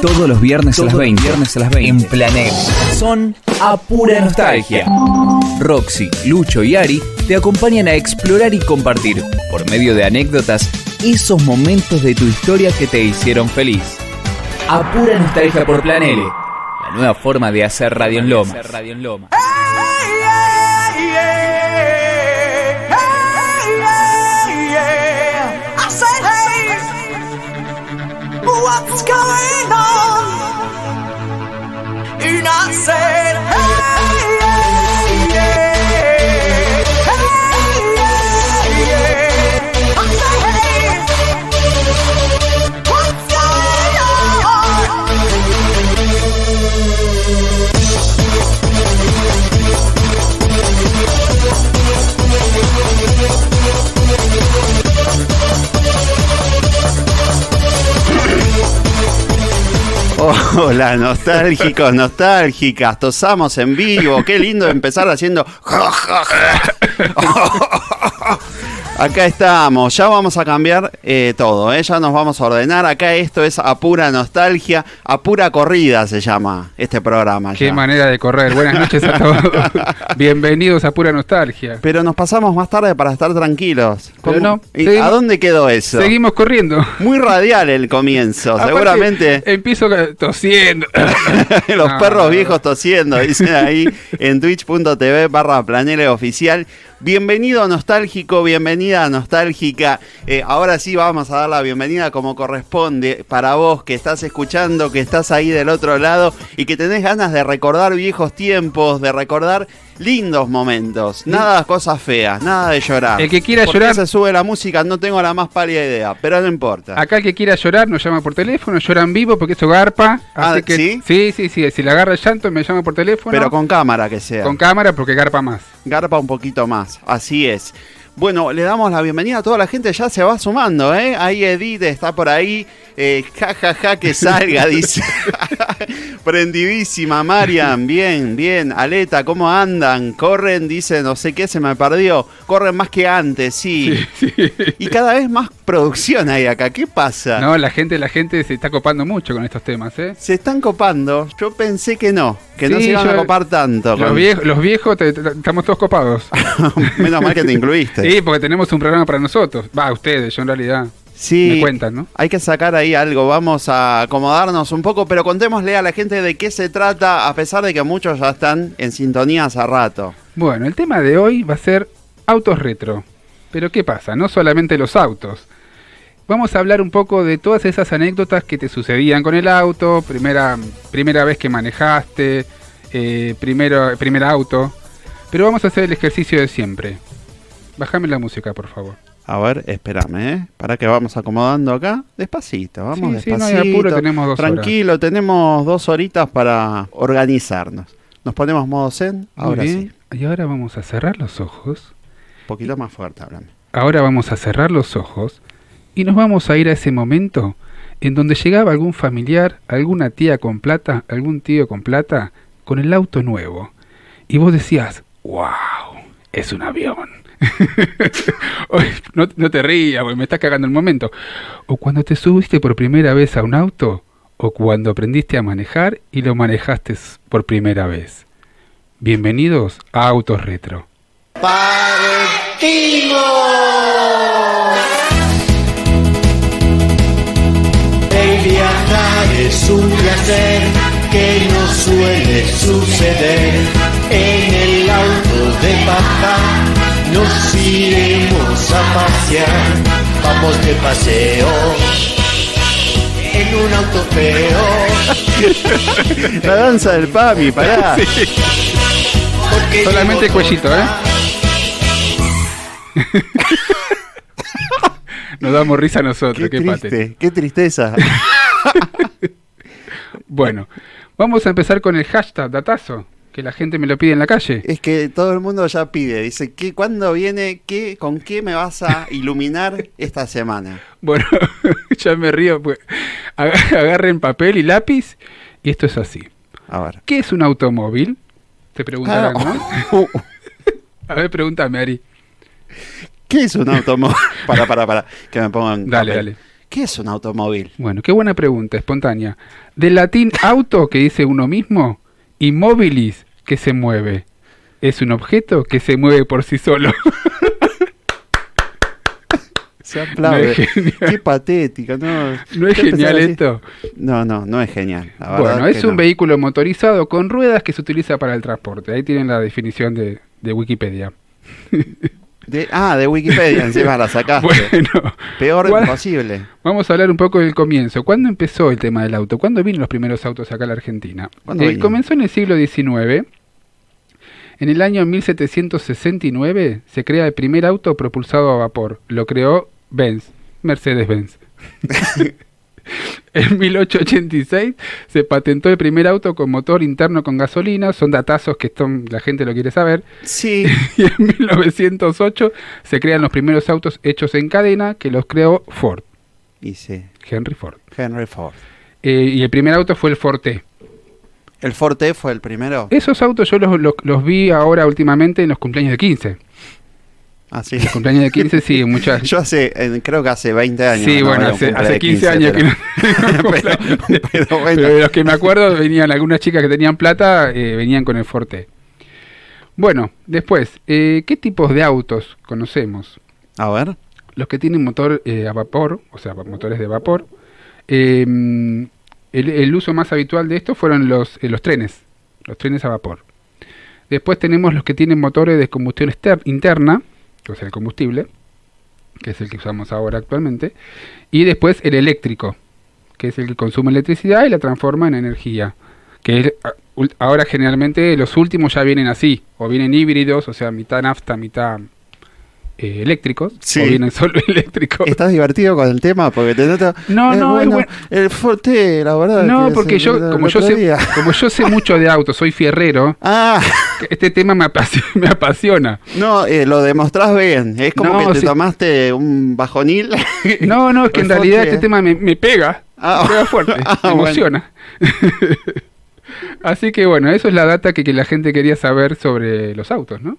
Todos los viernes a las 20. Viernes a las 20. En Planel. Son a pura nostalgia. Roxy, Lucho y Ari te acompañan a explorar y compartir, por medio de anécdotas, esos momentos de tu historia que te hicieron feliz. A pura nostalgia por Planele. La nueva forma de hacer radio en Loma. what's going on. You're not safe. Hola, nostálgicos, nostálgicas, tosamos en vivo. Qué lindo empezar haciendo. Acá estamos, ya vamos a cambiar eh, todo, ¿eh? ya nos vamos a ordenar. Acá esto es a pura nostalgia, a pura corrida se llama este programa. Qué manera de correr. Buenas noches a todos. Bienvenidos a Pura Nostalgia. Pero nos pasamos más tarde para estar tranquilos. Pero ¿Cómo? no, ¿Y seguimos- ¿A dónde quedó eso? Seguimos corriendo. Muy radial el comienzo, Aparte, seguramente. Empiezo tosiendo. Los No, perros no. viejos tosiendo, dicen ahí en twitch.tv barra planele oficial. Bienvenido nostálgico, bienvenida nostálgica. Eh, ahora sí vamos a dar la bienvenida como corresponde para vos que estás escuchando, que estás ahí del otro lado y que tenés ganas de recordar viejos tiempos, de recordar lindos momentos. Nada de cosas feas, nada de llorar. El que quiera ¿Por qué llorar- se sube la música, no tengo la más pálida idea, pero no importa. Acá el que quiera llorar nos llama por teléfono, llora en vivo porque eso garpa. Ah, Así que, ¿sí? sí, sí, sí. Si le agarra el llanto me llama por teléfono. Pero con cámara que sea. con cámara porque garpa más. Garpa un poquito más, así es. Bueno, le damos la bienvenida a toda la gente, ya se va sumando, ¿eh? Ahí Edith está por ahí, eh, ja, ja, ja, que salga, dice. Prendidísima, Marian, bien, bien. Aleta, ¿cómo andan? Corren, dice, no sé qué, se me perdió. Corren más que antes, sí. Y cada vez más producción hay acá, ¿qué pasa? No, la gente, la gente se está copando mucho con estos temas, ¿eh? Se están copando, yo pensé que no, que no Sí, se iban a copar tanto. Los con- viejos, los viejos te- te- estamos todos copados. Menos mal que te incluiste. Sí, porque tenemos un programa para nosotros. Va, ustedes, yo en realidad. Sí, Me cuentan, ¿no? Hay que sacar ahí algo, vamos a acomodarnos un poco, pero contémosle a la gente de qué se trata, a pesar de que muchos ya están en sintonía hace rato. Bueno, el tema de hoy va a ser autos retro. Pero ¿qué pasa? No solamente los autos. Vamos a hablar un poco de todas esas anécdotas que te sucedían con el auto, primera, primera vez que manejaste, eh, primero, primer auto. Pero vamos a hacer el ejercicio de siempre. Bájame la música, por favor. A ver, espérame, ¿eh? Para que vamos acomodando acá. Despacito, vamos Sí, sí, no hay despacito. apuro, tenemos dos Tranquilo, tenemos dos horitas para organizarnos. Nos ponemos modo zen, Muy ahora bien. sí. Y ahora vamos a cerrar los ojos. Un poquito más fuerte, háblame. Ahora vamos a cerrar los ojos y nos vamos a ir a ese momento en donde llegaba algún familiar, alguna tía con plata, algún tío con plata, con el auto nuevo. Y vos decías, wow, es un avión. No, te rías, me estás cagando el momento. O cuando te subiste por primera vez a un auto, o cuando aprendiste a manejar y lo manejaste por primera vez. Bienvenidos a Autos Retro. El viajar es un placer que no suele suceder. En el auto de paja nos iremos a pasear. Vamos de paseo en un auto feo. La danza del papi, pará. Solamente el cuellito, ¿eh? Nos damos risa a nosotros, Qué qué, triste, qué tristeza. Bueno, vamos a empezar con el hashtag datazo, que la gente me lo pide en la calle. Es que todo el mundo ya pide, dice, ¿qué, ¿cuándo viene? Qué, ¿Con qué me vas a iluminar esta semana? Bueno, ya me río, pues ag- agarren papel y lápiz y esto es así. A ver. ¿Qué es un automóvil? Te preguntarán, ¿no? Ah, A ver, pregúntame, Ari. ¿Qué es un automóvil? para, para, para, que me pongan. Dale, papel. dale. ¿Qué es un automóvil? Bueno, qué buena pregunta, espontánea. Del latín auto, que dice uno mismo, y mobilis, que se mueve. Es un objeto que se mueve por sí solo. Se aplaude. No. Qué patética, ¿no? ¿No es genial esto? No, no, no es genial. la Bueno, que es un no. vehículo motorizado con ruedas que se utiliza para el transporte. Ahí tienen la definición de, de Wikipedia. De- ah, de Wikipedia, encima la sacaste. Bueno, Peor ¿cuál- imposible. Vamos a hablar un poco del comienzo. ¿Cuándo empezó el tema del auto? ¿Cuándo vinieron los primeros autos acá a la Argentina? ¿Cuándo Eh, comenzó en el siglo XIX. En el año 1769 se crea el primer auto propulsado a vapor. Lo creó Benz, Mercedes-Benz. en 1886 se patentó el primer auto con motor interno con gasolina. Son datazos que la gente lo quiere saber. Sí, Y en 1908 se crean los primeros autos hechos en cadena que los creó Ford, y sí, Henry Ford. Henry Ford. Eh, y el primer auto fue el Forte. ¿El Forte fue el primero? Esos autos yo los, los- los vi ahora últimamente en los cumpleaños de 15. Ah, sí. Los cumpleaños de 15, sí, muchas. Yo hace, eh, creo que hace 20 años. Sí, no bueno, hace, hace de 15 años pero- que no. pero, pero bueno. Pero de los que me acuerdo venían algunas chicas que tenían plata, eh, venían con el Forte. Bueno, después, eh, ¿qué tipos de autos conocemos? A ver. los que tienen motor eh, a vapor, o sea, motores de vapor, eh, el, el uso más habitual de esto fueron los, los trenes, los trenes a vapor. Después tenemos los que tienen motores de combustión interna, o sea, el combustible, que es el que usamos ahora actualmente, y después el eléctrico, que es el que consume electricidad y la transforma en energía. Que es, a- ul- ahora generalmente los últimos ya vienen así, o vienen híbridos, o sea, mitad nafta, mitad eh, eléctricos, Sí. o vienen solo eléctricos. ¿Estás divertido con el tema? Porque te noto. No, eh, no, es bueno. El Forte, la verdad. No, que porque yo, como yo sé, como yo sé mucho de autos, soy fierrero, Ah, este tema me apasiona. Me apasiona. no, eh, lo demostrás bien. Es como No, que te sí. tomaste un bajonil. No, no, es que en realidad este tema me, me pega, Ah, me pega fuerte, ah, me bueno. emociona. Así que bueno, eso es la data que, que la gente quería saber sobre los autos, ¿no?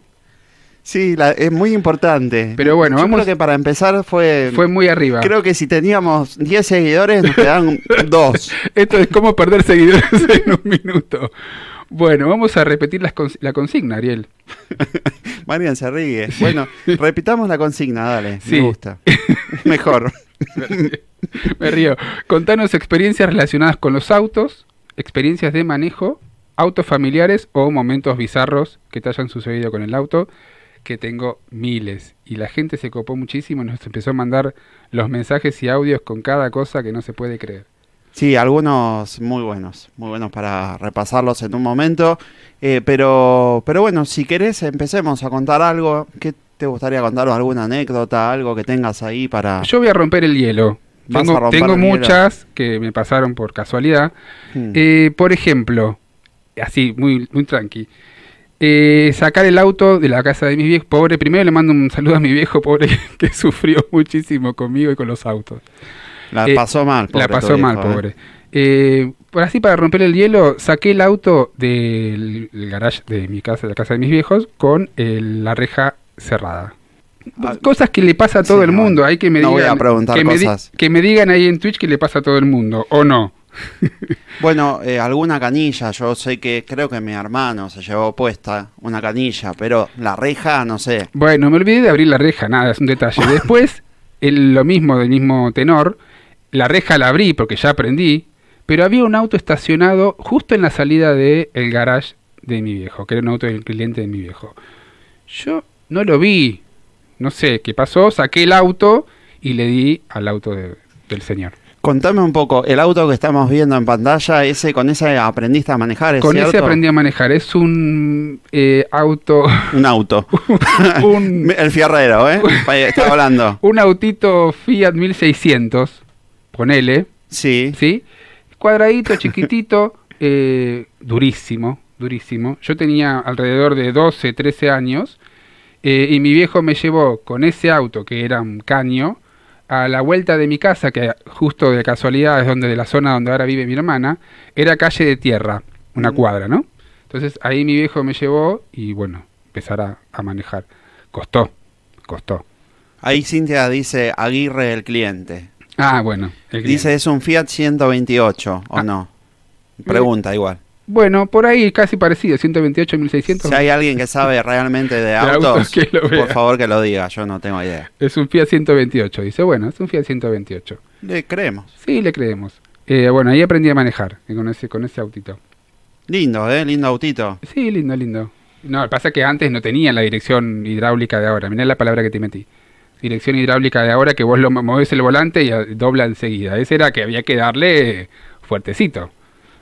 Sí, la- es muy importante. Pero bueno, Yo vamos- creo que para empezar fue. Fue muy arriba. Creo que si teníamos 10 seguidores, nos quedan dos. Esto es cómo perder seguidores en un minuto. Bueno, vamos a repetir cons- la consigna, Ariel. Marian se ríe. Bueno, repitamos la consigna, dale. Sí. Me gusta. Mejor. Me río. Contanos experiencias relacionadas con los autos, experiencias de manejo, autos familiares o momentos bizarros que te hayan sucedido con el auto, que tengo miles. Y la gente se copó muchísimo y nos empezó a mandar los mensajes y audios con cada cosa que no se puede creer. Sí, algunos muy buenos, muy buenos para repasarlos en un momento. Eh, pero, pero bueno, si querés, empecemos a contar algo. ¿Qué te gustaría contar? ¿Alguna anécdota? ¿Algo que tengas ahí para.? Yo voy a romper el hielo. Tengo, tengo hielo. muchas que me pasaron por casualidad. Hmm. Eh, por ejemplo, así, muy, muy tranqui. Eh, sacar el auto de la casa de mis viejos. Pobre, primero le mando un saludo a mi viejo, pobre, que sufrió muchísimo conmigo y con los autos. la eh, pasó mal, pobre la pasó mal, viejo, ¿eh? pobre. Eh, por así, para romper el hielo, saqué el auto del el garage de mi casa, de la casa de mis viejos, con el- la reja cerrada. Ah, Cosas que le pasa a todo sí, el mundo. Hay que me no voy digan, a preguntar que, me di- cosas. que me digan ahí en Twitch que le pasa a todo el mundo, o no. Bueno, eh, alguna canilla. Yo sé que creo que mi hermano se llevó puesta una canilla, pero la reja, no sé. Bueno, me olvidé de abrir la reja, nada, es un detalle. Después, el- lo mismo del mismo tenor, la reja la abrí porque ya aprendí, pero había un auto estacionado justo en la salida del el garage de mi viejo, que era un auto del cliente de mi viejo. Yo no lo vi, no sé qué pasó, saqué el auto y le di al auto de- del señor. Contame un poco, el auto que estamos viendo en pantalla, ese con ese aprendiste a manejar, ¿es Con ese aprendí a manejar, es un eh, auto, Un auto. un, El fierrero, ¿eh? Estaba hablando. un autito Fiat 1600, ponele, Sí. ¿sí? Cuadradito, chiquitito, eh, durísimo, durísimo. Yo tenía alrededor de 12, 13 años eh, y mi viejo me llevó con ese auto, que era un caño, a la vuelta de mi casa, que justo de casualidad es donde de la zona donde ahora vive mi hermana, era calle de tierra, una cuadra, ¿no? Entonces ahí mi viejo me llevó y bueno, empezar a, a manejar. Costó, costó. Ahí Cintia dice Aguirre el cliente. Ah, bueno. el cliente. Dice, ¿es un Fiat 128 o Ah. no? Pregunta igual. Bueno, por ahí casi parecido, 128, 1600. Si hay alguien que sabe realmente de autos, por favor que lo diga, yo no tengo idea. Es un Fiat 128. Dice, bueno, es un Fiat 128. Le creemos. Sí, le creemos. Eh, bueno, ahí aprendí a manejar eh, con ese, con ese autito. Lindo, ¿eh? Lindo autito. Sí, lindo, lindo. No, pasa que antes no tenía la dirección hidráulica de ahora. Mirá la palabra que te metí. Dirección hidráulica de ahora que vos lo movés el volante y dobla enseguida. Ese era que había que darle fuertecito.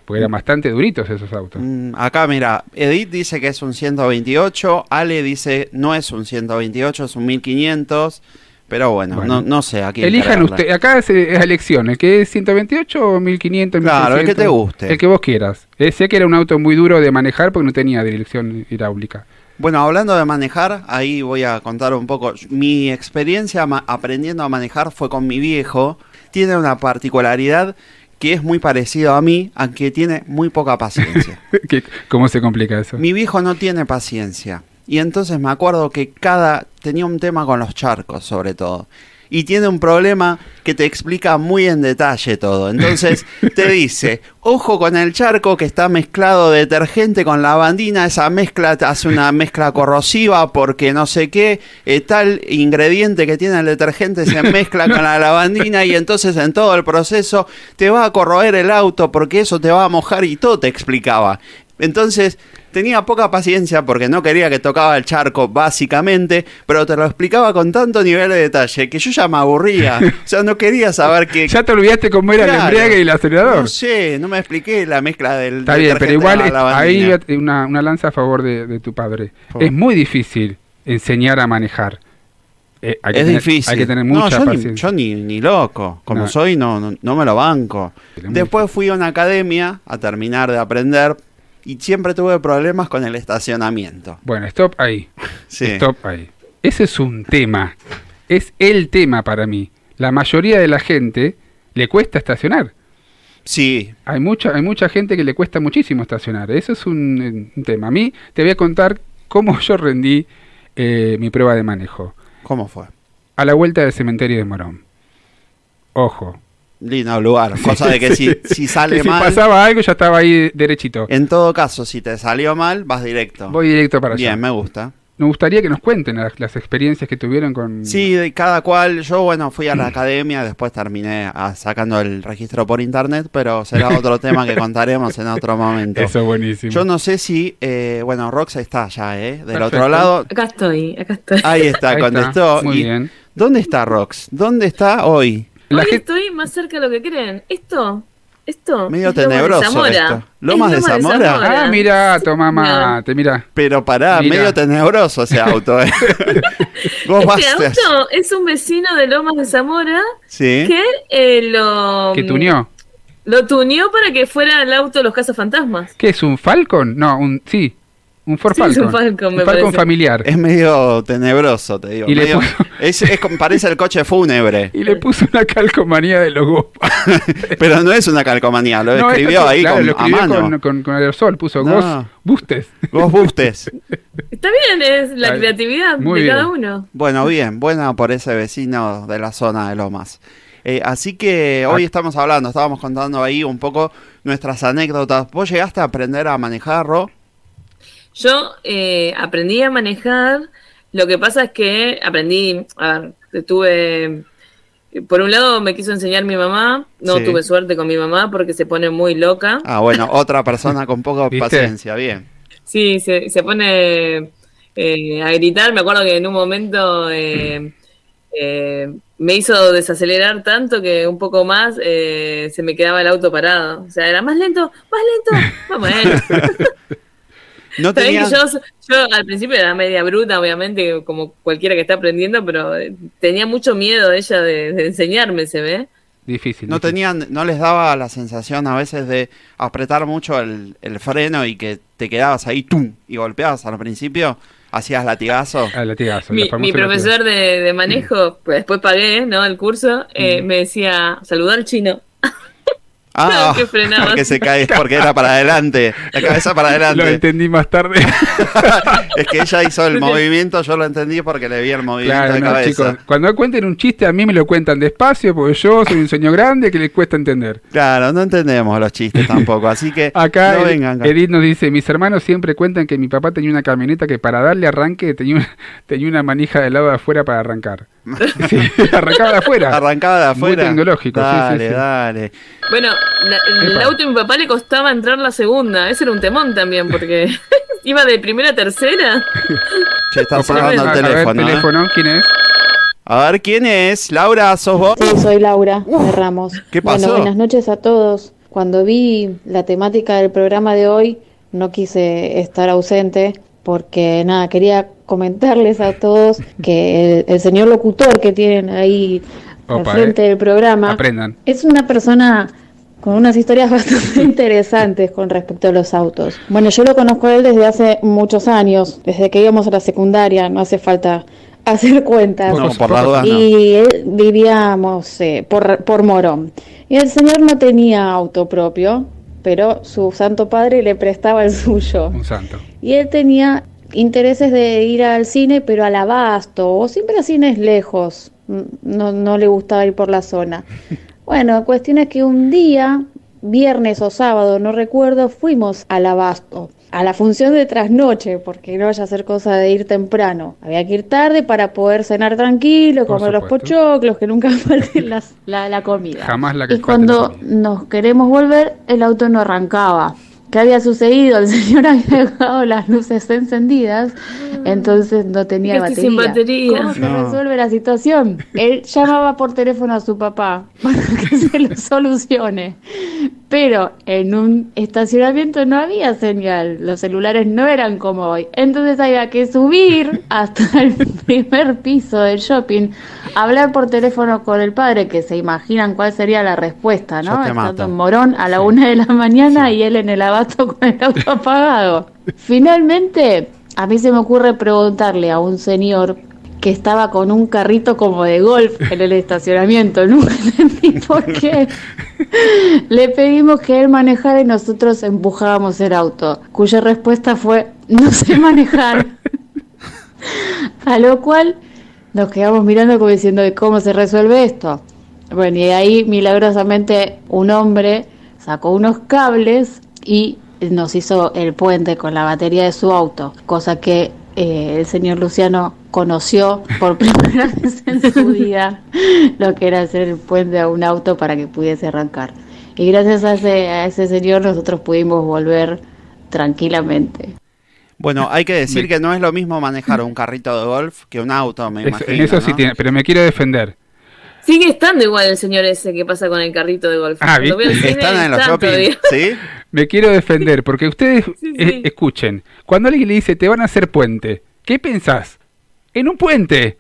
Porque eran bastante duritos esos autos. Mm, acá, mira, Edith dice que es un 128, Ale dice no es un 128, es un 1500, pero bueno, Bueno. No, no sé a quién Elijan creerle. usted, acá es, es elección, el que es 128 o 1500, Claro, el que 1600, te guste. El que vos quieras. Eh, sé que era un auto muy duro de manejar porque no tenía dirección hidráulica. Bueno, hablando de manejar, ahí voy a contar un poco. Mi experiencia aprendiendo a manejar fue con mi viejo. Tiene una particularidad que es muy parecido a mí, aunque tiene muy poca paciencia. ¿Qué- ¿Cómo se complica eso? Mi viejo no tiene paciencia. Y entonces me acuerdo que cada tenía un tema con los charcos, sobre todo. Y tiene un problema que te explica muy en detalle todo. Entonces te dice, ojo con el charco que está mezclado detergente con lavandina, esa mezcla te hace una mezcla corrosiva porque no sé qué, eh, tal ingrediente que tiene el detergente se mezcla con la lavandina y entonces en todo el proceso te va a corroer el auto porque eso te va a mojar y todo te explicaba. Entonces tenía poca paciencia porque no quería que tocaba el charco básicamente, pero te lo explicaba con tanto nivel de detalle que yo ya me aburría. O sea, no quería saber que... Ya te olvidaste cómo era el Claro. embriague y el acelerador. No sé, no me expliqué la mezcla del... Está bien, pero igual es- ahí una, una lanza a favor de, de tu padre. Es muy difícil enseñar a manejar. Eh, es tener- difícil. Hay que tener No, mucha yo ni, paciencia. yo ni, ni loco. Como No. soy, no, no, no me lo banco. Después fui a una academia a terminar de aprender y siempre tuve problemas con el estacionamiento. Bueno, stop ahí. Sí. Stop ahí. Ese es un tema. Es el tema para mí. La mayoría de la gente le cuesta estacionar. Sí, Hay mucha, hay mucha gente que le cuesta muchísimo estacionar. Eso es un, un tema. A mí te voy a contar cómo yo rendí eh, mi prueba de manejo. ¿cómo fue? A la vuelta del cementerio de Morón. Ojo. Lindo lugar. Cosa de que si, si sale Que si mal, pasaba algo, ya estaba ahí derechito. en todo caso, si te salió mal, vas directo. Voy directo para allá. Bien, me gusta. Me gustaría que nos cuenten las, las experiencias que tuvieron con... Sí, de cada cual. Yo, bueno, fui a la academia, después terminé ah, sacando el registro por internet, pero será otro tema que contaremos en otro momento. Eso es buenísimo. Yo no sé si, eh, bueno, Rox está ya, ¿eh? Del Perfecto. otro lado. Acá estoy, acá estoy. Ahí está, Ahí está, contestó. Muy Y- bien. ¿Dónde está Rox? ¿Dónde está hoy? La Hoy gente- estoy más cerca de lo que creen. Esto, esto. Medio es Lomas de tenebroso Zamora. esto. ¿Lomas Es de Zamora? Ah, mira, toma mate, mira. Pero pará, medio tenebroso ese auto, ¿eh? Vos Este auto es un vecino de Lomas de Zamora Sí. que eh, lo, ¿Qué tuneó? lo tuneó para que fuera el auto de los cazafantasmas. ¿Qué es un Falcon? No, un sí, un Ford Sí, es un Falcon, me Un Falcon parece. familiar. Es medio tenebroso, te digo. Y le puso- es, es como- parece el coche fúnebre. Y le puso una calcomanía de logo. Pero no es una calcomanía, lo No, escribió ahí claro, con, lo a escribió mano. con, con, con aerosol, puso No. Ghost Bustes. Vos bustes. Está bien, es la creatividad Muy de bien. cada uno. Bueno, bien, buena por ese vecino de la zona de Lomas. Eh, así que hoy Ah. estamos hablando, estábamos contando ahí un poco nuestras anécdotas. ¿Vos llegaste a aprender a manejar, Ro? Yo eh, aprendí a manejar, lo que pasa es que aprendí, a ver, tuve, por un lado me quiso enseñar mi mamá, no Sí. tuve suerte con mi mamá porque se pone muy loca, Ah, bueno, otra persona con poca paciencia, bien. sí, se, se pone eh, a gritar, me acuerdo que en un momento eh, eh, me hizo desacelerar tanto que un poco más eh, se me quedaba el auto parado, o sea, era más lento, más lento, más bueno. No tenía... yo, yo al principio era media bruta, obviamente, como cualquiera que está aprendiendo, pero eh, tenía mucho miedo ella de, de enseñarme, se ve. Difícil. No difícil. tenían, no les daba la sensación a veces de apretar mucho el, el freno y que te quedabas ahí ¡tum! y golpeabas al principio, hacías latigazo. Ah, latigazo, Mi, mi profesor de, de manejo, pues después pagué ¿no? el curso, eh, Mm. me decía, saludar al chino. Ah, que frenaba. porque se cae, porque era para adelante, la cabeza para Lo adelante. entendí más tarde. es que ella hizo el movimiento, yo lo entendí porque le vi el movimiento claro, de no, cabeza. chicos. Cuando cuenten un chiste, a mí me lo cuentan despacio, porque yo soy un señor grande que les cuesta entender. Claro, no entendemos los chistes tampoco, así que Acá no vengan. acá. Edith nos dice, mis hermanos siempre cuentan que mi papá tenía una camioneta que para darle arranque tenía una, tenía una manija del lado de afuera para arrancar. Sí, arrancaba de afuera. Arrancaba de Muy afuera. tecnológico, sí, sí, Dale, sí. dale. Bueno, la- el auto de mi papá le costaba entrar la segunda. Ese era un temón también, porque iba de primera a tercera. Che, está Opa, sonando a- el a ver, teléfono. ¿eh? teléfono, ¿quién es? A ver, ¿quién es? Laura, ¿sos vos? Sí, soy Laura de Ramos. ¿Qué pasó? Bueno, buenas noches a todos. Cuando vi la temática del programa de hoy, no quise estar ausente porque nada, quería comentarles a todos que el, el señor locutor que tienen ahí Opa, al frente eh. del programa Aprendan. es una persona con unas historias bastante interesantes con respecto a los autos. Bueno, yo lo conozco a él desde hace muchos años, desde que íbamos a la secundaria, no hace falta hacer cuentas. No, por la duda no. Y él vivíamos eh, por, por Morón. Y el señor no tenía auto propio, pero su santo padre le prestaba el suyo. Un santo. Y él tenía intereses de ir al cine, pero al abasto, o siempre a cines lejos. No, no le gustaba ir por la zona. Bueno, cuestión es que un día, viernes o sábado, no recuerdo, fuimos al abasto. A la función de trasnoche, porque no vaya a ser cosa de ir temprano. Había que ir tarde para poder cenar tranquilo, Por comer los pochoclos, que nunca falten las- la, la comida. Jamás la que Y la cuando nos queremos volver, el auto no arrancaba. ¿Qué había sucedido? El señor había dejado las luces encendidas, entonces no tenía batería. sin batería. ¿Cómo se No. resuelve la situación? Él llamaba por teléfono a su papá para que se lo solucione. Pero en un estacionamiento no había señal, los celulares no eran como hoy. Entonces había que subir hasta el primer piso del shopping, hablar por teléfono con el padre, que se imaginan cuál sería la respuesta, ¿no? Estando en Morón a la una de la mañana y él en el abasto con el auto apagado. Finalmente, a mí se me ocurre preguntarle a un señor que estaba con un carrito como de golf en el estacionamiento. Nunca entendí por qué. Le pedimos que él manejara y nosotros empujábamos el auto, cuya respuesta fue no sé manejar. A lo cual nos quedamos mirando como diciendo cómo se resuelve esto. Bueno, y ahí milagrosamente un hombre sacó unos cables y nos hizo el puente con la batería de su auto, cosa que eh, el señor Luciano conoció por primera vez en su vida lo que era hacer el puente a un auto para que pudiese arrancar. Y gracias a ese, a ese señor nosotros pudimos volver tranquilamente. Bueno, hay que decir que no es lo mismo manejar un carrito de golf que un auto, me Es- imagino. en eso sí tiene, pero me quiero defender. Sigue estando igual el señor ese que pasa con el carrito de golf. Ah, Cuando ¿viste? Están en los shopping. ¿sí? Me quiero defender, porque ustedes Sí, eh, sí. escuchen, cuando alguien le dice te van a hacer puente, ¿qué pensás? En un puente.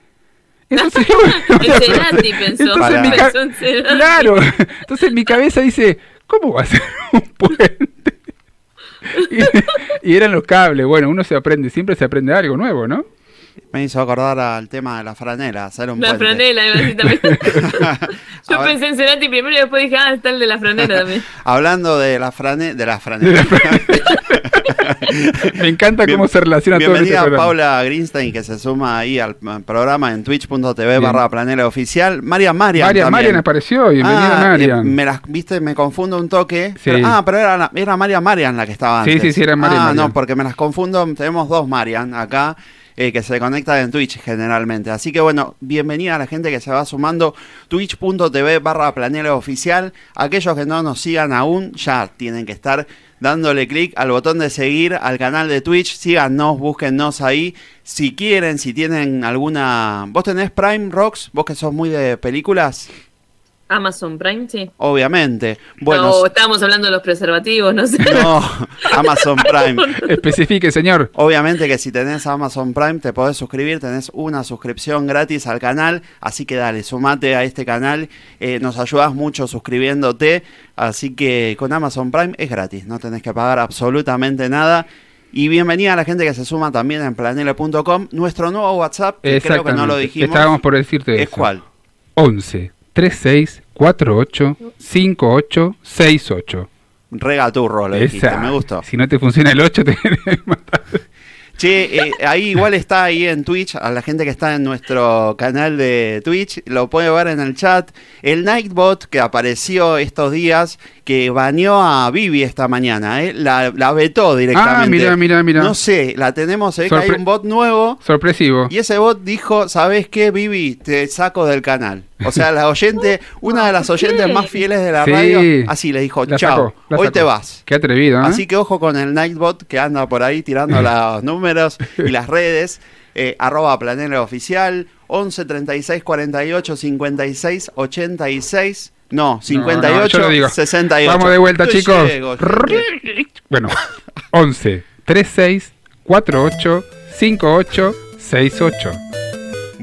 Eso se En Cerati pensó. Entonces, mi Pensó en Cerati. Claro, entonces mi cabeza dice, ¿cómo va a ser un puente? Y, y eran los cables, bueno, uno se aprende, siempre se aprende algo nuevo, ¿no? Me hizo acordar al tema de la franela, hacer un La puente. franela, a también. Yo A ver. pensé en Cerati primero y después dije, ah, está el de la franela también. Hablando de la frane, de la franela. Me encanta cómo Bien- se relaciona todo en este Bienvenida programa. Paula Greenstein que se suma ahí al programa en twitch.tv barra planela oficial. Marian Marian. Marian, también. Marian apareció, bienvenida Ah, Marian. eh, me las, viste, me confundo un toque. Sí. Pero- ah, pero era, la- era Marian Marian la que estaba Sí, antes. sí, sí, era Marian Ah, Marian. no, porque me las confundo. Tenemos dos Marian acá. Eh, que se conectan en Twitch generalmente. Así que bueno, bienvenida a la gente que se va sumando. Twitch.tv barra planela oficial. Aquellos que no nos sigan aún, ya tienen que estar dándole clic al botón de seguir al canal de Twitch. Síganos, búsquennos ahí. Si quieren, si tienen alguna... ¿Vos tenés Prime Rocks? ¿Vos que sos muy de películas? Amazon Prime, sí. Obviamente. Bueno, no, estábamos hablando de los preservativos, no sé. no, Amazon Prime. Especifique, señor. Obviamente que si tenés Amazon Prime te podés suscribir, tenés una suscripción gratis al canal, así que dale, sumate a este canal, eh, nos ayudas mucho suscribiéndote, así que con Amazon Prime es gratis, no tenés que pagar absolutamente nada. Y bienvenida a la gente que se suma también en planele.com, nuestro nuevo WhatsApp, que creo que no lo dijimos, Estábamos por decirte es eso. cuál. 11 36 48 58 68. Regaturro, lo dijiste, Esa. me gustó. Si no te funciona el 8, te matar. Che, eh, ahí igual está ahí en Twitch, a la gente que está en nuestro canal de Twitch, lo puede ver en el chat. El Nightbot que apareció estos días, que baneó a Vivi esta mañana, ¿eh? la, la vetó directamente. Ah, mira, mira, mira. No sé, la tenemos, se ve que hay un bot nuevo. Sorpresivo. Y ese bot dijo, ¿sabes qué, Vivi? Te saco del canal. O sea, la oyente, una de las oyentes más fieles de la Sí. radio, así le dijo, La chao, la hoy te vas. Qué atrevido, ¿eh? Así que ojo con el Nightbot que anda por ahí tirando los números y las redes. Eh, arroba Planera Oficial, 11 36 48 56 86. No, 58 yo lo digo. 68. Vamos de vuelta, chicos. llego. Bueno, 11 36 48 58 68.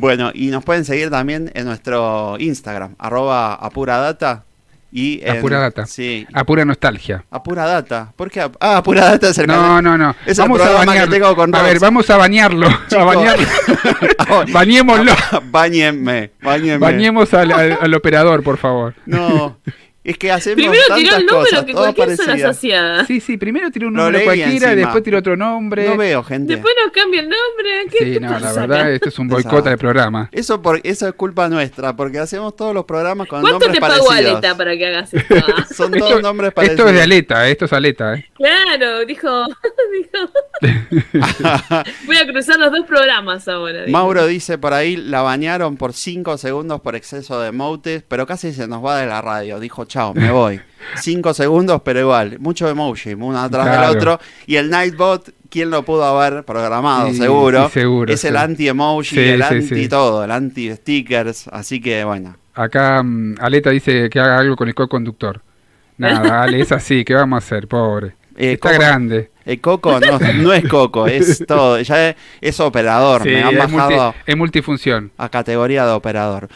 Bueno, y nos pueden seguir también en nuestro Instagram, arroba apuradata. Y en- Apura data. Sí. A pura nostalgia. Apura data. ¿Por qué? Ah, apura data es el No, no, no. Es el programa que tengo con A ver, vamos a bañarlo. A bañarlo. Bañémoslo. Bañenme, bañenme. Bañemos al, al- al operador, por favor. No, es que hacemos Primero tiró el número cosas, que cualquier zona asociada. Sí, sí, primero tira un número leí cualquiera, después tira otro nombre. No veo, gente. Después nos cambia el nombre. ¿Qué Sí, te no, la verdad, acá? esto es un boicot al programa. Eso, por, eso es culpa nuestra, porque hacemos todos los programas con ¿Cuánto nombres te pagó parecidos. Aleta para que hagas esto? ah? Son todos Esto, nombres parecidos. esto es de aleta, eh, esto es aleta. Eh. Claro, dijo, dijo. Voy a cruzar los dos programas ahora. dijo. Mauro dice por ahí, la bañaron por 5 segundos por exceso de emotes, pero casi se nos va de la radio. Dijo, chao, me voy. 5 segundos, pero igual. Mucho emoji, uno atrás Claro. del otro. Y el Nightbot, ¿quién lo pudo haber programado? Sí, seguro. sí, seguro, Es el anti-emoji, el sí, anti sí. todo, el anti-stickers. Así que bueno. Acá mm, Aleta dice que haga algo con el co-conductor. Nada, Ale, es así, ¿qué vamos a hacer, pobre? Eh, Está ¿cómo? grande. El Coco no, no es Coco, es todo. Ya es, es operador. Sí, me han multi- bajado es multifunción. a categoría de operador.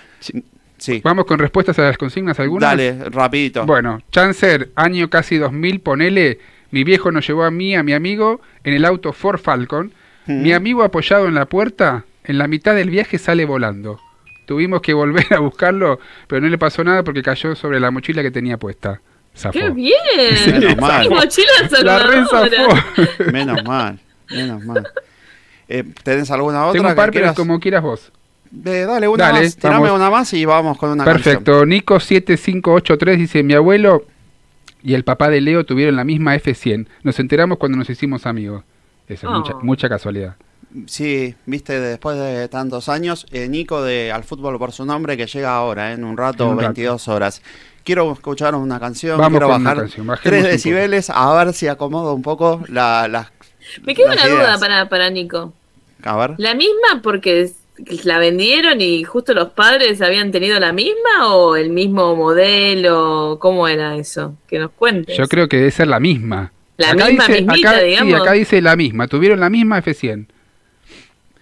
Sí. Vamos con respuestas a las consignas algunas. Dale, rapidito. Bueno, Chancer, año casi 2000, ponele, mi viejo nos llevó a mí, a mi amigo, en el auto Ford Falcon. Mm. Mi amigo apoyado en la puerta, en la mitad del viaje sale volando. Tuvimos que volver a buscarlo, pero no le pasó nada porque cayó sobre la mochila que tenía puesta. Zafó. ¡Qué bien! Menos mal. Mi mochila La re salvadora. zafó. Menos mal, menos mal. Eh, ¿Tenés alguna otra? Tengo un que par, pero quieras? como quieras vos. Eh, dale, una Dale, más. Tirame vamos. una más y vamos con una Perfecto. Nico 7583 dice, mi abuelo y el papá de Leo tuvieron la misma F100. Nos enteramos cuando nos hicimos amigos. Eso, Oh. mucha, mucha casualidad. canción. Sí, viste, después de tantos años, eh, Nico de Al Fútbol por su nombre, que llega ahora, eh, en un rato, En un rato. 22 horas. Quiero escuchar una canción, Vamos quiero bajar canción, bajemos 3 un decibeles, a ver si acomodo un poco la, las... Me queda las una duda ideas. para, para Nico. A ver. ¿La misma porque es- la vendieron y justo los padres habían tenido la misma o el mismo modelo? ¿Cómo era eso? Que nos cuentes. Yo creo que debe ser la misma. La misma, mismita, acá, digamos. Sí, acá dice la misma. Tuvieron la misma F100.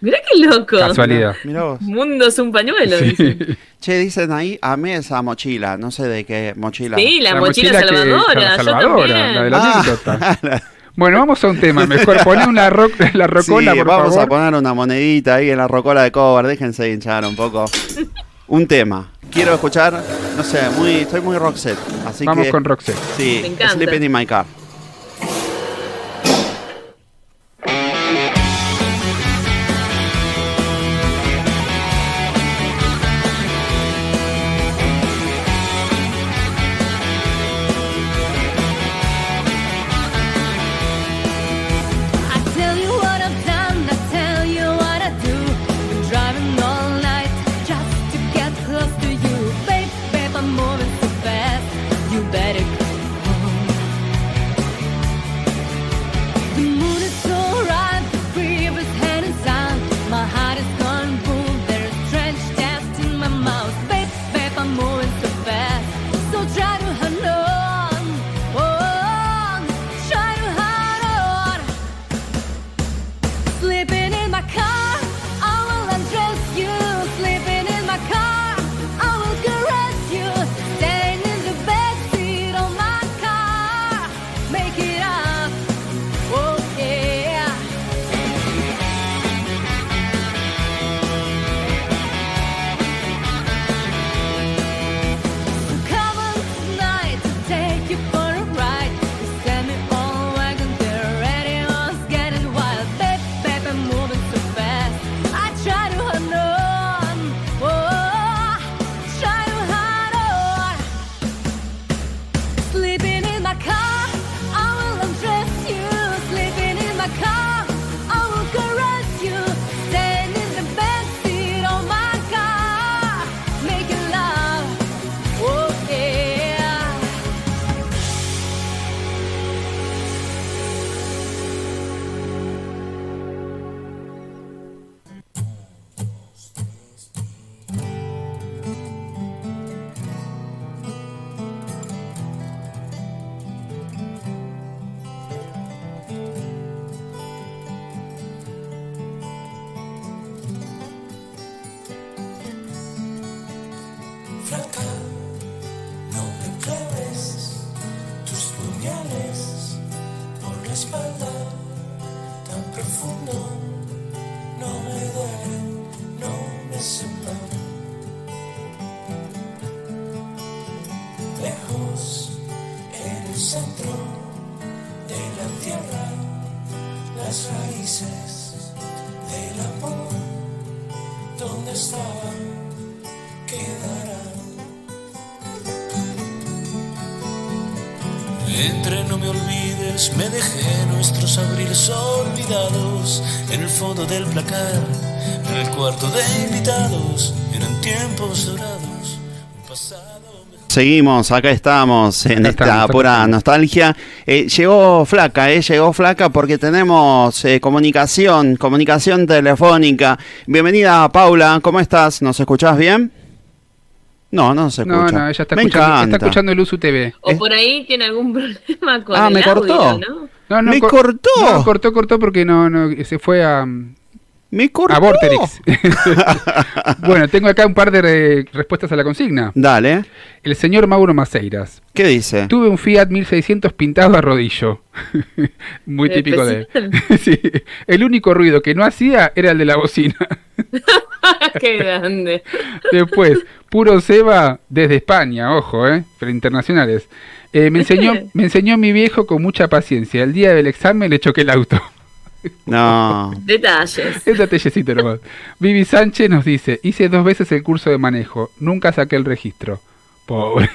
Mirá qué loco. Casualidad. Mirá vos. Mundo es un pañuelo. Sí. dicen. Che, dicen ahí, amé esa mochila, no sé de qué mochila. Sí, la, mochila, que- salvadora. la yo salvadora, también. la de la Ah. anécdota. Bueno, vamos a un tema. Mejor poné una rock, la rocola, Sí, por vamos favor. a poner una monedita ahí en la rocola de cover, déjense hinchar un poco. Un tema. Quiero escuchar, no sé, muy, estoy muy rockset, así Vamos que con Roxette. sí, Me encanta. Sleeping in my car. Fondo del placar, en el cuarto de invitados, eran tiempos dorados, un pasado mejor. Seguimos, acá estamos en Acá esta estamos, pura nostalgia. Eh, llegó flaca, eh, llegó flaca porque tenemos eh, comunicación, comunicación telefónica. Bienvenida Paula, ¿cómo estás? ¿Nos escuchás bien? No, no se No, escucha. no, ella está Me escuchando, está escuchando el USU TV. O Es- por ahí tiene algún problema con Ah, el me cortó. audio, ¿no? No, no, ¡Me cor- cortó! No, cortó, cortó porque no, no, se fue a, Me cortó. a Vorterix. bueno, tengo acá un par de re- respuestas a la consigna. Dale, El señor Mauro Maceiras. ¿qué dice? Tuve un Fiat 1600 pintado a rodillo. Muy típico de él. Sí. El único ruido que no hacía era el de la bocina. Qué grande. Después, puro Seba desde España, ojo, ¿eh? Pero internacionales. Eh, me, enseñó, me enseñó mi viejo con mucha paciencia. El día del examen le choqué el auto. No. Detalles. Es detallecito nomás. Vivi Sánchez nos dice, hice dos veces el curso de manejo, nunca saqué el registro. Pobre.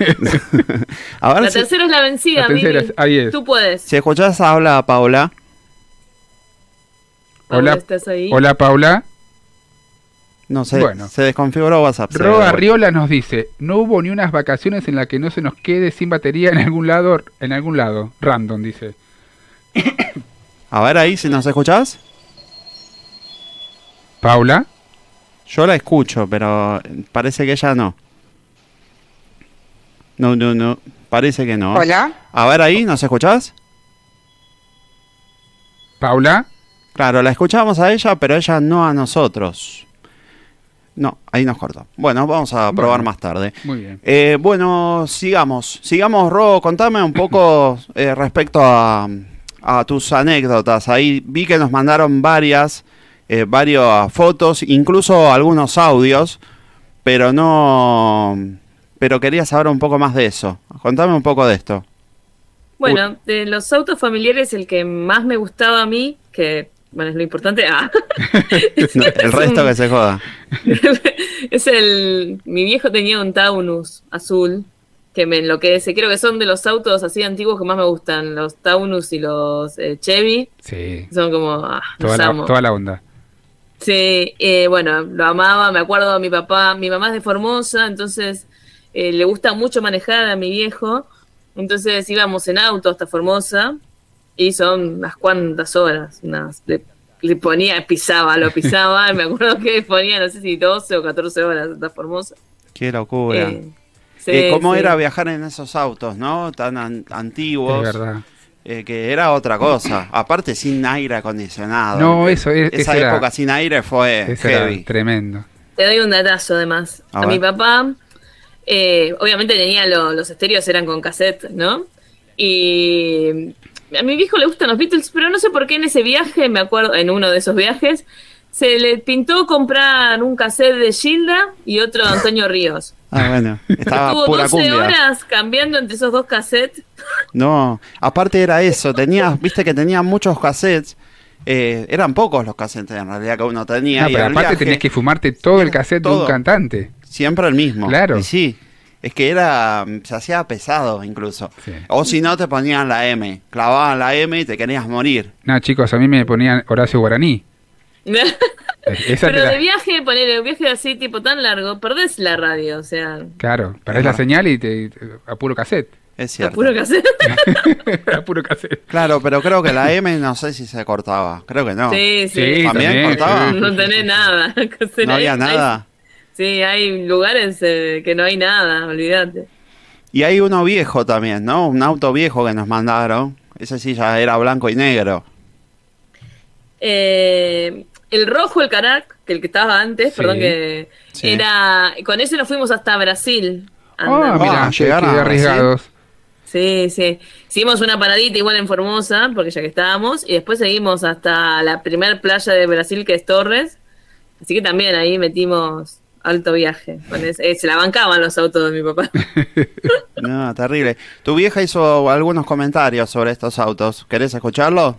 Ahora La si, tercera es la vencida, La tercera Vivi. es- ahí es. Tú puedes. si escuchás habla Paula. Paula, Hola, ¿estás ahí? Hola Paula. No sé, Bueno. se desconfiguró WhatsApp. se Ro ve. Arriola nos dice, no hubo ni unas vacaciones en las que no se nos quede sin batería en algún lado, en algún lado. Random dice. A ver ahí si nos escuchás. Paula. Yo la escucho, pero parece que ella no. No, no, no. Parece que no. Hola. A ver ahí, ¿nos escuchás? Paula. Claro, la escuchamos a ella, pero ella no a nosotros. No, ahí nos cortó. Bueno, vamos a probar Bueno. más tarde. Muy bien. Eh, bueno, sigamos. Sigamos, Ro, contame un poco eh, respecto a, a tus anécdotas. Ahí vi que nos mandaron varias, eh, varias fotos, incluso algunos audios, pero no... Pero quería saber un poco más de eso. Contame un poco de esto. Bueno, de los autos familiares, el que más me gustaba a mí, que bueno, es lo importante, ah, No, el resto que se joda. es el. Mi viejo tenía un Taunus azul que me enloquece. Creo que son de los autos así antiguos que más me gustan, los Taunus y los eh, Chevy. Sí. Son como. Ah, los Toda la, amo. toda la onda. Sí, eh, bueno, lo amaba, me acuerdo a mi papá, mi mamá es de Formosa, entonces eh, le gusta mucho manejar a mi viejo, entonces íbamos en auto hasta Formosa y son unas cuantas horas, unas, le, le ponía, pisaba, lo pisaba, me acuerdo que ponía, no sé si 12 o 14 horas hasta Formosa. Qué locura. Eh, sí, Eh, ¿Cómo sí. era viajar en esos autos, no? Tan an- antiguos. Es verdad. eh, que era otra cosa. Aparte, sin aire acondicionado. No, eso es- Esa era- época sin aire fue heavy. tremendo. Te doy un datazo además. A mi papá, eh, obviamente tenía lo- los estéreos, eran con cassette, ¿no? Y a mi viejo le gustan los Beatles, pero no sé por qué en ese viaje, me acuerdo, en uno de esos viajes, se le pintó comprar un cassette de Gilda y otro de Antonio Ríos. Ah, bueno. Estaba Estuvo pura 12 cumbia. horas cambiando entre esos dos cassettes. No, aparte era eso. Tenías, viste que tenía muchos cassettes. eh, eran pocos los cassettes en realidad que uno tenía. No, y pero aparte viaje, tenías que fumarte todo el cassette de un cantante. Siempre el mismo. Claro. Y sí. Es que era, se hacía pesado incluso. Sí. O si no, te ponían la M. Clavaban la M y te querías morir. No, chicos, a mí me ponían Horacio Guaraní. Esa Pero la- de viaje, poner un viaje así tipo tan largo, perdés la radio, o sea, Claro, perdés Ajá. la señal y te, te- a puro cassette. Es a cierto. puro cassette. a puro cassette. Claro, pero creo que la M no sé si se cortaba. Creo que no. Sí, sí. Sí, ¿También cortaba? No tenés nada. No había Hay- nada. Sí, hay lugares eh, que no hay nada, olvídate. Y hay uno viejo también, ¿no? Un auto viejo que nos mandaron. Ese sí ya era blanco y negro. Eh, el rojo, el carac, que el que estaba antes, Sí. perdón, que Sí. era. Con ese nos fuimos hasta Brasil. Ah, mira, Ah, llegaron arriesgados. Sí, sí. Hicimos una paradita igual en Formosa, porque ya que estábamos, y después seguimos hasta la primer playa de Brasil, que es Torres. Así que también ahí metimos alto viaje. Eh, se la bancaban los autos de mi papá. No, terrible. Tu vieja hizo algunos comentarios sobre estos autos. ¿Querés escucharlo?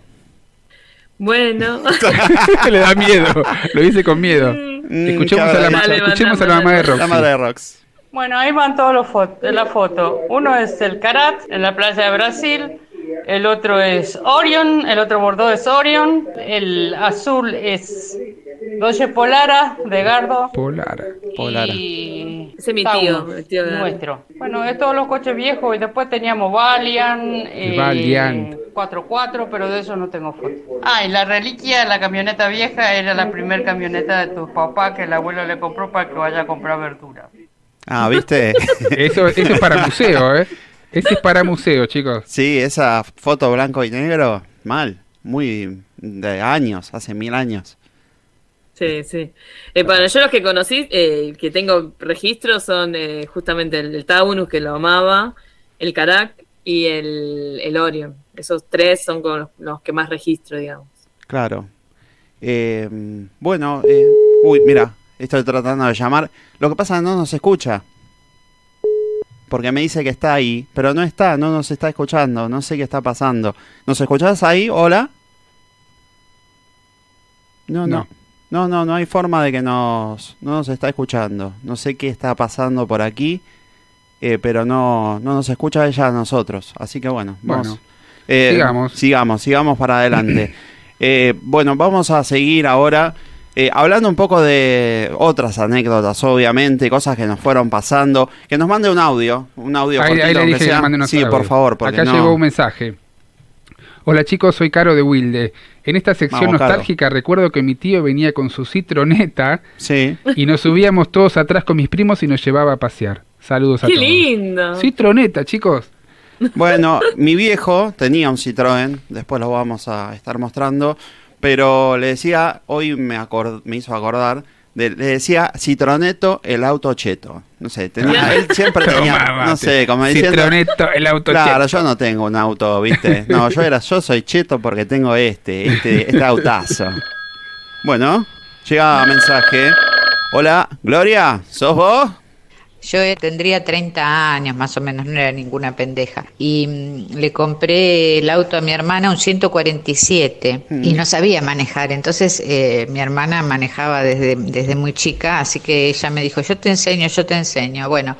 Bueno, Le da miedo, lo dice con miedo. Mm, Escuchemos qué a la, Dale, escuchemos a la mamá de. La Roxy. madre de Rox. Bueno, ahí van todos los fotos, la foto. Uno es el Carat en la playa de Brasil, el otro es Orion, el otro Bordeaux es Orion, el azul es Doge Polara de Gardo Polar. Polara. y Ese es mi tío, el tío de Gardo. nuestro. Bueno, es todos los coches viejos y después teníamos Valiant, eh, Valiant. 4x4, pero de eso no tengo foto. Ah, y la reliquia, la camioneta vieja, era la primer camioneta de tu papá que el abuelo le compró para que vaya a comprar verdura. Ah, ¿viste? Eso, eso es para museo, ¿eh? Ese es para museo, chicos. sí, esa foto blanco y negro, mal. Muy de años, hace mil años. sí, sí. Eh, bueno, yo los que conocí, eh, que tengo registros, son eh, justamente el, el Taunus, que lo amaba, el Carac y el, el Orion. Esos tres son con los, los que más registro, digamos. Claro. Eh, bueno, eh, uy, mira, estoy tratando de llamar. Lo que pasa es que no nos escucha. Porque me dice que está ahí, pero no está, no nos está escuchando, no sé qué está pasando. ¿Nos escuchás ahí? Hola. No, no. No. No, no, no hay forma de que nos, no nos está escuchando. No sé qué está pasando por aquí, eh, pero no, no nos escucha ella a nosotros. Así que bueno, vamos. Bueno, Eh, sigamos. Sigamos, sigamos para adelante. Eh, bueno, vamos a seguir ahora eh, hablando un poco de otras anécdotas, obviamente, cosas que nos fueron pasando. Que nos mande un audio, un audio Ahí, cortito, ahí le aunque dije sea. Sí, por favor, porque Acá no- llegó un mensaje. Hola chicos, soy Caro de Wilde. En esta sección Vamos, Caro. nostálgica recuerdo que mi tío venía con su citroneta Sí, y nos subíamos todos atrás con mis primos y nos llevaba a pasear. Saludos a ¡Qué todos. lindo! Citroneta, chicos. Bueno, mi viejo tenía un Citroën, después lo vamos a estar mostrando, pero le decía, hoy me, me hizo acordar, de- le decía Citroneto el auto cheto. No sé, tenía, él siempre tenía, no sé, como diciendo... Citroneto, el auto Claro, cheto. yo no tengo un auto, ¿viste? No, yo era, yo soy cheto porque tengo este, este, este autazo. Bueno, llega mensaje. Hola, Gloria, ¿sos vos? Yo eh, tendría 30 años más o menos, no era ninguna pendeja. Y mm, le compré el auto a mi hermana, un 147, y no sabía manejar. Entonces eh, mi hermana manejaba desde, desde muy chica, así que ella me dijo, yo te enseño, yo te enseño. Bueno,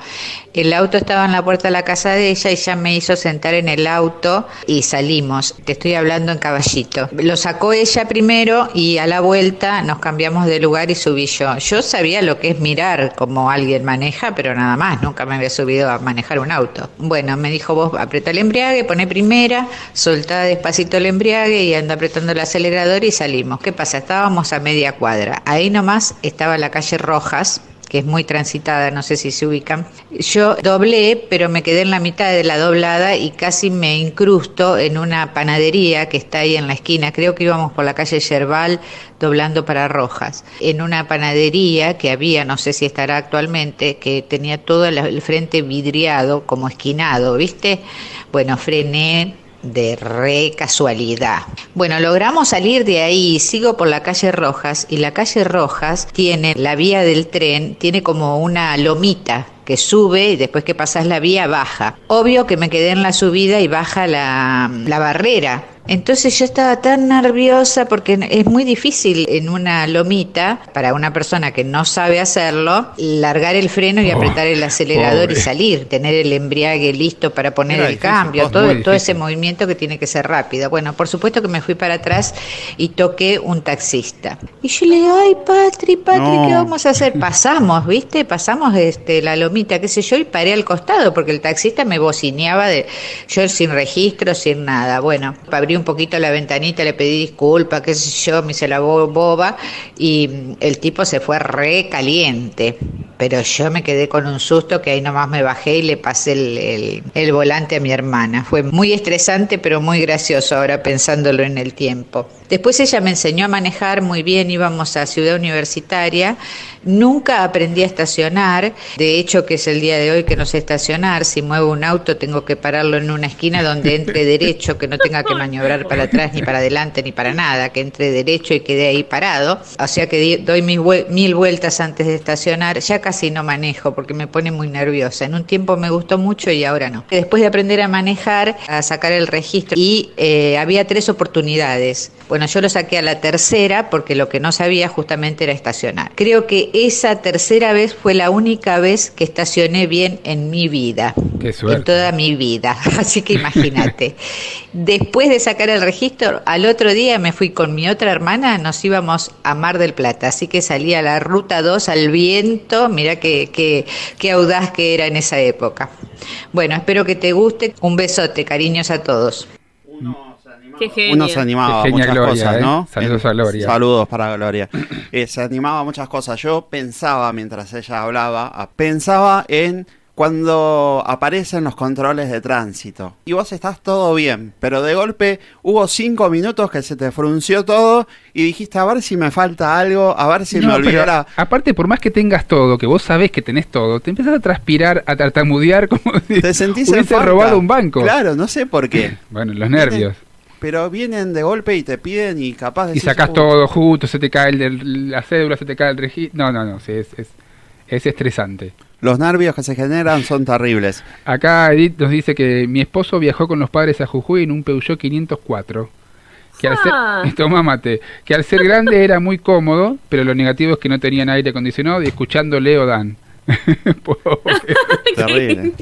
el auto estaba en la puerta de la casa de ella y ella me hizo sentar en el auto y salimos. Te estoy hablando en caballito. Lo sacó ella primero y a la vuelta nos cambiamos de lugar y subí yo. Yo sabía lo que es mirar como alguien maneja, pero nada más, nunca me había subido a manejar un auto. Bueno, me dijo vos apretá el embriague, poné primera, soltá despacito el embriague y anda apretando el acelerador y salimos. ¿Qué pasa? Estábamos a media cuadra. Ahí nomás estaba la calle Rojas, que es muy transitada, no sé si se ubican. Yo doblé, pero me quedé en la mitad de la doblada y casi me incrusto en una panadería que está ahí en la esquina. Creo que íbamos por la calle Yerbal doblando para Rojas. En una panadería que había, no sé si estará actualmente, que tenía todo el- frente vidriado, como esquinado, ¿viste? Bueno, frené de re casualidad. Bueno, logramos salir de ahí, sigo por la calle Rojas y la calle Rojas tiene la vía del tren, tiene como una lomita que sube y después que pasas la vía baja. Obvio que me quedé en la subida y baja la, la barrera. Entonces yo estaba tan nerviosa porque es muy difícil en una lomita para una persona que no sabe hacerlo, largar el freno y Oh, apretar el acelerador pobre. y salir, tener el embriague listo para poner Era el difícil, cambio, todo, todo ese movimiento que tiene que ser rápido. Bueno, por supuesto que me fui para atrás y toqué un taxista. Y yo le digo, ay, Patri, Patri, No. ¿qué vamos a hacer? Pasamos, ¿viste? Pasamos este, la lomita, qué sé yo, y paré al costado porque el taxista me bocineaba de yo sin registro, sin nada. Bueno, abrí un poquito la ventanita, le pedí disculpas, qué sé yo, me hice la bo- boba y el tipo se fue re caliente. Pero yo me quedé con un susto que ahí nomás me bajé y le pasé el, el- el volante a mi hermana. Fue muy estresante, pero muy gracioso ahora pensándolo en el tiempo. Después ella me enseñó a manejar muy bien, íbamos a Ciudad Universitaria Nunca aprendí a estacionar, de hecho que es el día de hoy que no sé estacionar, si muevo un auto tengo que pararlo en una esquina donde entre derecho, que no tenga que maniobrar para atrás ni para adelante ni para nada, que entre derecho y quede ahí parado, o sea que doy mis mil vueltas antes de estacionar, ya casi no manejo porque me pone muy nerviosa, en un tiempo me gustó mucho y ahora no. Después de aprender a manejar, a sacar el registro y eh, había tres oportunidades. Bueno, yo lo saqué a la tercera porque lo que no sabía justamente era estacionar. Creo que esa tercera vez fue la única vez que estacioné bien en mi vida. Qué En suerte. toda mi vida. Así que imagínate. Después de sacar el registro, al otro día me fui con mi otra hermana, nos íbamos a Mar del Plata. Así que salí a la ruta 2 al viento. Mira qué, qué, qué audaz que era en esa época. Bueno, espero que te guste. Un besote, cariños a todos. Qué. Uno se animaba a Qué genia muchas Gloria, cosas, ¿eh? ¿no? Saludos a Gloria. Saludos para Gloria. Eh, se animaba a muchas cosas. Yo pensaba, mientras ella hablaba, pensaba en cuando aparecen los controles de tránsito. Y vos estás todo bien, pero de golpe hubo cinco minutos que se te frunció todo y dijiste, a ver si me falta algo, a ver si me No, pero la... aparte, por más que tengas todo, que vos sabés que tenés todo, te empezás a transpirar, a tartamudear como si Te sentís en hubiese robado un banco. Claro, no sé por qué. Bueno, los nervios. Pero vienen de golpe y te piden y capaz de Y sacás todo justo, se te cae el del- la cédula, se te cae el registro. No, no, no, sí, es, es, es estresante. Los nervios que se generan son terribles. Acá Edith nos dice que mi esposo viajó con los padres a Jujuy en un Peugeot 504. Que al Ah. ser, toma mate, que al ser grande era muy cómodo, pero lo negativo es que no tenían aire acondicionado y escuchando Leo Dan. Pobre. Terrible.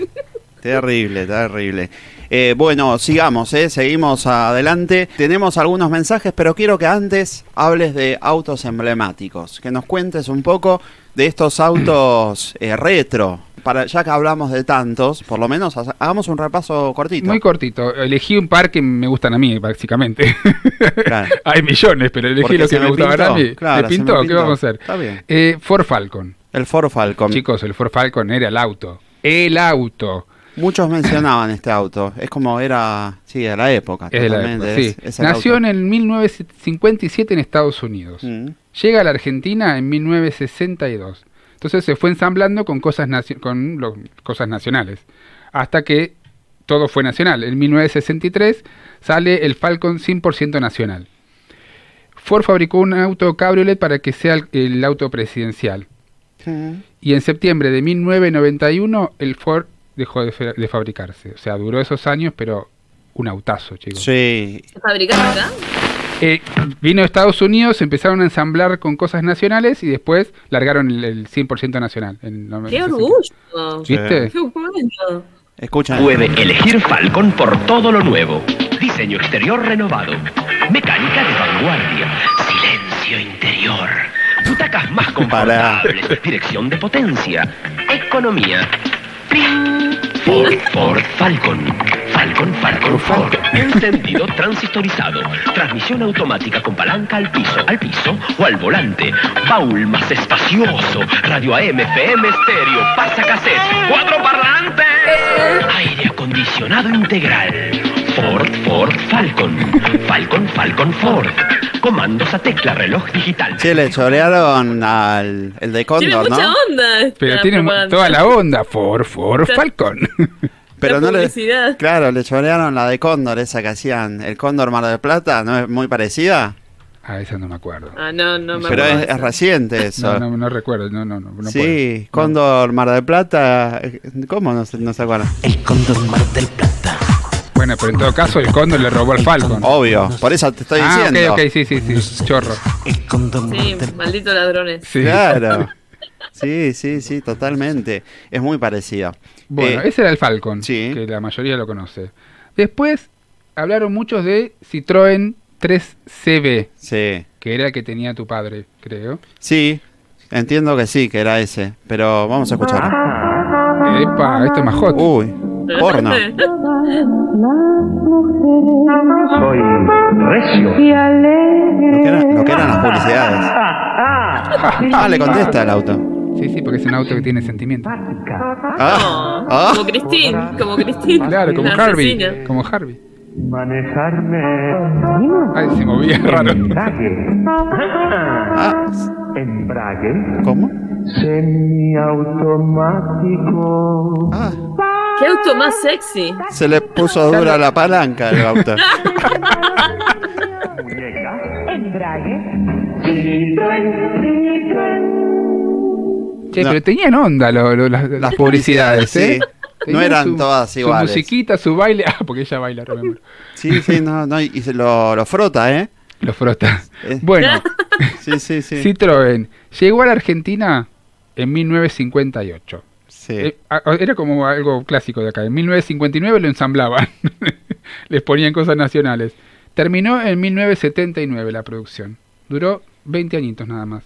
terrible, terrible. Eh, bueno, sigamos, ¿eh? seguimos adelante. Tenemos algunos mensajes, pero quiero que antes hables de autos emblemáticos, que nos cuentes un poco de estos autos eh, retro. Para, ya que hablamos de tantos, por lo menos ha- hagamos un repaso cortito. Muy cortito. Elegí un par que me gustan a mí, básicamente. Claro. Hay millones, pero elegí Porque lo se que me me gustaba pintó. a mí. Claro. ¿Qué vamos a hacer? Está bien. Eh, Ford Falcon. El Ford Falcon. Chicos, el Ford Falcon era el auto. El auto. Muchos mencionaban este auto. Es como era, sí, de la época. Es de la totalmente. época, sí. Es- Nació auto. en el 1957 en Estados Unidos. Mm. Llega a la Argentina en 1962. Entonces se fue ensamblando con cosas, con lo- cosas nacionales. Hasta que todo fue nacional. En 1963 sale el Falcon 100% nacional. Ford fabricó un auto cabriolet para que sea el, el auto presidencial. Mm. Y en septiembre de 1991 el Ford dejó de, fe- de fabricarse. O sea, duró esos años, pero un autazo, chicos. Sí, ¿Se fabricaba acá? Eh, vino de Estados Unidos, empezaron a ensamblar con cosas nacionales y después largaron el, el 100% nacional. en ¡Qué 60. orgullo! ¿Viste? Escucha. Puede elegir Falcon por todo lo nuevo. Diseño exterior renovado. Mecánica de vanguardia. Silencio interior. Butacas más confortables. Dirección de potencia. Economía. Ford, Ford Falcon. Falcon, Falcon, Ford. Encendido transistorizado. Transmisión automática con palanca al piso, al piso o al volante. Baúl más espacioso. Radio AM, FM estéreo. Pasa cassette. Cuatro parlantes. Aire acondicionado integral. Ford, Ford, Falcon. Falcon, Falcon, Ford. Comandos a tecla, reloj digital. Che, le chorearon al el de Tiene Cóndor, mucha ¿no? onda. esta Pero tiene propaganda. toda la onda. Ford, Ford, Está- Falcon. Pero La no le. publicidad. Claro, le chorearon la de Cóndor, esa que hacían. El Cóndor Mar del Plata, ¿no es muy parecida? ah, esa no me acuerdo. Ah, no, no me Pero acuerdo es, de es eso. reciente eso. No, no, no recuerdo. No, no, no, no sí, puedo. Cóndor Mar del Plata. eh, ¿Cómo no se, no se acuerdan? El Cóndor Mar del Plata. Bueno, pero en todo caso, el Cóndor le robó al Falcon. Obvio, por eso te estoy ah, diciendo. ok, ok, sí, sí, sí. Chorro. Sí, malditos ladrones. Sí. Claro. Sí, sí, sí, totalmente. Es muy parecida. Bueno, Eh, ese era el Falcon, sí. que la mayoría lo conoce. Después hablaron muchos de Citroën 3CB, Sí, que era el que tenía tu padre, creo. sí, entiendo que sí, que era ese. Pero vamos a escuchar. Epa, esto es más hot. Uy, porno. Soy recio. Lo que, era- lo que eran las publicidades. Ah, le contesta el auto. Sí, sí, porque es un auto que tiene sentimiento. Ah, ah. Como Christine, como Christine. Claro, como la Harvey. asesina. Como Harvey. Manejarme. Ay, se movía raro. Ah, Embrague. ¿Cómo? semiautomático. Ah, ¿Qué auto más sexy? se le puso dura la palanca al auto. Che, No. pero tenían onda lo- lo- las, las publicidades, sí. ¿eh? No Tenían eran su- todas iguales. Su musiquita, su baile. Ah, porque ella baila, remember. Sí, sí, no, no, y se lo, lo frota, ¿eh? Lo frota. Eh, Bueno, Sí, sí, sí. Citroën llegó a la Argentina en 1958. Sí. Eh, era como algo clásico de acá. En 1959 lo ensamblaban. Les ponían cosas nacionales. Terminó en 1979 la producción. Duró 20 añitos nada más.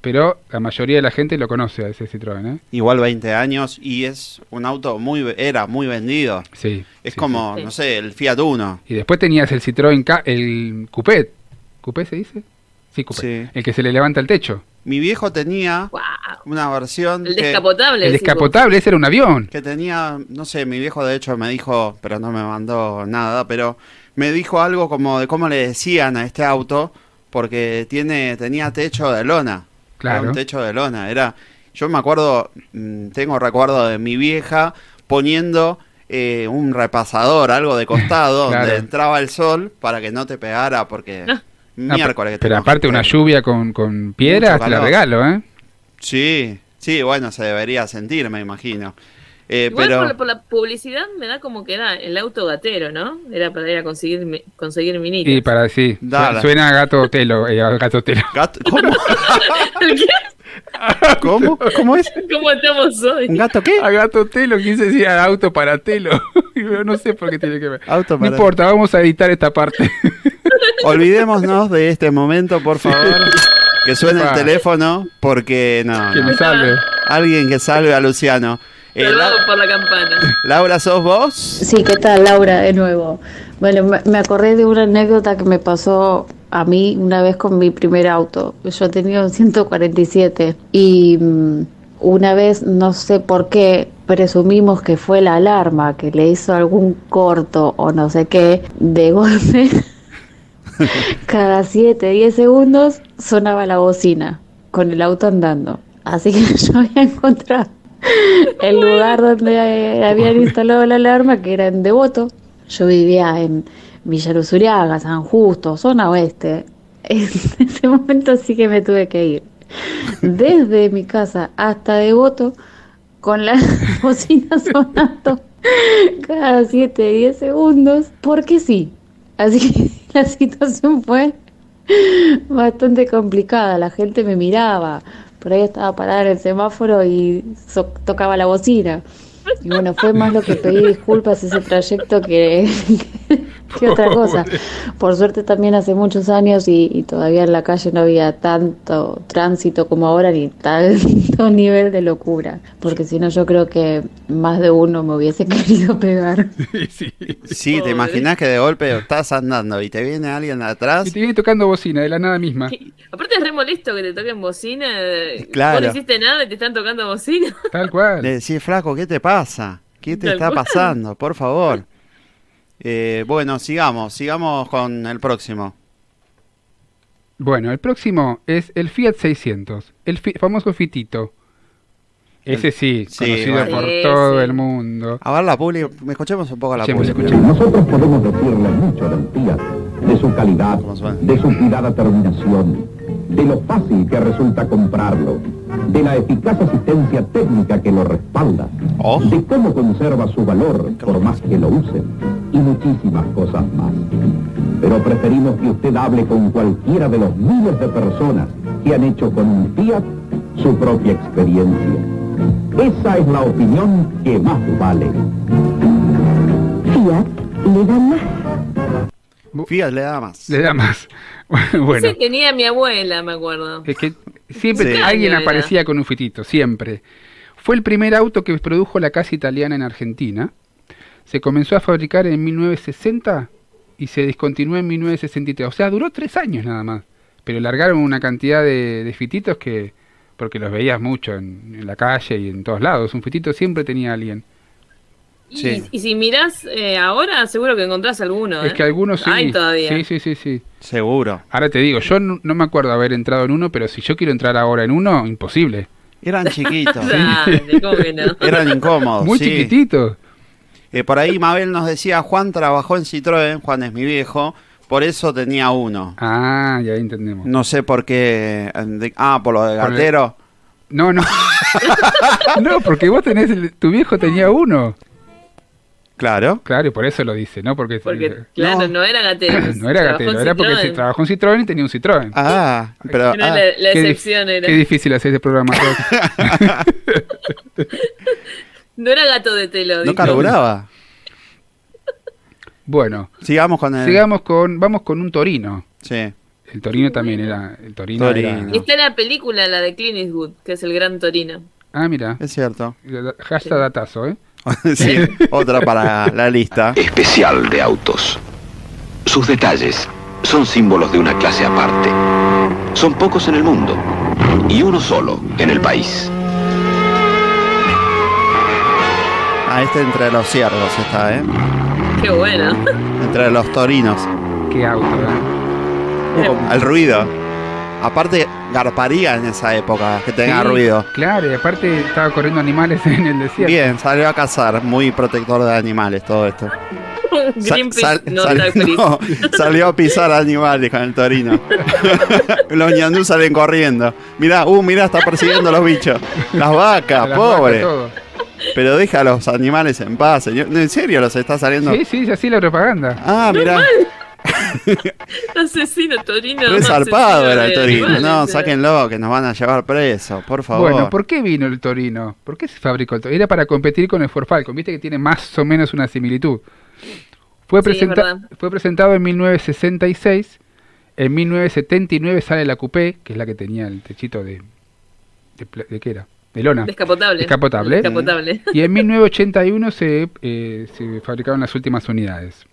Pero la mayoría de la gente lo conoce a ese Citroën, ¿eh? Igual 20 años y es un auto muy, era muy vendido. Sí. Es sí, como, sí. no sé, el Fiat Uno. Y después tenías el Citroën, K, el Coupé. ¿Coupé se dice? Sí, Coupé. El que se le levanta el techo. Mi viejo tenía Wow. una versión El que, descapotable. El descapotable, ese era un avión. que tenía, no sé, mi viejo de hecho me dijo, pero no me mandó nada, pero me dijo algo como de cómo le decían a este auto, porque tiene, tenía techo de lona. Era Claro. un techo de lona. Era, yo me acuerdo, mm, tengo recuerdo de mi vieja poniendo eh, un repasador, algo de costado, Claro. donde entraba el sol para que no te pegara, porque Ah. No, miércoles que te pero aparte una lluvia con, con piedras, te la regalo, ¿eh? Sí, sí, bueno, se debería sentir, me imagino. Eh, Igual pero por, la, por la publicidad me da como que era el auto gatero, ¿no? Era para ir a conseguir, conseguir minitas. Y para sí, Dale. suena a gato telo, eh, a gato telo. Gato- ¿Cómo? ¿Qué? ¿Cómo? ¿Cómo es? ¿Cómo estamos hoy? ¿Un gato qué? A gato telo, quise decir a auto para telo. No sé por qué tiene que ver. Auto No para- importa, vamos a editar esta parte. Olvidémonos de este momento, por favor. Que suene el teléfono, porque no, que no. me salve. Alguien que salve a Luciano. Eh, Salvado La- por la campana. Laura, ¿sos vos? Sí, ¿qué tal, Laura? De nuevo. Bueno, me, me acordé de una anécdota que me pasó a mí una vez con mi primer auto. Yo tenía un 147 y mm, una vez, no sé por qué, presumimos que fue la alarma que le hizo algún corto o no sé qué, de golpe. Cada 7, 10 segundos sonaba la bocina con el auto andando. Así que yo había encontrado el lugar donde eh, habían instalado la alarma, que era en Devoto. Yo vivía en Villa Luzuriaga, San Justo, zona oeste. En ese momento sí que me tuve que ir. Desde mi casa hasta Devoto, con la bocina sonando cada 7, 10 segundos, porque sí. Así que la situación fue bastante complicada. La gente me miraba. Por ahí estaba parada en el semáforo y so- tocaba la bocina. Y bueno, fue más lo que pedí disculpas ese trayecto que, que otra cosa. Por suerte también hace muchos años y, y todavía en la calle no había tanto tránsito como ahora ni tanto nivel de locura. Porque si no yo creo que más de uno me hubiese querido pegar. Sí. Sí, te Pobre. imaginas que de golpe estás andando y te viene alguien atrás. Y te viene tocando bocina de la nada misma. Aparte es re molesto que te toquen bocina. Claro. No hiciste nada y te están tocando bocina. Tal cual. Le decís, flaco, ¿qué te pasa? ¿Qué te Tal está cual. pasando? Por favor. Eh, bueno, sigamos, sigamos con el próximo. Bueno, el próximo es el Fiat 600, el fi- famoso Fitito. Ese sí, Sí, conocido bueno. por Sí, todo sí. el mundo. A ver la puli, me escuchemos un poco la escuchemos. Nosotros podemos decirle mucho del Fiat, de su calidad, de su cuidada terminación, de lo fácil que resulta comprarlo, de la eficaz asistencia técnica que lo respalda, Oh. de cómo conserva su valor por más que lo usen, y muchísimas cosas más. Pero preferimos que usted hable con cualquiera de los miles de personas que han hecho con un Fiat su propia experiencia. Esa es la opinión que más vale. Fiat le da más. Fiat le da más. Le da más. bueno, Ese tenía mi abuela, me acuerdo. es que siempre Sí. alguien Era. aparecía con un Fitito, siempre. Fue el primer auto que produjo la casa italiana en Argentina. Se comenzó a fabricar en 1960 y se discontinuó en 1963. O sea, duró tres años nada más. Pero largaron una cantidad de, de fititos que, porque los veías mucho en, en la calle y en todos lados. Un fitito siempre tenía alguien. Y, Sí. y si mirás eh, ahora, seguro que encontrás alguno. Es ¿eh? que algunos sí. Hay todavía. Sí, sí, sí, sí. Seguro. Ahora te digo, yo no, no me acuerdo haber entrado en uno, pero si yo quiero entrar ahora en uno, imposible. Eran chiquitos. Dale, ¿cómo que no? Eran incómodos. Muy sí. chiquititos. Eh, por ahí Mabel nos decía, Juan trabajó en Citroën, Juan es mi viejo, por eso tenía uno. Ah, ya entendemos. No sé por qué. de- ah, por lo de Por el- gatero. No, no. no, porque vos tenés, el- tu viejo tenía uno. Claro. Claro, y por eso lo dice, ¿no? Porque, Porque, claro, no, era gatero. no era gatero, era porque se trabajó en Citroën y tenía un Citroën. Ah, pero. Ah, la, la Qué excepción era. Qué difícil hacer ese programa. No era gato de telo. no carburaba. bueno, Sigamos con el. sigamos con, vamos con un Torino. Sí. El Torino también era, el Torino, Torino. era- Y está la película, la de Clint Eastwood, que es el gran Torino. Ah, mira, Es cierto. hashtag datazo, ¿eh? sí, otra para la lista. especial de autos. Sus detalles son símbolos de una clase aparte. Son pocos en el mundo y uno solo en el país. Ah, este entre los ciervos está, ¿eh? Qué bueno. Entre los torinos. Qué auto, ¿eh? El ruido. Aparte, garparía en esa época que tenga Sí, ruido. Claro, y aparte estaba corriendo animales en el desierto. Bien, salió a cazar. Muy protector de animales todo esto. Sa- Greenpeace sal- no sal- no, salió a pisar animales con el torino. los ñandú salen corriendo. Mirá, uh, mirá, está persiguiendo a los bichos. Las vacas, Las pobre. vacas. Pero deja a los animales en paz, señor. ¿En serio los está saliendo? Sí, sí, así la propaganda. Ah, mirá. Asesino Torino. Re zarpado era el torino. animales, No, sáquenlo, que nos van a llevar preso, por favor. Bueno, ¿por qué vino el Torino? ¿Por qué se fabricó el Torino? Era para competir con el Ford Falcon. Viste que tiene más o menos una similitud. Fue, presenta- fue presentado en 1966. En 1979 sale la Coupé, que es la que tenía el techito de... ¿De, qué era? De lona. Descapotable. Descapotable. Descapotable. Y en 1981 se, eh, se fabricaron las últimas unidades.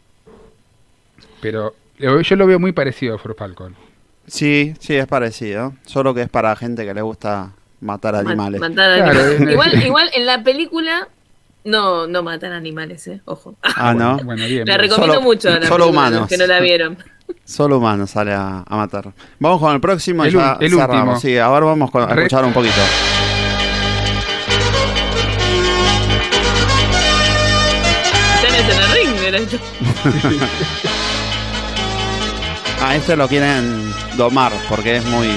Pero yo lo veo muy parecido a Ford Falcon. Sí, sí, es parecido. Solo que es para gente que le gusta matar Ma- animales. matar animales. eh, igual, igual en la película no, no matan animales, eh. Ojo. Ah, ¿no? Bueno, bien. La bien. recomiendo Solo- mucho la solo humanos. que no la vieron. Solo humano sale a, a matar. Vamos con el próximo y El ya el cerramos. último. Sí, ahora vamos con- a Re- escuchar un poquito. Tenés en el ring, era esto. Ah, este lo quieren domar porque es muy.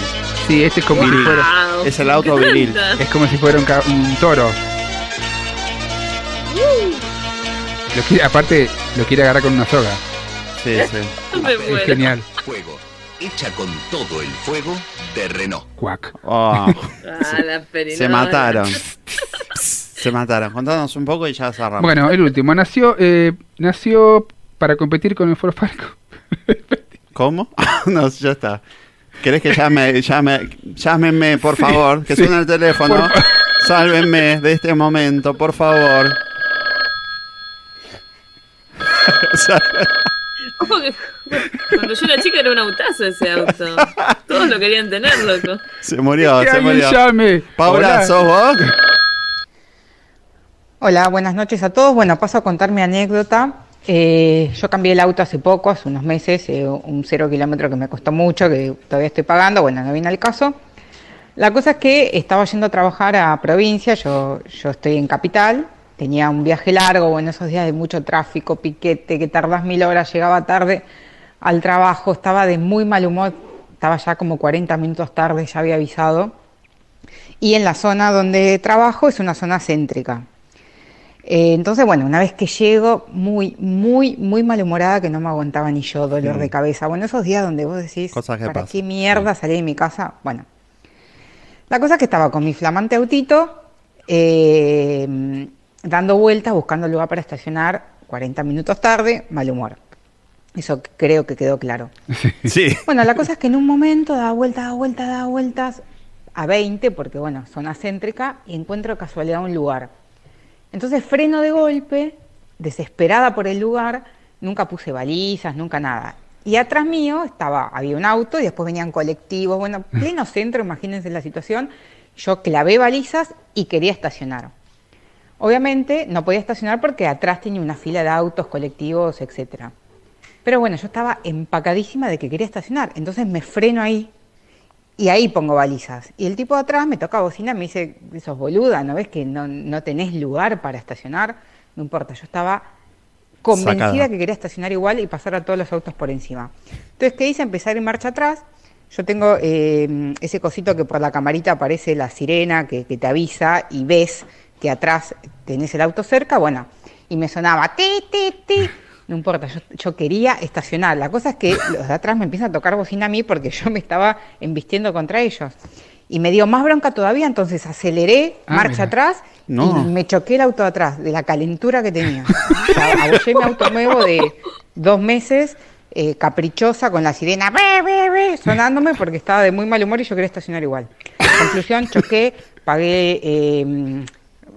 Sí, este es como, si fuera, Es el auto viril. es como si fuera un, ca- un toro. Lo quiere- aparte, lo quiere agarrar con una soga. Sí, sí. Me Es muero. genial. Fuego, hecha con todo el fuego de Renault. Cuac. Oh, Ah, la se mataron. Se mataron. Contanos un poco y ya cerramos. Bueno, el último. Nació, eh, nació para competir con el Ford Falcon. ¿Cómo? no, ya está. ¿Querés que llame, llame, llámenme, por favor? Que sí. suena el teléfono. Sálvenme de este momento, por favor. Ojo que cuando yo era chica era un autazo ese auto. Todos lo querían tener, loco. se murió, se murió. llame. Paula, Hola. ¿sos vos? Hola, buenas noches a todos. Bueno, paso a contar mi anécdota. Eh, yo cambié el auto hace poco, hace unos meses, eh, un cero kilómetro que me costó mucho, que todavía estoy pagando. Bueno, no viene al caso. La cosa es que estaba yendo a trabajar a provincia, yo, yo estoy en capital, tenía un viaje largo, bueno, esos días de mucho tráfico, piquete, que tardas mil horas, llegaba tarde al trabajo, estaba de muy mal humor, estaba ya como 40 minutos tarde, ya había avisado. Y en la zona donde trabajo es una zona céntrica. Eh, entonces, bueno, una vez que llego, muy, muy, muy malhumorada, que no me aguantaba ni yo, dolor de cabeza. Bueno, esos días donde vos decís, Mm. Cosas que ¿para qué mierda salí de mi casa? Bueno, la cosa es que estaba con mi flamante autito, eh, dando vueltas, buscando lugar para estacionar, 40 minutos tarde, mal humor. Eso creo que quedó claro. Sí. Bueno, la cosa es que en un momento da vueltas, da vueltas, da vueltas a 20, porque bueno, zona céntrica, y encuentro casualidad un lugar. Entonces freno de golpe, desesperada por el lugar, nunca puse balizas, nunca nada. Y atrás mío estaba, había un auto y después venían colectivos, bueno, pleno centro, imagínense la situación. Yo clavé balizas y quería estacionar. Obviamente no podía estacionar porque atrás tenía una fila de autos, colectivos, etcétera. Pero bueno, yo estaba empacadísima de que quería estacionar. Entonces me freno ahí, y ahí pongo balizas. Y el tipo de atrás me toca bocina y me dice, sos boluda, ¿no ves que no, no tenés lugar para estacionar? No importa, yo estaba convencida Sacada. que quería estacionar igual y pasar a todos los autos por encima. Entonces, ¿qué hice? Empezar en marcha atrás. Yo tengo eh, ese cosito que por la camarita aparece la sirena que, que te avisa y ves que atrás tenés el auto cerca. Bueno, y me sonaba ti, ti, ti. No importa, yo, yo quería estacionar. La cosa es que los de atrás me empiezan a tocar bocina a mí porque yo me estaba embistiendo contra ellos. Y me dio más bronca todavía, entonces aceleré, Ah, marcha mira. atrás No. y me choqué el auto de atrás, de la calentura que tenía. O sea, abollé mi auto nuevo de dos meses, eh, caprichosa, con la sirena "Be, be, be", sonándome porque estaba de muy mal humor y yo quería estacionar igual. Conclusión, choqué, pagué eh,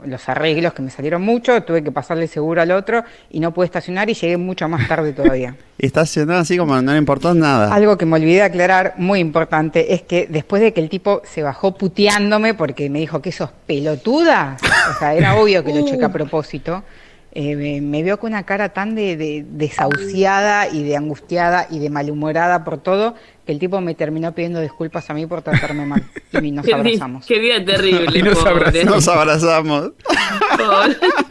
los arreglos que me salieron mucho, tuve que pasarle seguro al otro y no pude estacionar y llegué mucho más tarde todavía. Estacionado así como no le importó nada. Algo que me olvidé de aclarar, muy importante, es que después de que el tipo se bajó puteándome porque me dijo que sos pelotuda, o sea, era obvio que lo choqué a propósito, eh, me, vio con una cara tan de, de- desahuciada y de angustiada y de malhumorada por todo, que el tipo me terminó pidiendo disculpas a mí por tratarme mal. Y nos Qué, abrazamos. qué día terrible. Y nos. Nos abrazamos.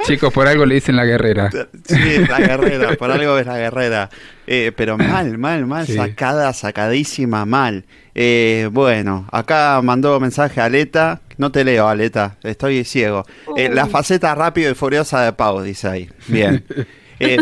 Chicos, por algo le dicen la guerrera. Sí, la guerrera, por algo es la guerrera. Eh, pero mal, mal, mal, Sí. sacada, sacadísima, mal. Eh, bueno, acá mandó mensaje Aleta. No te leo, Aleta, estoy ciego. Eh, la faceta rápido y furiosa de Pau, dice ahí. Bien. Eh,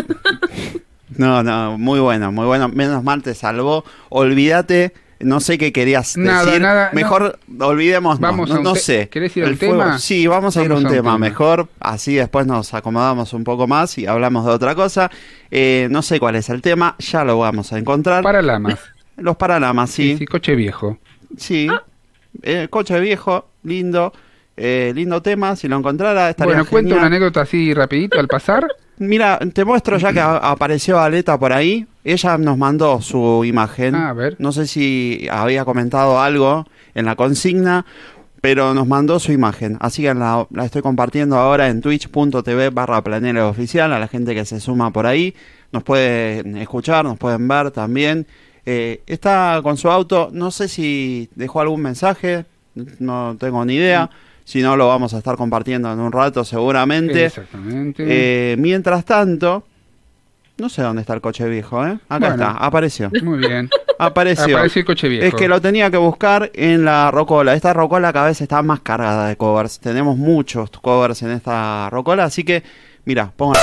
no, no, muy bueno, muy bueno. Menos mal te salvó. Olvídate. No sé qué querías Nada, decir. nada, Mejor olvidemos. Vamos a no, no sé. ¿Querés ir a fuego- tema? Sí, vamos a ir a un a un tema, tema. mejor. Así después nos acomodamos un poco más y hablamos de otra cosa. Eh, no sé cuál es el tema, ya lo vamos a encontrar. Paralamas. Los paralamas, sí. Sí, sí, coche viejo. Sí. Eh, coche viejo, lindo. Eh, lindo tema, si lo encontrara estaría Bueno, cuento una anécdota así rapidito al pasar. Mira, te muestro ya que apareció Aleta por ahí. Ella nos mandó su imagen. Ah, a ver. No sé si había comentado algo en la consigna, pero nos mandó su imagen. Así que la, la estoy compartiendo ahora en twitch.tv barra planera oficial. A la gente que se suma por ahí. Nos pueden escuchar, nos pueden ver también. Eh, está con su auto. No sé si dejó algún mensaje. No tengo ni idea. Si no, lo vamos a estar compartiendo en un rato seguramente. Exactamente. Eh, mientras tanto, no sé dónde está el coche viejo, ¿eh? Acá Bueno. está, apareció. Muy bien. Apareció. Apareció el coche viejo. Es que lo tenía que buscar en la rocola. Esta rocola cada vez está más cargada de covers. Tenemos muchos covers en esta rocola, así que, mira, pongan.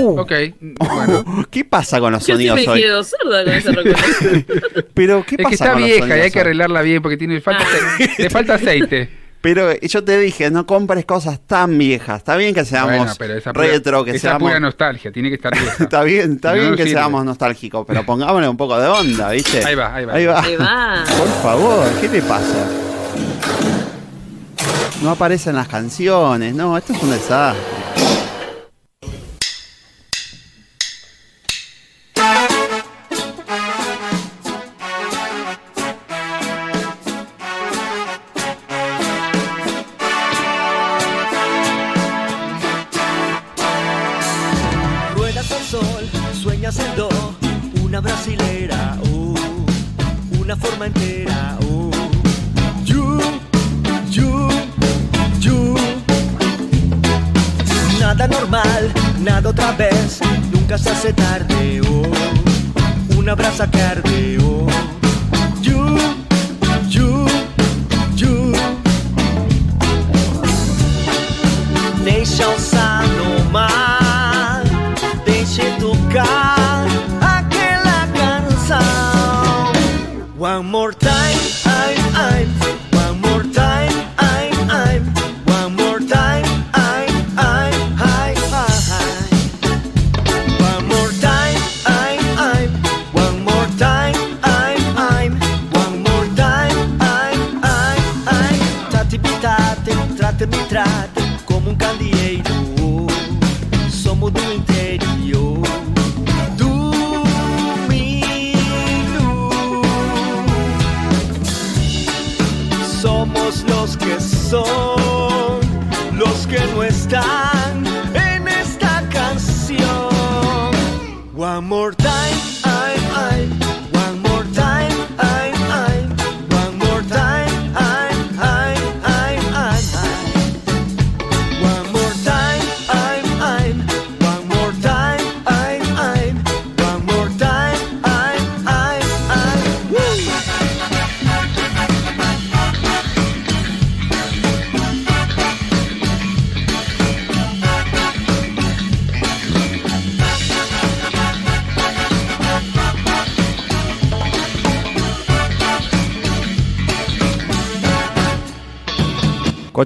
Uh, Ok, bueno. ¿Qué pasa con los Yo sí sonidos me hoy? sorda con esa. Pero, ¿qué Es pasa que está con los vieja y sonidos hay que arreglarla bien porque tiene falta, le falta aceite. Pero yo te dije, no compres cosas tan viejas. Está bien que seamos Bueno, pero esa pura- retro, que esa seamos pura nostalgia, tiene que estar vieja. Está bien, está no, bien que sirve. seamos nostálgicos, pero pongámosle un poco de onda, ¿viste? Ahí va, ahí va. Ahí va. Ahí va. Por favor, ¿qué le pasa? No aparecen las canciones, no, esto es un desastre.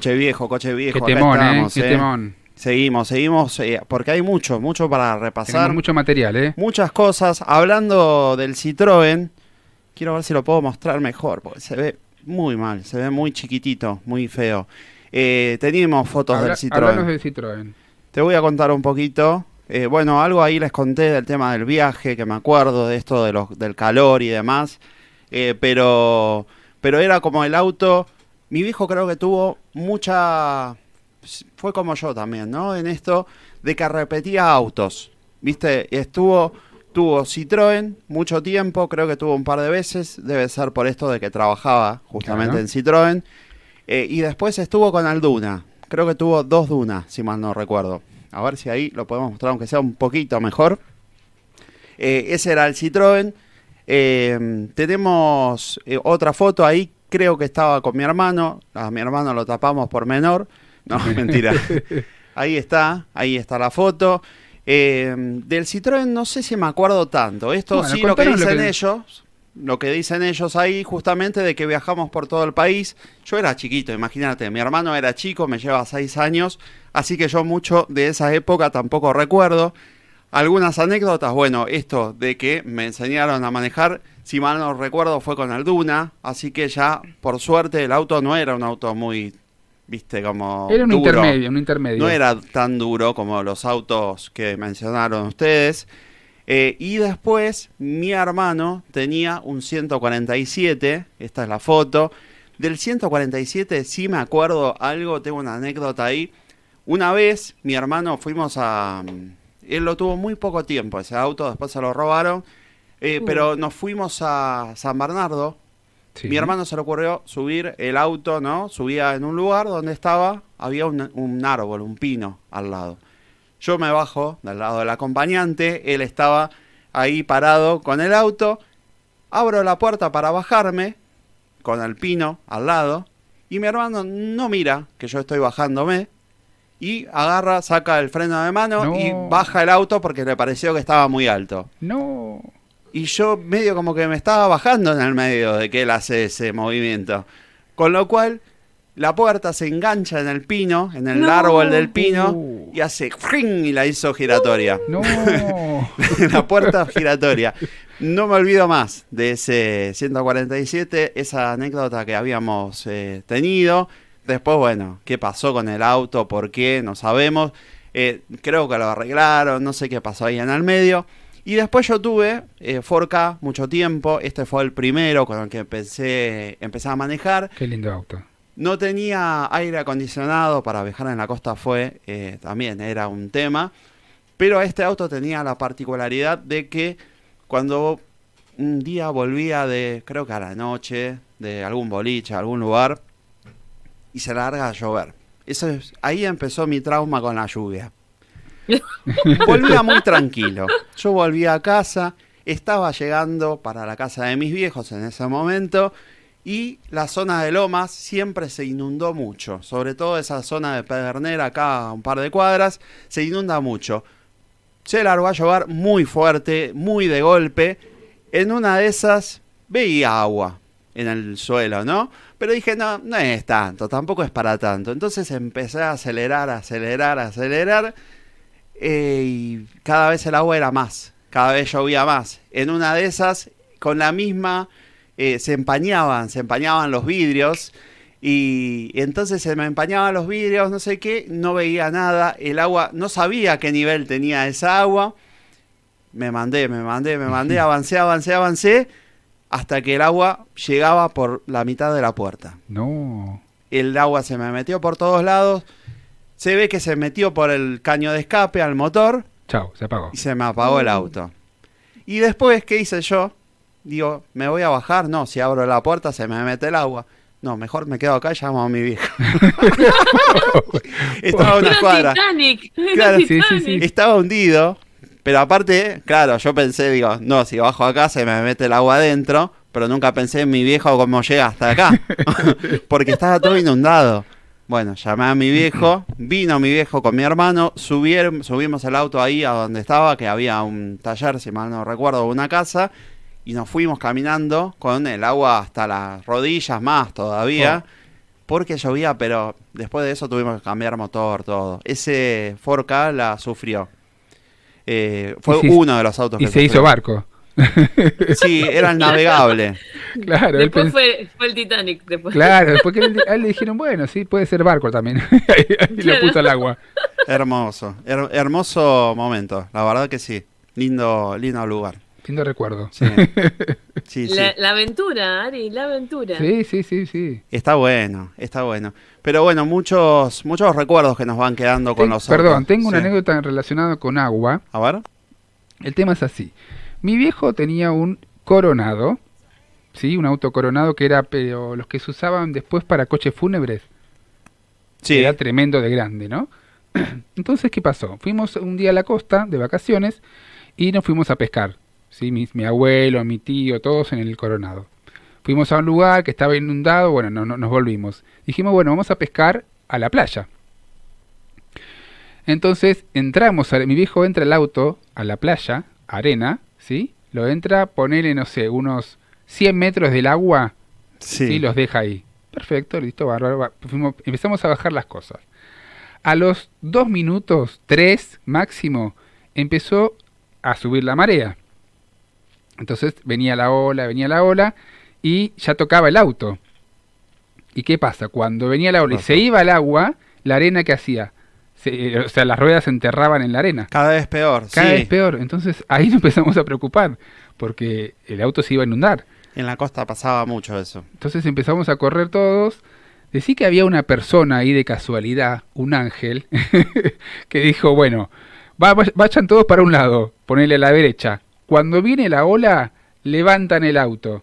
Coche viejo, coche viejo. Qué acá temón, ¿eh? Qué ¿eh? temón. Seguimos, seguimos, eh, porque hay mucho, mucho para repasar. Tenemos mucho material, ¿eh? Muchas cosas. Hablando del Citroën, quiero ver si lo puedo mostrar mejor, porque se ve muy mal, se ve muy chiquitito, muy feo. Eh, teníamos fotos Habla- del Citroën. Del Citroën. Te voy a contar un poquito. Eh, bueno, algo ahí les conté del tema del viaje, que me acuerdo de esto de los, del calor y demás. Eh, pero, pero era como el auto. Mi viejo creo que tuvo mucha. Fue como yo también, ¿no? En esto de que repetía autos. ¿Viste? Estuvo. Tuvo Citroën mucho tiempo, creo que tuvo un par de veces. Debe ser por esto de que trabajaba justamente Claro. en Citroën. Eh, y después estuvo con Alduna. Creo que tuvo dos Dunas, si mal no recuerdo. A ver si ahí lo podemos mostrar, aunque sea un poquito mejor. Eh, ese era el Citroën. Eh, tenemos otra foto ahí. Creo que estaba con mi hermano. A mi hermano lo tapamos por menor. No, mentira. ahí está, ahí está la foto. Eh, del Citroën no sé si me acuerdo tanto. Esto Bueno, sí lo que lo dicen que- ellos. Lo que dicen ellos ahí, justamente de que viajamos por todo el país. Yo era chiquito, imagínate, mi hermano era chico, me lleva seis años, así que yo mucho de esa época tampoco recuerdo. Algunas anécdotas, bueno, esto de que me enseñaron a manejar, si mal no recuerdo, fue con Alduna, así que ya, por suerte, el auto no era un auto muy, viste, como... Era un duro. intermedio, un intermedio. No era tan duro como los autos que mencionaron ustedes. Eh, y después mi hermano tenía un 147, esta es la foto. Del 147 sí me acuerdo algo, tengo una anécdota ahí. Una vez mi hermano fuimos a... Él lo tuvo muy poco tiempo ese auto, después se lo robaron. Eh, Uh. Pero nos fuimos a San Bernardo. Sí. Mi hermano se le ocurrió subir el auto, ¿no? Subía en un lugar donde estaba, había un, un árbol, un pino al lado. Yo me bajo del lado del acompañante, él estaba ahí parado con el auto, abro la puerta para bajarme, con el pino al lado, y mi hermano no mira que yo estoy bajándome, y agarra, saca el freno de mano No. y baja el auto porque le pareció que estaba muy alto. No. Y yo medio como que me estaba bajando en el medio de que él hace ese movimiento. Con lo cual, la puerta se engancha en el pino, en el No. árbol del pino, Uh. y hace ¡fring! y la hizo giratoria. No. la puerta giratoria. No me olvido más de ese 147, esa anécdota que habíamos eh, tenido. Después, bueno, qué pasó con el auto, por qué, no sabemos. Eh, creo que lo arreglaron, no sé qué pasó ahí en el medio. Y después yo tuve eh, 4K mucho tiempo. Este fue el primero con el que empecé, empecé a manejar. Qué lindo auto. No tenía aire acondicionado para viajar en la costa, fue eh, también era un tema. Pero este auto tenía la particularidad de que cuando un día volvía de, creo que a la noche, de algún boliche, algún lugar, y se larga a llover. Eso es- ahí empezó mi trauma con la lluvia. Volvía muy tranquilo. Yo volvía a casa, estaba llegando para la casa de mis viejos en ese momento y la zona de Lomas siempre se inundó mucho, sobre todo esa zona de Pedernera acá a un par de cuadras, se inunda mucho. Se largó a llover muy fuerte, muy de golpe. En una de esas veía agua en el suelo, ¿no? Pero dije, no, no es tanto, tampoco es para tanto. Entonces empecé a acelerar, acelerar, acelerar. Eh, y cada vez el agua era más, cada vez llovía más. En una de esas, con la misma, eh, se empañaban, se empañaban los vidrios. Y entonces se me empañaban los vidrios, no sé qué, no veía nada, el agua, no sabía qué nivel tenía esa agua. Me mandé, me mandé, me mandé, avancé, avancé, avancé, hasta que el agua llegaba por la mitad de la puerta. No. El agua se me metió por todos lados, se ve que se metió por el caño de escape al motor Chao, se apagó. y se me apagó el auto. Y después, ¿qué hice yo? Digo, ¿me voy a bajar? No, si abro la puerta se me mete el agua. No, mejor me quedo acá y llamo a mi vieja. Estaba una cuadra. Titanic. Claro. Estaba hundido, pero aparte, claro, yo pensé, digo, no, si bajo acá se me mete el agua adentro, pero nunca pensé en mi viejo cómo llega hasta acá, porque estaba todo inundado. Bueno, llamé a mi viejo, vino mi viejo con mi hermano, subieron, subimos el auto ahí a donde estaba, que había un taller, si mal no recuerdo, una casa, y nos fuimos caminando con el agua hasta las rodillas más todavía, porque llovía, pero después de eso tuvimos que cambiar motor, todo. Ese 4K la sufrió. Eh, fue uno de los autos Y que se hizo barco. Sí, era el navegable. Claro, Después pens- fue, fue el Titanic. Después. Claro, porque a él, a él le dijeron, bueno, sí, puede ser barco también. ahí ahí lo Claro. puso al agua. Hermoso, her- hermoso momento, la verdad que sí. Lindo, lindo lugar. Lindo recuerdo. Sí, sí, sí. La, la aventura, Ari, la aventura. Sí, sí, sí, sí. Está bueno, está bueno. Pero bueno, muchos, muchos recuerdos que nos van quedando con Ten- los perdón, autos. tengo una Sí. anécdota relacionada con agua. A ver. El tema es así. Mi viejo tenía un coronado, ¿sí? Un auto coronado que era, pero los que se usaban después para coches fúnebres. Sí. Era tremendo de grande, ¿no? Entonces, ¿qué pasó? Fuimos un día a la costa de vacaciones y nos fuimos a pescar. ¿sí? Mi, mi abuelo, mi tío, todos en el coronado. Fuimos a un lugar que estaba inundado, bueno, no, no- nos volvimos. Dijimos, bueno, vamos a pescar a la playa. Entonces entramos, a- mi viejo entra el auto a la playa, arena, ¿sí? Lo entra, ponele, no sé, unos 100 metros del agua, Sí. Los deja ahí. Perfecto, listo, bárbaro. empezamos a bajar las cosas. A los dos minutos, tres máximo, empezó a subir la marea. Entonces venía la ola, venía la ola y ya tocaba el auto. ¿Y qué pasa? Cuando venía la ola y se iba al agua, la arena que hacía, Se- o sea, las ruedas se enterraban en la arena. Cada vez peor, Cada sí. vez peor. Entonces ahí nos empezamos a preocupar porque el auto se iba a inundar. En la costa pasaba mucho eso. Entonces empezamos a correr todos. Decí que había una persona ahí de casualidad, un ángel, que dijo, bueno, va- vay- vayan todos para un lado, ponele a la derecha. Cuando viene la ola, levantan el auto.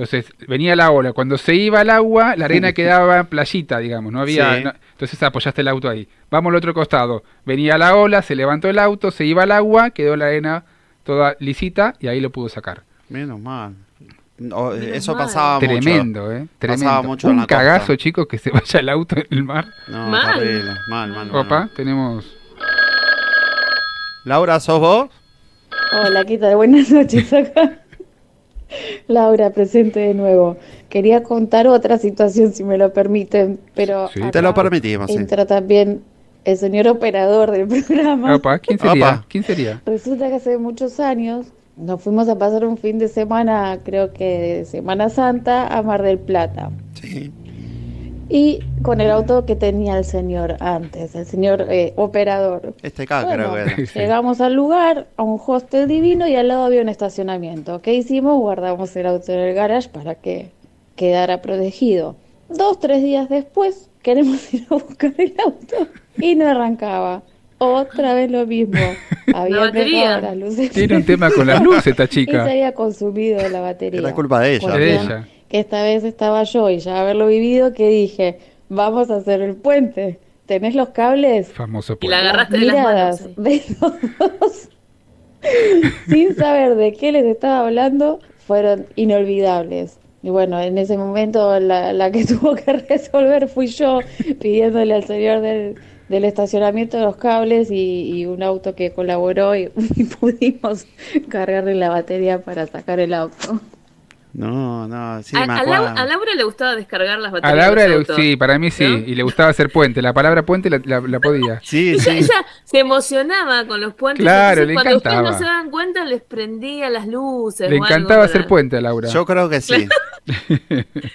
Entonces venía la ola, cuando se iba al agua, la arena quedaba playita, digamos, no había... Sí. no- entonces apoyaste el auto ahí. Vamos al otro costado. Venía la ola, se levantó el auto, se iba al agua, quedó la arena toda lisita y ahí lo pudo sacar. Menos mal. No, Menos eso mal. pasaba mucho. Tremendo, ¿eh? Tremendo. Pasaba mucho en Un la costa. cagazo, chicos, que se vaya el auto en el mar. No, Mal. terrible. Mal, mal, mal, Opa, mal. tenemos... Laura, ¿sos vos? Hola, ¿qué tal? Buenas noches acá. Laura, presente de nuevo. Quería contar otra situación, si me lo permiten, pero Sí. Te lo permitimos, sí. entra también el señor operador del programa. Opa, ¿quién sería? Opa. ¿Quién sería? Resulta que hace muchos años nos fuimos a pasar un fin de semana, creo que de Semana Santa, a Mar del Plata. Sí. Y con el auto que tenía el señor antes, el señor eh, operador. Este acá Bueno, creo que era. Sí. Llegamos al lugar, a un hostel divino y al lado había un estacionamiento. ¿Qué hicimos? Guardamos el auto en el garage para que quedara protegido. Dos, tres días después queremos ir a buscar el auto y no arrancaba. Otra vez lo mismo. Había batería. dejado las luces. Tiene un tema con las luces esta Y se chica. había consumido la batería. Era culpa de ella. De ella. Que esta vez estaba yo y ya haberlo vivido que dije, vamos a hacer el puente. ¿Tenés los cables? Famoso Y la agarraste de las miradas manos. de los dos, sin saber de qué les estaba hablando, fueron inolvidables. Y bueno, en ese momento la, la que tuvo que resolver fui yo, pidiéndole al señor del, del estacionamiento los cables y, y un auto que colaboró y, y pudimos cargarle la batería para sacar el auto. No, no, sí, a, me a acuerdo. Lau- a Laura le gustaba descargar las A baterías. Laura, de le- autos. sí, para mí sí, ¿No? y le gustaba hacer puente. La palabra puente la, la- la podía. Sí, Ella, sí. ella se emocionaba con los puentes. Claro, le cuando ustedes encantaba. no se daban cuenta, les prendía las luces. Le o encantaba hacer puente a Laura. Yo creo que sí.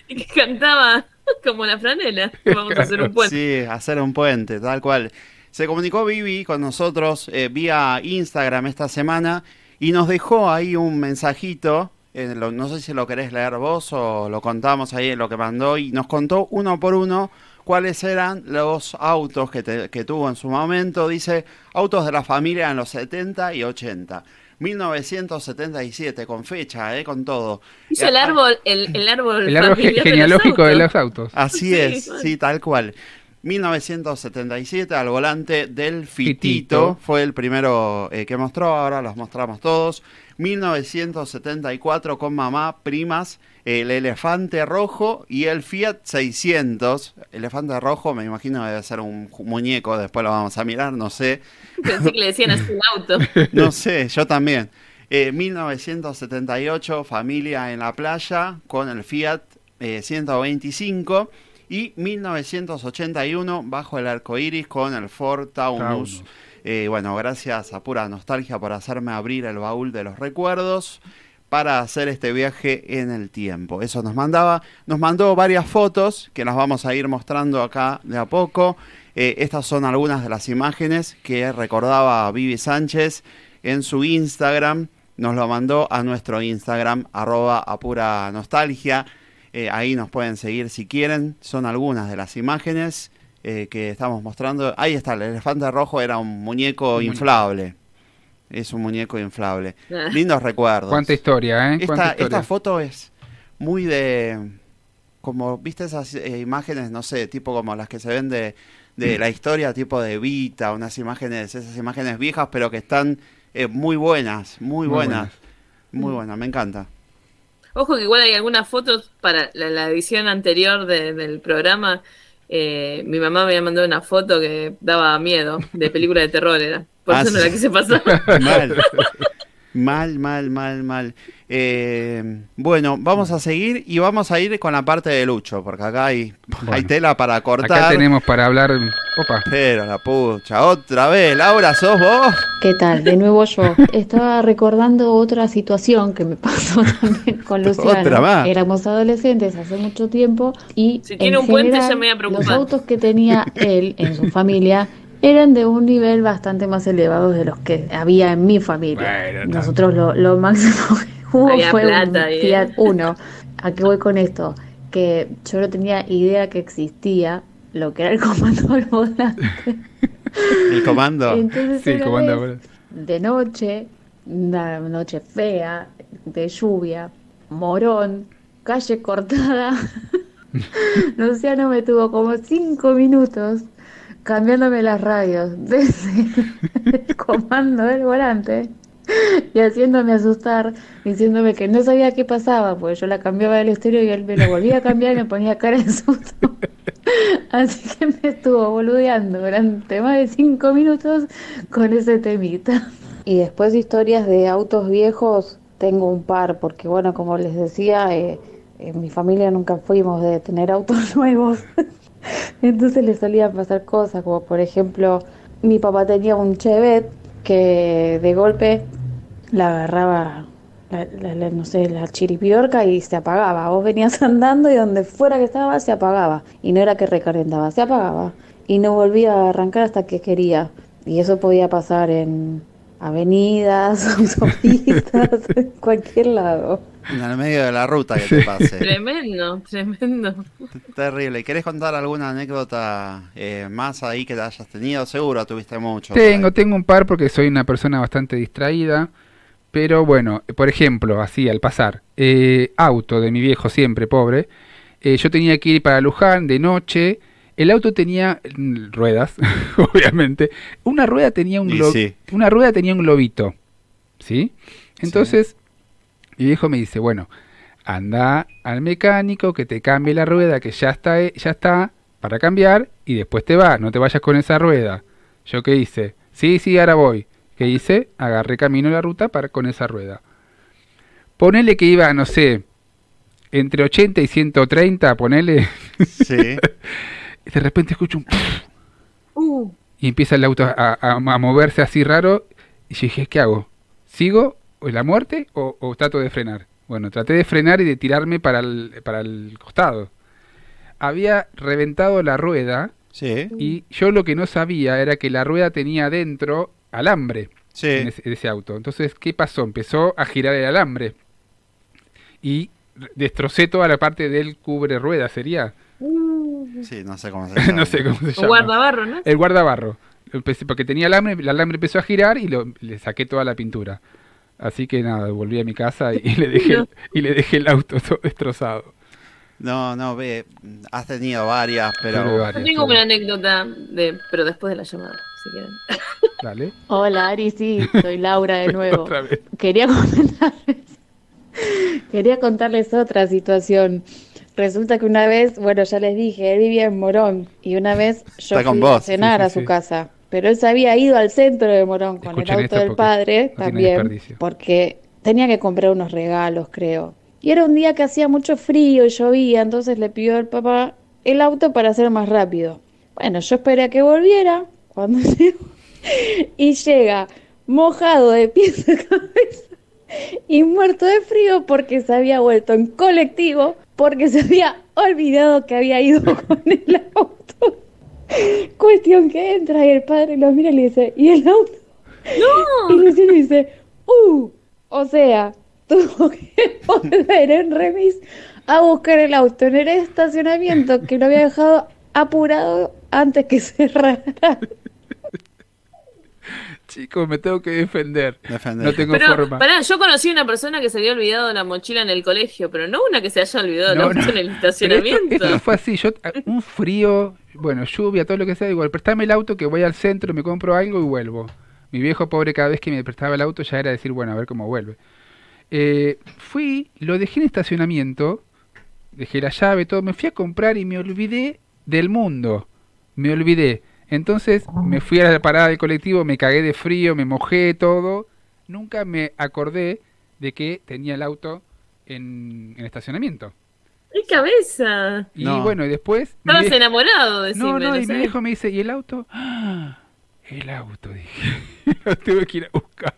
Y que cantaba como la franela. Vamos a hacer un puente. Sí, hacer un puente, tal cual. Se comunicó Vivi con nosotros eh, vía Instagram esta semana y nos dejó ahí un mensajito. Eh, lo- no sé si lo querés leer vos o lo contamos ahí en lo que mandó y nos contó uno por uno cuáles eran los autos que, te- que tuvo en su momento. Dice, autos de la familia en los 70 y 80. 1977, con fecha, eh, con todo. Hizo Eh, el árbol, el, el árbol, el árbol ge- familiar de los genealógico de los autos. Así Sí, es, bueno. sí, tal cual. 1977 al volante del Fitito, Fitito. fue el primero eh, que mostró, ahora los mostramos todos. 1974 con mamá, primas, el elefante rojo y el Fiat 600. Elefante rojo, me imagino debe ser un muñeco, después lo vamos a mirar, no sé. Pensé que le decían así el auto. No sé, yo también. Eh, 1978, familia en la playa con el Fiat eh, 125. Y 1981, bajo el arco iris con el Ford Taunus. Taunus. Eh, bueno, gracias a pura nostalgia por hacerme abrir el baúl de los recuerdos para hacer este viaje en el tiempo. Eso nos mandaba, nos mandó varias fotos que las vamos a ir mostrando acá de a poco. Eh, estas son algunas de las imágenes que recordaba Vivi Sánchez en su Instagram. Nos lo mandó a nuestro Instagram, arroba apura nostalgia. Eh, ahí nos pueden seguir si quieren. Son algunas de las imágenes eh, que estamos mostrando. Ahí está, el elefante rojo era un muñeco Un muñeco. inflable. Es un muñeco inflable. Ah. Lindos recuerdos. Cuánta historia, ¿eh? Cuánta Esta, historia. esta foto es muy de. Como, ¿viste esas eh, imágenes, no sé, tipo como las que se ven de, de la historia, tipo de Vita, unas imágenes, esas imágenes viejas, pero que están eh, muy buenas, muy, Muy buenas. buenas. Muy buenas, me encanta. Ojo que igual hay algunas fotos para la, la edición anterior de- del programa. Eh, mi mamá me había mandado una foto que daba miedo, de película de terror era. Por Ah, eso no la quise pasar. Mal. Mal, mal, mal, mal. Eh, bueno, vamos a seguir y vamos a ir con la parte de Lucho, porque acá hay, hay tela para cortar. Acá tenemos para hablar. Opa. Pero la pucha, otra vez, Laura, ¿sos vos? ¿Qué tal? De nuevo yo. Estaba recordando otra situación que me pasó también con Luciano. Otra más. Éramos adolescentes hace mucho tiempo y Si tiene en un puente, general, ya me voy a preocupar. Los autos que tenía él en su familia eran de un nivel bastante más elevado de los que había en mi familia. Nosotros lo, lo máximo que hubo Había fue plata un. Fiat Uno. ¿A qué voy con esto? Que yo no tenía idea que existía lo que era el comando al volante. El comando. Entonces Sí, una comando vez, de noche, una noche fea, de lluvia, morón, calle cortada. Luciano me tuvo como cinco minutos cambiándome las radios desde el comando del volante y haciéndome asustar, diciéndome que no sabía qué pasaba, porque yo la cambiaba del estéreo y él me lo volvía a cambiar y me ponía cara de susto. Así que me estuvo boludeando durante más de cinco minutos con ese temita. Y después historias de autos viejos, tengo un par, porque bueno, como les decía, eh, en mi familia nunca fuimos de tener autos nuevos. Entonces le solían pasar cosas, como por ejemplo, mi papá tenía un Chevette que de golpe la agarraba, la, la- la- no sé, la chiripiorca y se apagaba. Vos venías andando y donde fuera que estaba se apagaba. Y no era que recalentaba, se apagaba. Y no volvía a arrancar hasta que quería. Y eso podía pasar en avenidas, autopistas, en cualquier lado. En el medio de la ruta que te pase. Tremendo, tremendo. Terrible. ¿Querés contar alguna anécdota eh, más ahí que te hayas tenido? Seguro tuviste mucho. Tengo, tengo un par porque soy una persona bastante distraída. Pero bueno, por ejemplo, así al pasar, eh, auto de mi viejo siempre pobre. eh, yo tenía que ir para Luján de noche. El auto tenía mm, ruedas, obviamente. Una rueda tenía un glo- sí. una rueda tenía un globito, ¿sí? Entonces mi viejo me dice, bueno, anda al mecánico que te cambie la rueda que ya está, eh, ya está para cambiar y después te vas, no te vayas con esa rueda. ¿Yo qué hice? Sí, sí, ahora voy. ¿Qué hice? Agarré camino la ruta para con esa rueda. Ponele que iba, no sé, entre 80 y 130, ponele. Sí. y de repente escucho un... Uh, Y empieza el auto a, a- a moverse así raro. Y yo dije, ¿qué hago? ¿Sigo o la muerte o, o trato de frenar? Bueno, traté de frenar y de tirarme para el, para el costado. Había reventado la rueda Sí. y yo lo que no sabía era que la rueda tenía adentro alambre Sí. en ese, en ese auto. Entonces, ¿qué pasó? Empezó a girar el alambre y destrocé toda la parte del cubre rueda, ¿sería? Sí, no sé cómo se llama. no sé cómo se Un llama. guardabarro, ¿no? El guardabarro. Porque tenía alambre, el alambre empezó a girar y lo, le saqué toda la pintura. Así que nada, volví a mi casa y, y le dejé el, y le dejé el auto todo destrozado. No, no, ve, has tenido varias, pero... varias, Yo tengo tuve. una anécdota, de, pero después de la llamada, si quieren. Dale. Hola Ari, sí, soy Laura de nuevo. Otra vez. Quería comentarles, quería contarles otra situación. Resulta que una vez, bueno, ya les dije, él vivía en Morón y una vez yo fui a vos, cenar sí, a su sí. casa, pero él se había ido al centro de Morón con Escuchen el auto del padre no también, porque tenía que comprar unos regalos, creo. Y era un día que hacía mucho frío y llovía, entonces le pidió al papá el auto para ser más rápido. Bueno, yo esperé a que volviera. Cuando llegó, y llega mojado de pies a cabeza y muerto de frío porque se había vuelto en colectivo, porque se había olvidado que había ido con el auto. Cuestión que entra y el padre lo mira y le dice, ¿y el auto? ¡No! Y Luciano dice, ¡uh! O sea, tuvo que volver en remis a buscar el auto en el estacionamiento que lo había dejado apurado antes que cerrara. Chicos, me tengo que defender. Defender. No tengo Pero, forma. pará, yo conocí una persona que se había olvidado la mochila en el colegio, pero no una que se haya olvidado No, auto no. en el esto, estacionamiento. esto fue así, yo un frío, bueno, lluvia, todo lo que sea, igual, prestame el auto que voy al centro, me compro algo y vuelvo. Mi viejo pobre cada vez que me prestaba el auto ya era decir, bueno, a ver cómo vuelve. Eh, fui, lo dejé en estacionamiento, dejé la llave, todo, me fui a comprar y me olvidé del mundo. Me olvidé. Entonces me fui a la parada del colectivo, me cagué de frío, me mojé todo. Nunca me acordé de que tenía el auto en, en estacionamiento. ¡Qué cabeza! Y bueno, y después... Estabas vie- enamorado, decime, No, no, no y sé. mi viejo me dice, ¿y el auto? ¡Ah! El auto, dije. Lo tuve que ir a buscar.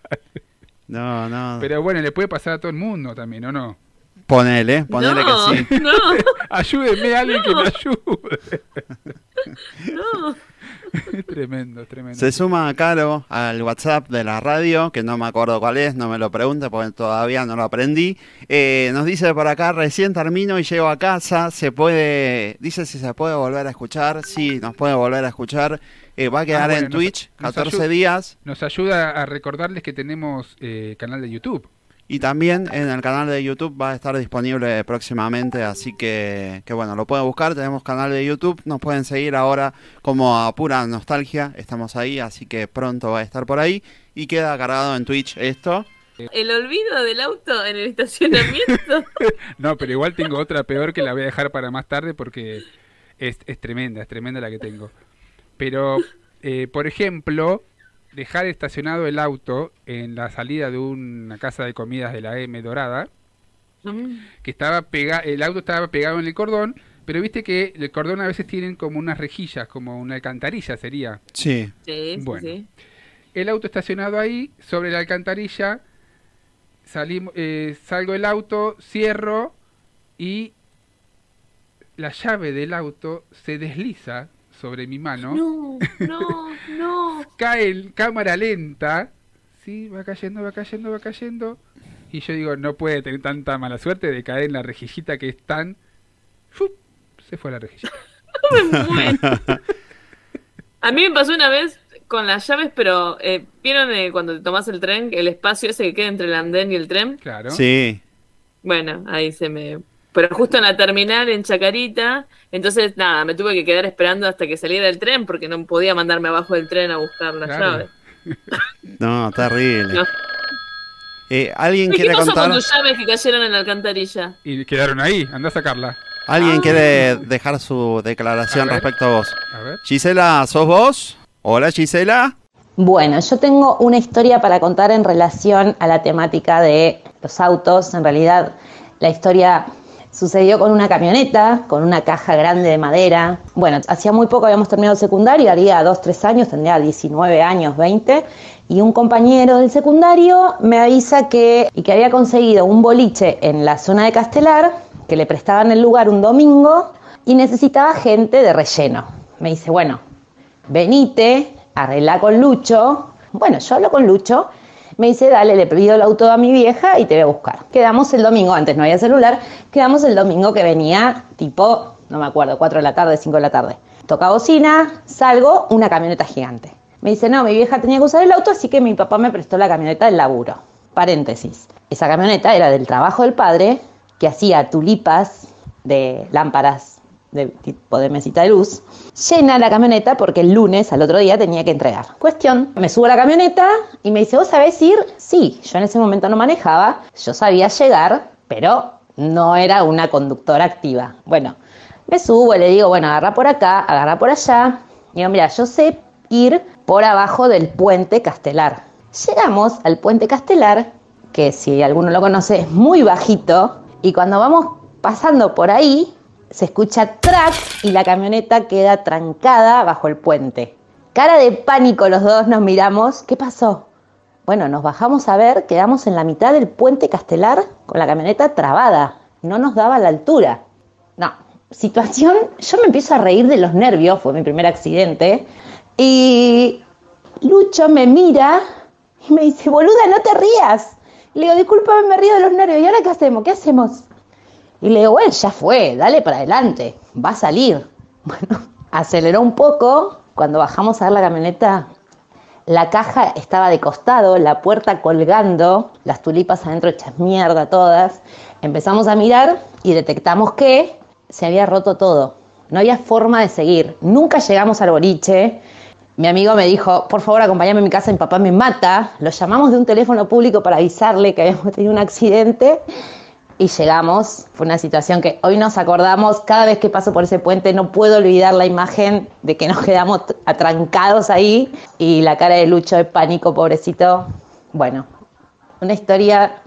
No, no. Pero bueno, le puede pasar a todo el mundo también, ¿o no? Ponele, ponele No, que sí. no, Ayúdenme a alguien que me ayude. no. tremendo, tremendo. Se suma Caro al WhatsApp de la radio, que no me acuerdo cuál es, no me lo pregunte porque todavía no lo aprendí. Eh, nos dice por acá, recién termino y llego a casa, se puede, dice si se puede volver a escuchar, sí, nos puede volver a escuchar. Eh, va a quedar Ah, bueno, en nos- Twitch, nos 14 ayu- días. Nos ayuda a recordarles que tenemos eh, canal de YouTube. Y también en el canal de YouTube va a estar disponible próximamente, así que, que bueno, lo pueden buscar, tenemos canal de YouTube, nos pueden seguir ahora como a pura nostalgia, estamos ahí, así que pronto va a estar por ahí y queda cargado en Twitch esto. El olvido del auto en el estacionamiento. No, pero igual tengo otra peor que la voy a dejar para más tarde porque es, es tremenda, es tremenda la que tengo. Pero, eh, por ejemplo, dejar estacionado el auto en la salida de una casa de comidas de la M Dorada, que estaba pega el auto estaba pegado en el cordón, pero viste que el cordón a veces tienen como unas rejillas, como una alcantarilla sería. Sí. Sí, sí, Bueno. sí. El auto estacionado ahí, sobre la alcantarilla, salimos, eh, salgo del auto, cierro y la llave del auto se desliza sobre mi mano, No, no, no. cae en cámara lenta, sí, va cayendo, va cayendo, va cayendo, y yo digo, no puede tener tanta mala suerte de caer en la rejillita que es tan... ¡fup! Se fue la rejilla. A mí me pasó una vez con las llaves, pero eh, ¿vieron eh, cuando te tomás el tren, el espacio ese que queda entre el andén y el tren? Claro. Sí. Bueno, ahí se me... Pero justo en la terminal, en Chacarita, entonces nada, me tuve que quedar esperando hasta que saliera el tren porque no podía mandarme abajo del tren a buscar las Claro. llaves. No, terrible. No. Eh, ¿Alguien ¿Y ¿Qué quiere pasó contar? con tus llaves que cayeron en la alcantarilla? Y quedaron ahí, anda a sacarla. ¿Alguien Ah. quiere dejar su declaración A ver. respecto a vos? A ver. Gisela, ¿sos vos? Hola Gisela. Bueno, yo tengo una historia para contar en relación a la temática de los autos. En realidad, la historia sucedió con una camioneta, con una caja grande de madera. Bueno, hacía muy poco habíamos terminado el secundario, haría dos, tres años, tendría 19 años, 20. Y un compañero del secundario me avisa que, y que había conseguido un boliche en la zona de Castelar, que le prestaban el lugar un domingo y necesitaba gente de relleno. Me dice, bueno, venite, arregla con Lucho. Bueno, yo hablo con Lucho. Me dice, dale, le pido el auto a mi vieja y te voy a buscar. Quedamos el domingo, antes no había celular, quedamos el domingo que venía tipo, no me acuerdo, 4 de la tarde, 5 de la tarde. Toca bocina, salgo, una camioneta gigante. Me dice, no, mi vieja tenía que usar el auto, así que mi papá me prestó la camioneta del laburo. Paréntesis. Esa camioneta era del trabajo del padre, que hacía tulipas de lámparas de tipo de mesita de luz, llena la camioneta porque el lunes al otro día tenía que entregar. Cuestión, me subo a la camioneta y me dice, ¿vos sabés ir? Sí, yo en ese momento no manejaba, yo sabía llegar, pero no era una conductora activa. Bueno, me subo y le digo, bueno, agarra por acá, agarra por allá. Y digo, mira, yo sé ir por abajo del puente Castelar. Llegamos al puente Castelar, que si alguno lo conoce es muy bajito, y cuando vamos pasando por ahí, se escucha track y la camioneta queda trancada bajo el puente. Cara de pánico los dos nos miramos. ¿Qué pasó? Bueno, nos bajamos a ver, quedamos en la mitad del puente Castelar con la camioneta trabada. No nos daba la altura. No, situación, yo me empiezo a reír de los nervios, fue mi primer accidente. Y Lucho me mira y me dice, boluda, no te rías. Le digo, discúlpame, me río de los nervios. ¿Y ahora qué hacemos? ¿Qué hacemos? Y le digo, bueno, ya fue, dale para adelante, va a salir. Bueno, aceleró un poco. Cuando bajamos a ver la camioneta, la caja estaba de costado, la puerta colgando, las tulipas adentro hechas mierda todas. Empezamos a mirar y detectamos que se había roto todo. No había forma de seguir. Nunca llegamos al boliche. Mi amigo me dijo, por favor, acompáñame a mi casa, mi papá me mata. Lo llamamos de un teléfono público para avisarle que habíamos tenido un accidente y llegamos. Fue una situación que hoy nos acordamos. Cada vez que paso por ese puente no puedo olvidar la imagen de que nos quedamos atrancados ahí y la cara de Lucho de pánico, pobrecito. Bueno, una historia.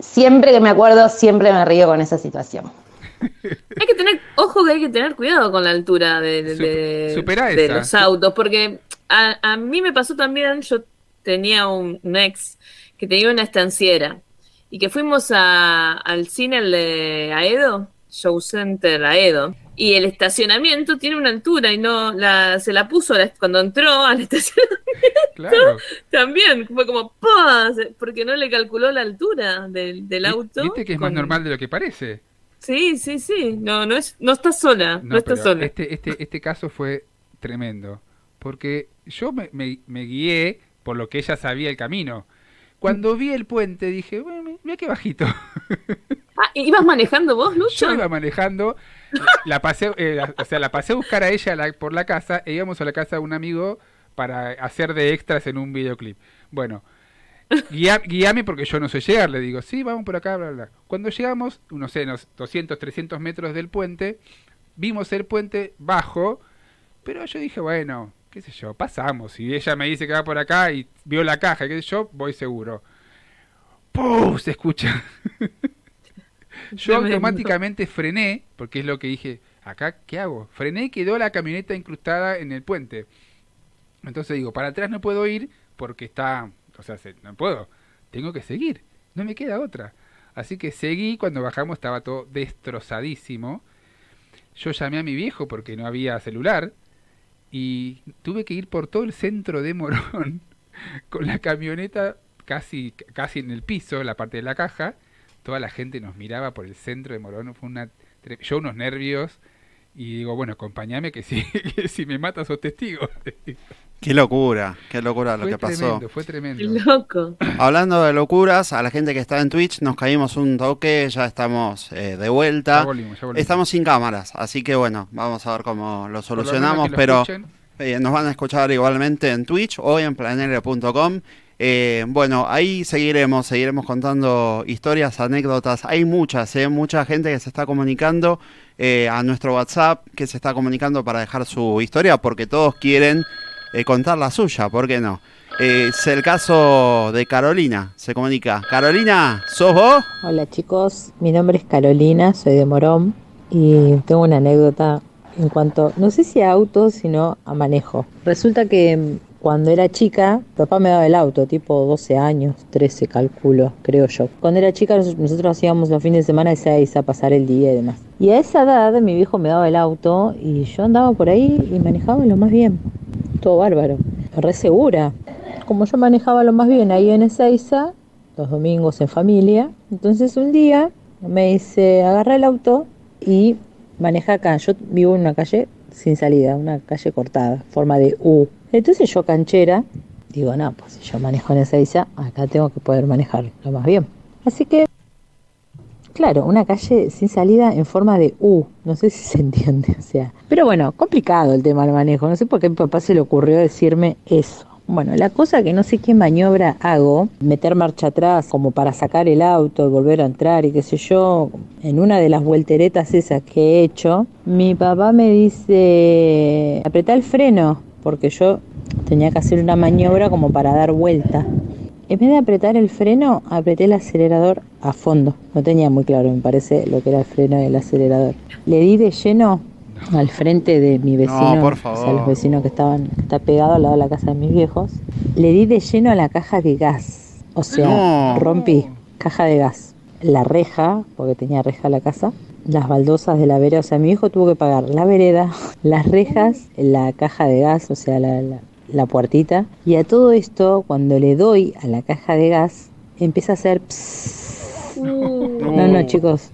Siempre que me acuerdo, siempre me río con esa situación. Hay que tener, ojo que hay que tener cuidado con la altura de, de- los autos, porque a, a mí me pasó también, yo tenía un, un ex que tenía una estanciera y que fuimos a- al cine el de Aedo, Show Center Aedo, y el estacionamiento tiene una altura y no la, se la puso la- cuando entró al estacionamiento. Claro. También fue como ¡pah! Porque no le calculó la altura del, del auto. Viste que es más normal de lo que parece. Sí, sí, sí. No, no es, no estás sola. No, pero sola. Este, este, este caso fue tremendo. Porque yo me, me- me guié por lo que ella sabía el camino. Cuando vi el puente dije, bueno, mira qué bajito. Ah, ¿Ibas manejando vos, Lucho? Yo iba manejando, la pasé, eh, la- o sea, la pasé a buscar a ella la- por la casa e íbamos a la casa de un amigo para hacer de extras en un videoclip. Bueno, guía- guíame porque yo no sé llegar, le digo, sí, vamos por acá, bla, bla. bla. Cuando llegamos, no sé, unos 200, 300 metros del puente, vimos el puente bajo, pero yo dije, bueno, qué sé yo, pasamos. Si ella me dice que va por acá y vio la caja, qué sé yo, voy seguro. ¡Pum! Se escucha. Yo automáticamente frené, porque es lo que dije, acá, ¿qué hago? Frené y quedó la camioneta incrustada en el puente. Entonces digo, para atrás no puedo ir porque está, o sea, se- no puedo, tengo que seguir, no me queda otra. Así que seguí, cuando bajamos estaba todo destrozadísimo. Yo llamé a mi viejo porque no había celular y tuve que ir por todo el centro de Morón con la camioneta casi, casi en el piso, la parte de la caja. Toda la gente nos miraba por el centro de Morón. Fue una, yo unos nervios y digo, bueno, acompáñame que si, que si me mata sos testigo. Qué locura, qué locura lo fue que pasó. tremendo, fue tremendo. Loco. Hablando de locuras, a la gente que está en Twitch nos caímos un toque, ya estamos eh, de vuelta. Ya volvimos, ya volvimos. Estamos sin cámaras, así que bueno, vamos a ver cómo lo solucionamos, lo pero escuchen. eh, nos van a escuchar igualmente en Twitch o en planere.com. Eh, bueno, ahí seguiremos, seguiremos contando historias, anécdotas. Hay muchas, eh, mucha gente que se está comunicando eh, a nuestro WhatsApp, que se está comunicando para dejar su historia, porque todos quieren eh, contar la suya, ¿por qué no? Es el caso de Carolina, se comunica. Carolina, ¿sos vos? Hola chicos, mi nombre es Carolina, soy de Morón y tengo una anécdota en cuanto, no sé si a autos, sino a manejo. Resulta que cuando era chica, papá me daba el auto, tipo 12 años, 13 calculo, creo yo. Cuando era chica nos- nosotros hacíamos los fines de semana de 6 a pasar el día y demás. Y a esa edad mi viejo me daba el auto y yo andaba por ahí y manejaba lo más bien. Todo bárbaro, re segura. Como yo manejaba lo más bien ahí en Ezeiza, los domingos en familia. Entonces un día me dice, agarra el auto y maneja acá. Yo vivo en una calle sin salida, una calle cortada, forma de U. Entonces yo canchera, digo, no, pues si yo manejo en Ezeiza, acá tengo que poder manejar lo más bien. Así que, claro, una calle sin salida en forma de U. No sé si se entiende, o sea. Pero bueno, complicado el tema del manejo. No sé por qué a mi papá se le ocurrió decirme eso. Bueno, la cosa que no sé qué maniobra hago, meter marcha atrás como para sacar el auto y volver a entrar y qué sé yo, en una de las vuelteretas esas que he hecho, mi papá me dice, apretá el freno, porque yo tenía que hacer una maniobra como para dar vuelta. En vez de apretar el freno, apreté el acelerador a fondo. No tenía muy claro, me parece, lo que era el freno y el acelerador. Le di de lleno al frente de mi vecino, por o sea, favor. los vecinos que estaban, que está pegado al lado de la casa de mis viejos. Le di de lleno a la caja de gas. O sea, No. rompí caja de gas, la reja, porque tenía reja la casa, las baldosas de la vereda, o sea, mi hijo tuvo que pagar la vereda, las rejas, la caja de gas, o sea, la, la- la puertita. Y a todo esto, cuando le doy a la caja de gas, empieza a hacer... pss. No, no, chicos,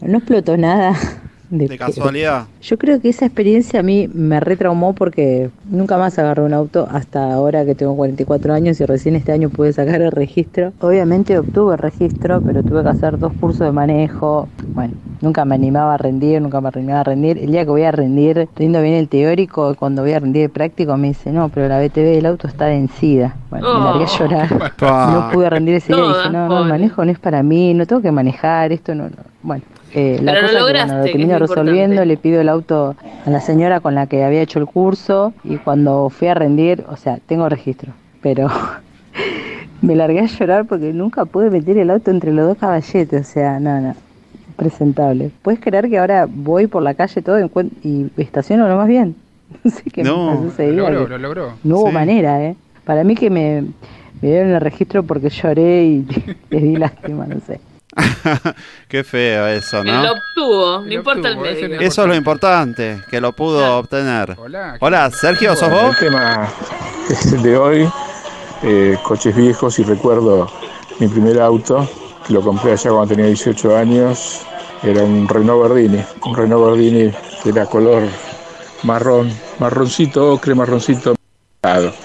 no explotó nada. De casualidad. yo creo que esa experiencia a mí me retraumó porque nunca más agarré un auto hasta ahora que tengo 44 años y recién este año pude sacar el registro. Obviamente obtuve el registro, pero tuve que hacer dos cursos de manejo. Bueno, nunca me animaba a rendir, nunca me animaba a rendir. El día que voy a rendir, rindo bien el teórico, cuando voy a rendir el práctico me dice, no, pero la BTV del auto está vencida. Bueno, me largué a Oh. llorar. No pude rendir ese día. Dije, no, no, el manejo no es para mí, no tengo que manejar, esto no. no. Bueno, eh, la Pero lo cosa que lograste, bueno, lo que termino lo resolviendo, importante. le pido el auto a la señora con la que había hecho el curso y cuando fui a rendir, o sea, tengo registro, pero me largué a llorar porque nunca pude meter el auto entre los dos caballetes, o sea, no, no, presentable. ¿Puedes creer que ahora voy por la calle todo y estaciono lo más bien? No sé qué No, me pasó ese Lo logró, que lo logró. No hubo Sí. manera, ¿eh? Para mí que me, me dieron el registro porque lloré y les di lástima, no sé. Qué feo eso, Lo ¿no? obtuvo, no Lo importa el obtuvo, medio. Eso es lo importante, que lo pudo obtener. Hola. Hola, Sergio, ¿sos vos? El tema de hoy, eh, coches viejos y recuerdo mi primer auto, que lo compré allá cuando tenía 18 años, era un Renault Gardini, un Renault Gardini que era color marrón, marroncito, ocre, marroncito.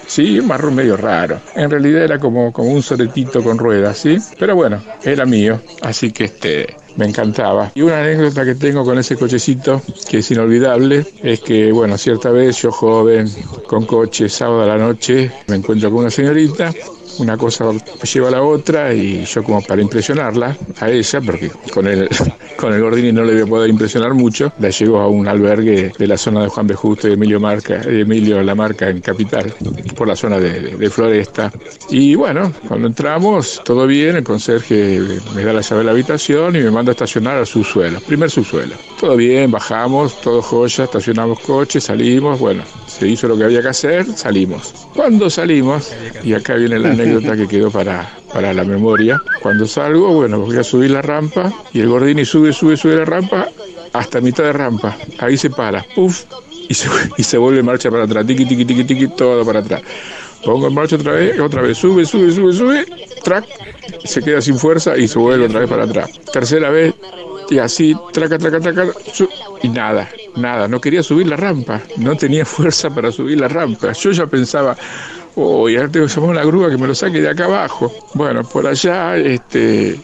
Sí, un marrón medio raro. En realidad era como, un soletito con ruedas, ¿sí? Pero bueno, era mío, así que este, me encantaba. Y una anécdota que tengo con ese cochecito, que es inolvidable, es que, bueno, cierta vez yo joven, con coche, sábado a la noche, me encuentro con una señorita, una cosa lleva a la otra y yo como para impresionarla a ella, porque con el, con el Gordini no le voy a poder impresionar mucho, la llevo a un albergue de la zona de Juan B. Justo y Emilio, Marca, Emilio La Marca en Capital, por la zona de, de- Floresta. Y bueno, cuando entramos, todo bien, el conserje me da la llave de la habitación y me manda a estacionar al subsuelo, primer subsuelo. Todo bien, bajamos, todo joya, estacionamos coche, salimos, bueno, se hizo lo que había que hacer, salimos. Cuando salimos, y acá viene la anécdota que quedó para, para la memoria, cuando salgo, bueno, voy a subir la rampa y el Gordini sube, sube, sube la rampa hasta mitad de rampa. Ahí se para, puff, y se, y se vuelve marcha para atrás, tiqui, tiqui, tiqui, tiqui, todo para atrás. Pongo en marcha otra vez, otra vez, sube, sube, sube, sube, track, se queda sin fuerza y se vuelve otra vez para atrás. Tercera vez, y así, traca, traca, traca, y nada, nada, no quería subir la rampa, no tenía fuerza para subir la rampa. Yo ya pensaba, oh, ya tengo que llamar una grúa que me lo saque de acá abajo. Bueno, por allá, este,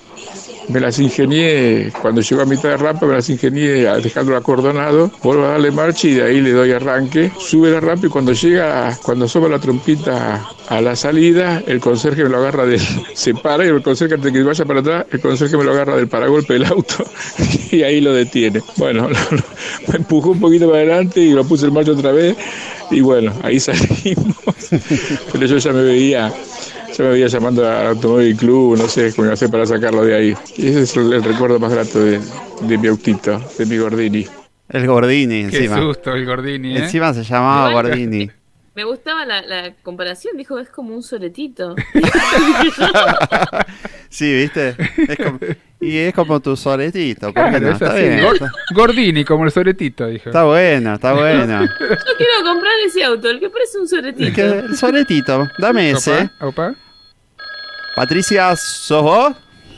me las ingenié, cuando llegó a mitad de rampa, me las ingenié dejándolo acordonado, vuelvo a darle marcha y de ahí le doy arranque, sube la rampa y cuando llega, cuando asoma la trompita a la salida, el conserje me lo agarra del, se para y el conserje antes de que vaya para atrás, el conserje me lo agarra del paragolpe del auto y ahí lo detiene. Bueno, me empujó un poquito para adelante y lo puse en marcha otra vez y bueno, ahí salimos, pero yo ya me veía ya me veía llamando al Automóvil Club, no sé cómo iba a hacer para sacarlo de ahí. Y ese es el, el recuerdo más grato de, de mi autito, de mi Gordini. El Gordini Qué encima. susto el Gordini, ¿eh? Encima se llamaba Gordini. Me gustaba la, la comparación, dijo, es como un soletito. Sí, ¿viste? Es como- y es como tu soletito. ¿por qué Claro, no? Está así, bien. Gordini, como el soletito, dijo. está bueno, está bueno. Yo quiero comprar ese auto, el que parece un soletito. Es que el soletito, dame ese. Opa, opa. Patricia, ¿sos vos?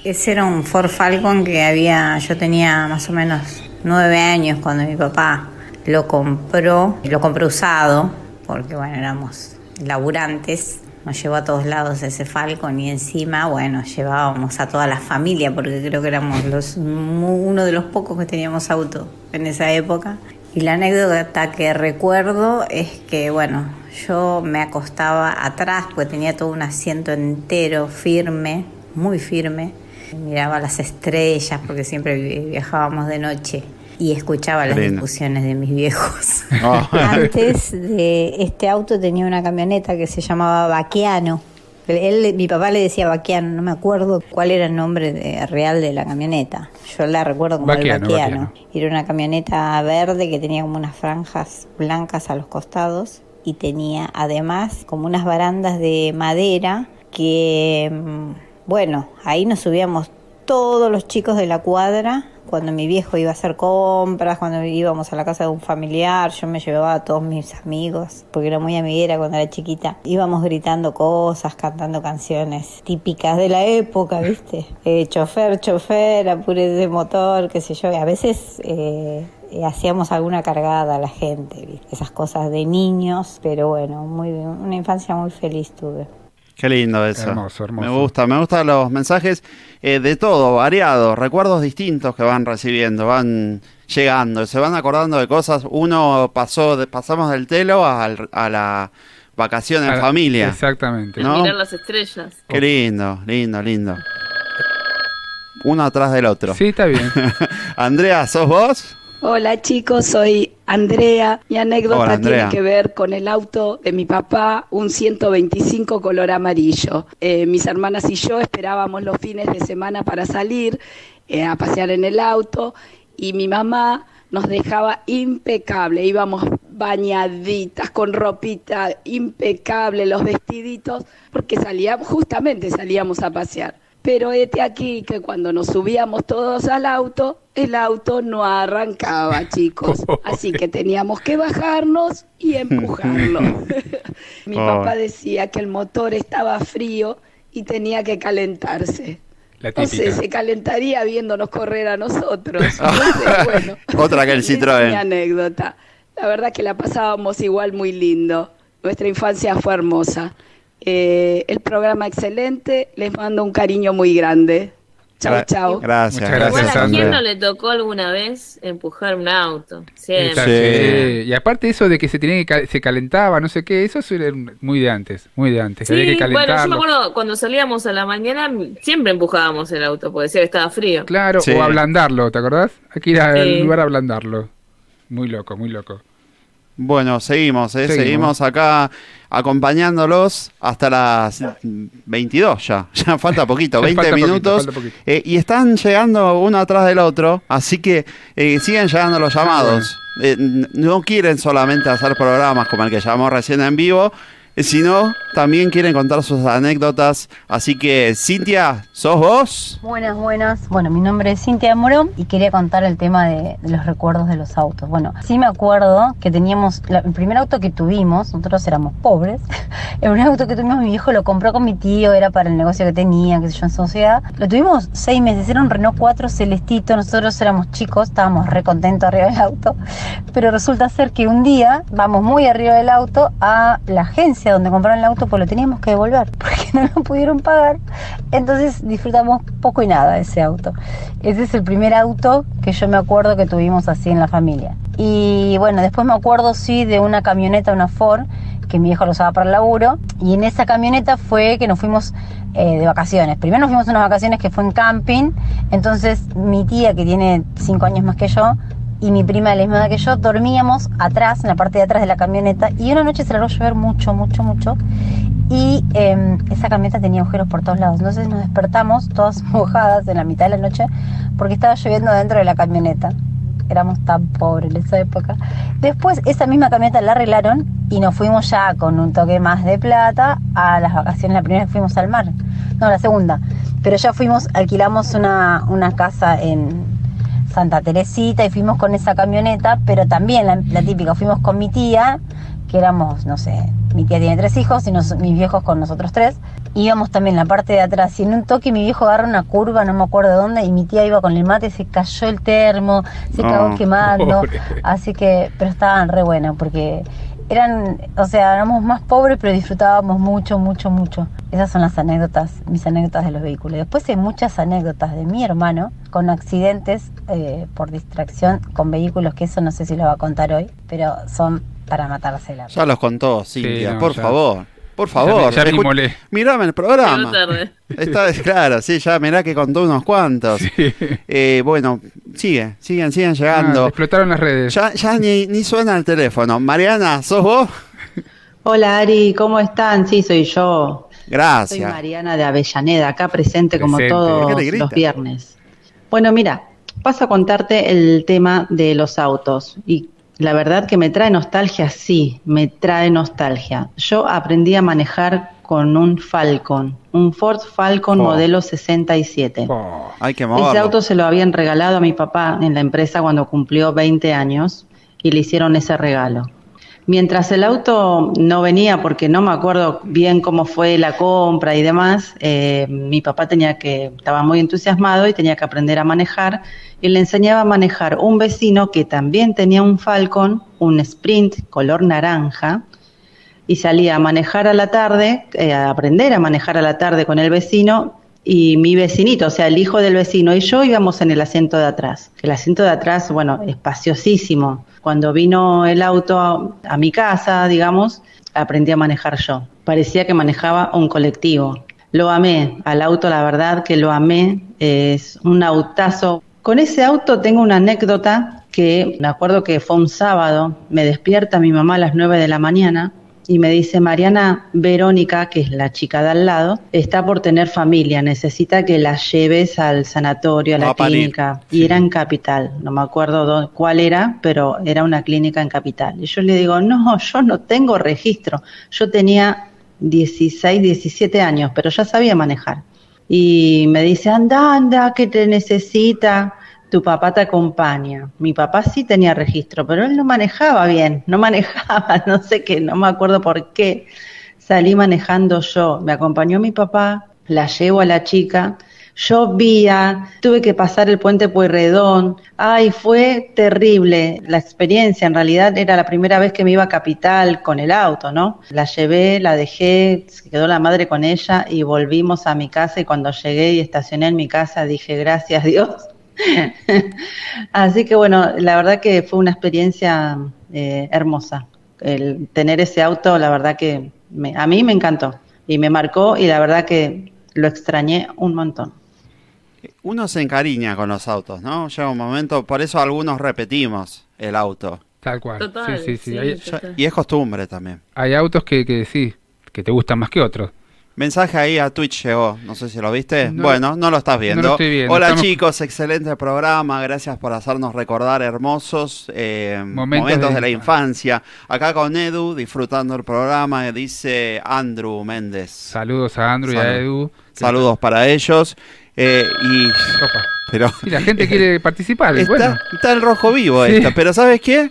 Ese era un Ford Falcon que había, yo tenía más o menos nueve años cuando mi papá lo compró, lo compró usado, porque bueno, éramos laburantes, nos llevó a todos lados ese Falcon y encima, bueno, llevábamos a toda la familia, porque creo que éramos los, uno de los pocos que teníamos auto en esa época. Y la anécdota que recuerdo es que, bueno, yo me acostaba atrás, porque tenía todo un asiento entero firme, muy firme. Miraba las estrellas, porque siempre vi- viajábamos de noche. Y escuchaba las Pleno. discusiones de mis viejos. Oh. Antes de este auto tenía una camioneta que se llamaba Baquiano. Él, mi papá le decía Baquiano, no me acuerdo cuál era el nombre de- real de la camioneta. Yo la recuerdo como Baquiano, el Baquiano. Baquiano. Era una camioneta verde que tenía como unas franjas blancas a los costados y tenía además como unas barandas de madera que, mm, bueno, ahí nos subíamos todos los chicos de la cuadra. Cuando mi viejo iba a hacer compras, cuando íbamos a la casa de un familiar, yo me llevaba a todos mis amigos, porque era muy amiguera cuando era chiquita. Íbamos gritando cosas, cantando canciones típicas de la época, ¿viste? Eh, chofer, chofer, apure de motor, qué sé yo. A veces eh, eh, hacíamos alguna cargada a la gente, ¿viste? esas cosas de niños, pero bueno, muy, una infancia muy feliz tuve. Qué lindo eso. Hermoso, hermoso. Me gusta, me gustan los mensajes eh, de todo, variados, recuerdos distintos que van recibiendo, van llegando, se van acordando de cosas. Uno pasó, de- pasamos del telo al- a la vacación en A la- familia. Exactamente. ¿No? Mirar las estrellas. Qué lindo, lindo, lindo. Uno atrás del otro. Sí, está bien. Andrea, ¿sos vos? Hola chicos, soy Andrea. Mi anécdota Hola, Andrea. tiene que ver con el auto de mi papá, un 125 color amarillo. Eh, mis hermanas y yo esperábamos los fines de semana para salir eh, a pasear en el auto y mi mamá nos dejaba impecable. Íbamos bañaditas, con ropita impecable, los vestiditos, porque salíamos, justamente salíamos a pasear. Pero este aquí que cuando nos subíamos todos al auto, el auto no arrancaba, chicos. Así que teníamos que bajarnos y empujarlo. Mi papá decía que el motor estaba frío y tenía que calentarse. No sé, se calentaría viéndonos correr a nosotros. Bueno, Otra que el es mi Citroën. anécdota. La verdad que la pasábamos igual muy lindo. Nuestra infancia fue hermosa. Eh, el programa excelente. Les mando un cariño muy grande. Chao, chao. Gracias, Muchas Igual gracias, a quién no le tocó alguna vez empujar un auto. Siempre. sí. Y aparte eso de que se tenía que cal- se calentaba, no sé qué, eso era muy de antes, muy de antes. Sí, que bueno, yo me acuerdo cuando salíamos a la mañana siempre empujábamos el auto porque decía que estaba frío. Claro, Sí. o ablandarlo, ¿te acordás? Hay que ir al Sí. lugar a ablandarlo. Muy loco, muy loco. Bueno, seguimos, ¿eh? Seguimos. seguimos. acá acompañándolos hasta las 22 ya. Ya falta poquito, Ya 20 falta poquito, minutos. poquito. Eh, y están llegando uno atrás del otro, así que eh, siguen llegando los llamados. Eh, no quieren solamente hacer programas como el que llamó recién en vivo, eh, sino también quieren contar sus anécdotas. Así que, Cintia, ¿sos vos? Buenas, buenas. Bueno, mi nombre es Cintia Morón y quería contar el tema de, los recuerdos de los autos. Bueno, sí me acuerdo que teníamos, el primer auto que tuvimos, nosotros éramos pobres, el primer auto que tuvimos mi viejo lo compró con mi tío, era para el negocio que tenía, qué sé yo, en sociedad. Lo tuvimos seis meses, era un Renault 4 celestito, nosotros éramos chicos, estábamos re contentos arriba del auto, pero resulta ser que un día vamos muy arriba del auto a la agencia donde compraron el auto, pues lo teníamos que devolver, porque no lo pudieron pagar. Entonces disfrutamos poco y nada de ese auto. Ese es el primer auto que yo me acuerdo que tuvimos así en la familia. Y bueno, después me acuerdo sí de una camioneta, una Ford, que mi viejo lo usaba para el laburo. Y en esa camioneta fue que nos fuimos eh, de vacaciones. Primero nos fuimos unas vacaciones que fue en camping. Entonces mi tía, que tiene cinco años más que yo, y mi prima la misma que yo, dormíamos atrás, en la parte de atrás de la camioneta. Y una noche se largó a llover mucho, mucho, mucho. Y eh, esa camioneta tenía agujeros por todos lados. Entonces nos despertamos todas mojadas en la mitad de la noche porque estaba lloviendo dentro de la camioneta. Éramos tan pobres en esa época. Después esa misma camioneta la arreglaron y nos fuimos ya con un toque más de plata a las vacaciones. La primera fuimos al mar. No, la segunda. Pero ya fuimos, alquilamos una, una casa en, Santa Teresita y fuimos con esa camioneta, pero también la, la típica, fuimos con mi tía, que éramos, no sé, mi tía tiene tres hijos y nos- mis viejos con nosotros tres. Íbamos también la parte de atrás y en un toque mi viejo agarra una curva, no me acuerdo de dónde, y mi tía iba con el mate, se cayó el termo, se No, cagó quemando. pobre. Así que, pero estaban re buenas porque eran, o sea, éramos más pobres, pero disfrutábamos mucho, mucho, mucho. Esas son las anécdotas, mis anécdotas de los vehículos. Después hay muchas anécdotas de mi hermano con accidentes eh, por distracción con vehículos, que eso no sé si lo va a contar hoy, pero son para matarse la Ya los contó Cintia, no, por ya. favor. Por favor. ya. Mirame el programa. Tarde. Está claro, sí, ya mirá que contó unos cuantos. Eh, bueno, sigue, siguen, siguen llegando. Ah, explotaron las redes. Ya, ya ni, ni suena el teléfono. Mariana, ¿sos vos? Hola Ari, ¿cómo están? Sí, soy yo. Gracias. Soy Mariana de Avellaneda, acá presente como Presente. todos ¿Por qué te grita? los viernes. Bueno, mira, paso a contarte el tema de los autos. Y la verdad que me trae nostalgia, sí, me trae nostalgia. Yo aprendí a manejar con un Falcon, un Ford Falcon Oh. modelo 67. Hay que Ese auto se lo habían regalado a mi papá en la empresa cuando cumplió 20 años y le hicieron ese regalo. Mientras el auto no venía, porque no me acuerdo bien cómo fue la compra y demás, eh, mi papá tenía que, estaba muy entusiasmado y tenía que aprender a manejar y le enseñaba a manejar un vecino que también tenía un Falcon, un Sprint color naranja, y salía a manejar a la tarde, eh, a aprender a manejar a la tarde con el vecino y mi vecinito, o sea, el hijo del vecino y yo íbamos en el asiento de atrás. El asiento de atrás, bueno, espaciosísimo. Cuando vino el auto a, mi casa, digamos, aprendí a manejar yo. Parecía que manejaba un colectivo. Lo amé, al auto la verdad que lo amé, es un autazo. Con ese auto tengo una anécdota que me acuerdo que fue un sábado, me despierta mi mamá a las 9 de la mañana y me dice, Mariana Verónica, que es la chica de al lado, está por tener familia, necesita que la lleves al sanatorio, a Va la a clínica. Y era en Capital, no me acuerdo dó- cuál era, pero era una clínica en Capital. Y yo le digo, no, yo no tengo registro. Yo tenía 16, 17 años, pero ya sabía manejar. Y me dice, anda, anda, que te necesita, tu papá te acompaña. Mi papá sí tenía registro, pero él no manejaba bien, no manejaba, no sé qué, no me acuerdo por qué. Salí manejando yo, me acompañó mi papá, la llevo a la chica, llovía, tuve que pasar el puente Pueyrredón, ay, fue terrible la experiencia, en realidad era la primera vez que me iba a Capital con el auto, ¿no? La llevé, la dejé, se quedó la madre con ella y volvimos a mi casa y cuando llegué y estacioné en mi casa dije, gracias Dios. Así que bueno, la verdad que fue una experiencia eh, hermosa. El tener ese auto, la verdad que me- a mí me encantó y me marcó y la verdad que lo extrañé un montón. Uno se encariña con los autos, ¿no? Llega un momento, por eso algunos repetimos el auto. Tal cual. Total, sí, sí, sí. sí, Hay. Y es costumbre también. hay autos que, que sí, que te gustan más que otros. Mensaje ahí a Twitch llegó, no sé si lo viste. No. bueno, no lo estás viendo. No lo estoy viendo, Hola estamos- chicos, excelente programa, gracias por hacernos recordar hermosos eh, Momentos momentos, de de, la infancia. Acá con Edu, disfrutando el programa, eh, dice Andrew Méndez. Saludos a Andrew y a. Edu. Saludos para ellos. eh, y pero Sí, la gente quiere participar. está, bueno. está el rojo vivo Sí. esto, pero ¿sabes qué?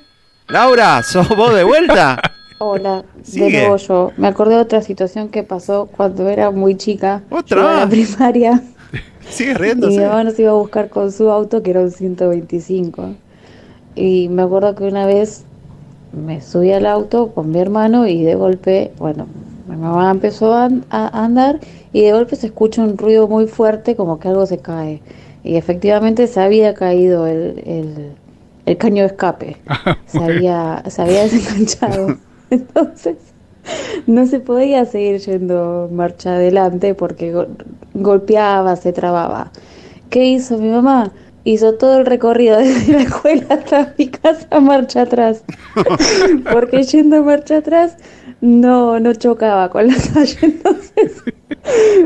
Laura, ¿sos vos de vuelta? Hola, Sigue. de nuevo yo. Me acordé de otra situación que pasó cuando era muy chica. ¿Otra? Yo a la primaria Sigue y mi riéndose. mamá nos iba a buscar con su auto, que era un 125. Y me acuerdo que una vez me subí al auto con mi hermano y de golpe, bueno, mi mamá empezó a, an- a andar y de golpe se escucha un ruido muy fuerte como que algo se cae. Y efectivamente se había caído el, el- el caño de escape. Se había, se había desenganchado. Entonces no se podía seguir yendo marcha adelante porque go- golpeaba, se trababa. ¿Qué hizo mi mamá? Hizo todo el recorrido desde la escuela hasta mi casa marcha atrás. Porque yendo marcha atrás no, no chocaba con la calle. Entonces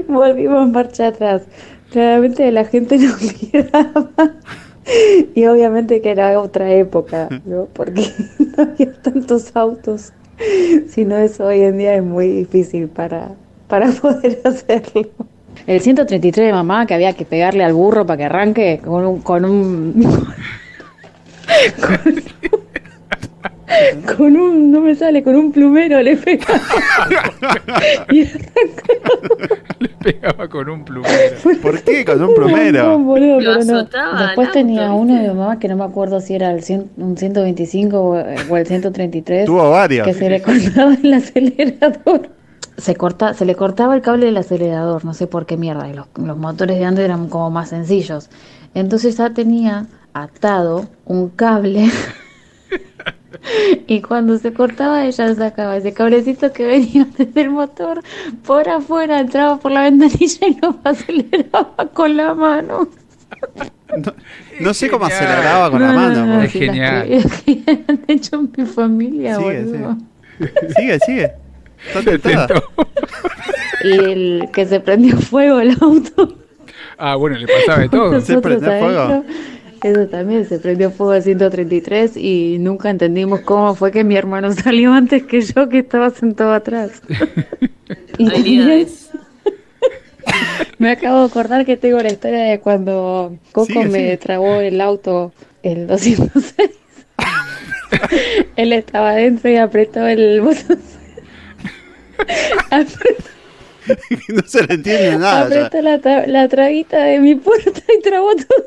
volvimos marcha atrás. Claramente la gente no miraba. Y obviamente que era otra época, ¿no? Porque no había tantos autos. Sino eso hoy en día es muy difícil para, para poder hacerlo. El 133 de mamá que había que pegarle al burro para que arranque con un con un con un no me sale con un plumero le pegaba y Pegaba con un plumero. ¿Por qué con un un plumero? montón, boludo, Lo pero no. azotaba al Después tenía uno de mi mamá que no me acuerdo si era el cien- un 125 o, o el 133 Tuvo varios. que se le cortaba el acelerador. Se, corta, se le cortaba el cable del acelerador, no sé por qué mierda. y los, los motores de antes eran como más sencillos. Entonces ya tenía atado un cable y cuando se cortaba ella sacaba ese cablecito que venía desde el motor por afuera, entraba por la ventanilla y lo aceleraba con la mano. No sé cómo aceleraba con la No, no, mano. no, las que- que han hecho en mi familia, Sigue, boludo. Sigue, sigue. Tentada. y el que se prendió fuego el auto. Ah, bueno, le pasaba de todo. Nosotros adentro, Eso también, se prendió fuego a 133 y nunca entendimos cómo fue que mi hermano salió antes que yo que estaba sentado atrás. y también me acabo de acordar que tengo la historia de cuando Coco Sigue, me sigue. trabó el auto, el 206. Él estaba adentro y apretó el botón. apretó no se le entiende nada. apretó la, tra- la trabita de mi puerta y trabó todo.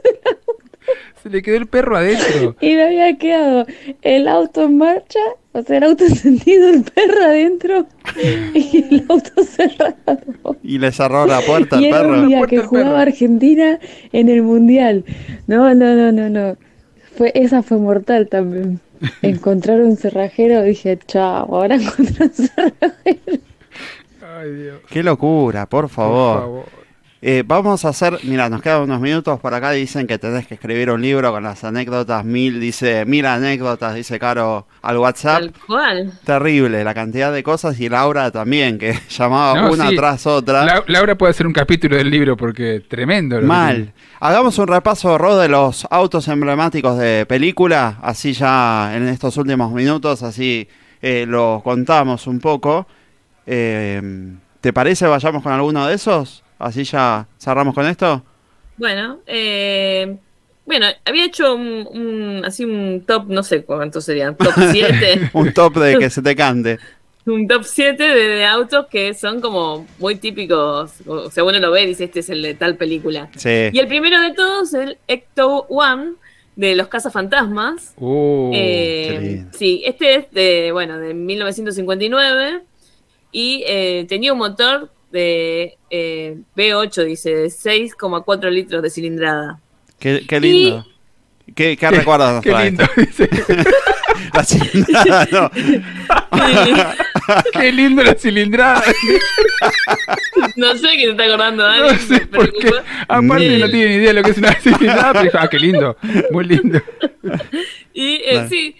Se le quedó el perro adentro. Y me había quedado el auto en marcha, o sea, el auto encendido, el perro adentro y el auto cerrado. Y le cerró la puerta al y era perro. un día que jugaba Argentina en el Mundial. No, no, no, no, no. Fue, esa fue mortal también. Encontrar un cerrajero, dije, chao, ahora encontré un cerrajero. Ay, Dios. Qué locura, por favor. Por favor. Eh, vamos a hacer, mira, nos quedan unos minutos por acá, dicen que tenés que escribir un libro con las anécdotas, mil, dice, mil anécdotas, dice Caro al WhatsApp. Tal cual. Terrible, la cantidad de cosas y Laura también, que llamaba No, una sí. tras otra. La- Laura puede hacer un capítulo del libro porque tremendo. lo que Mal. Hagamos un repaso, Ro, de los autos emblemáticos de película, así ya en estos últimos minutos, así eh, lo contamos un poco. Eh, ¿Te parece vayamos con alguno de esos? Así ya cerramos con esto. Bueno, eh, bueno, había hecho un, un- así un top, no sé cuántos serían, top 7. un top de que se te cante. un top 7 de, de autos que son como muy típicos. O sea, uno lo ve y dice, este es el de tal película. Sí. Y el primero de todos es el Ecto One de los cazafantasmas. Oh, Eh, sí, este es de, bueno, de 1959 y eh, tenía un motor de eh, V8, dice, de 6,4 litros de cilindrada. Qué, qué lindo. ¿Qué, qué recuerdos nos qué lindo, esto? La cilindrada, no. Qué lindo la cilindrada. No sé qué te está acordando, Dani. No sé por qué. Aparte no tiene ni idea de lo que es una cilindrada, pero dijo, ah, qué lindo, muy lindo. Y eh, sí,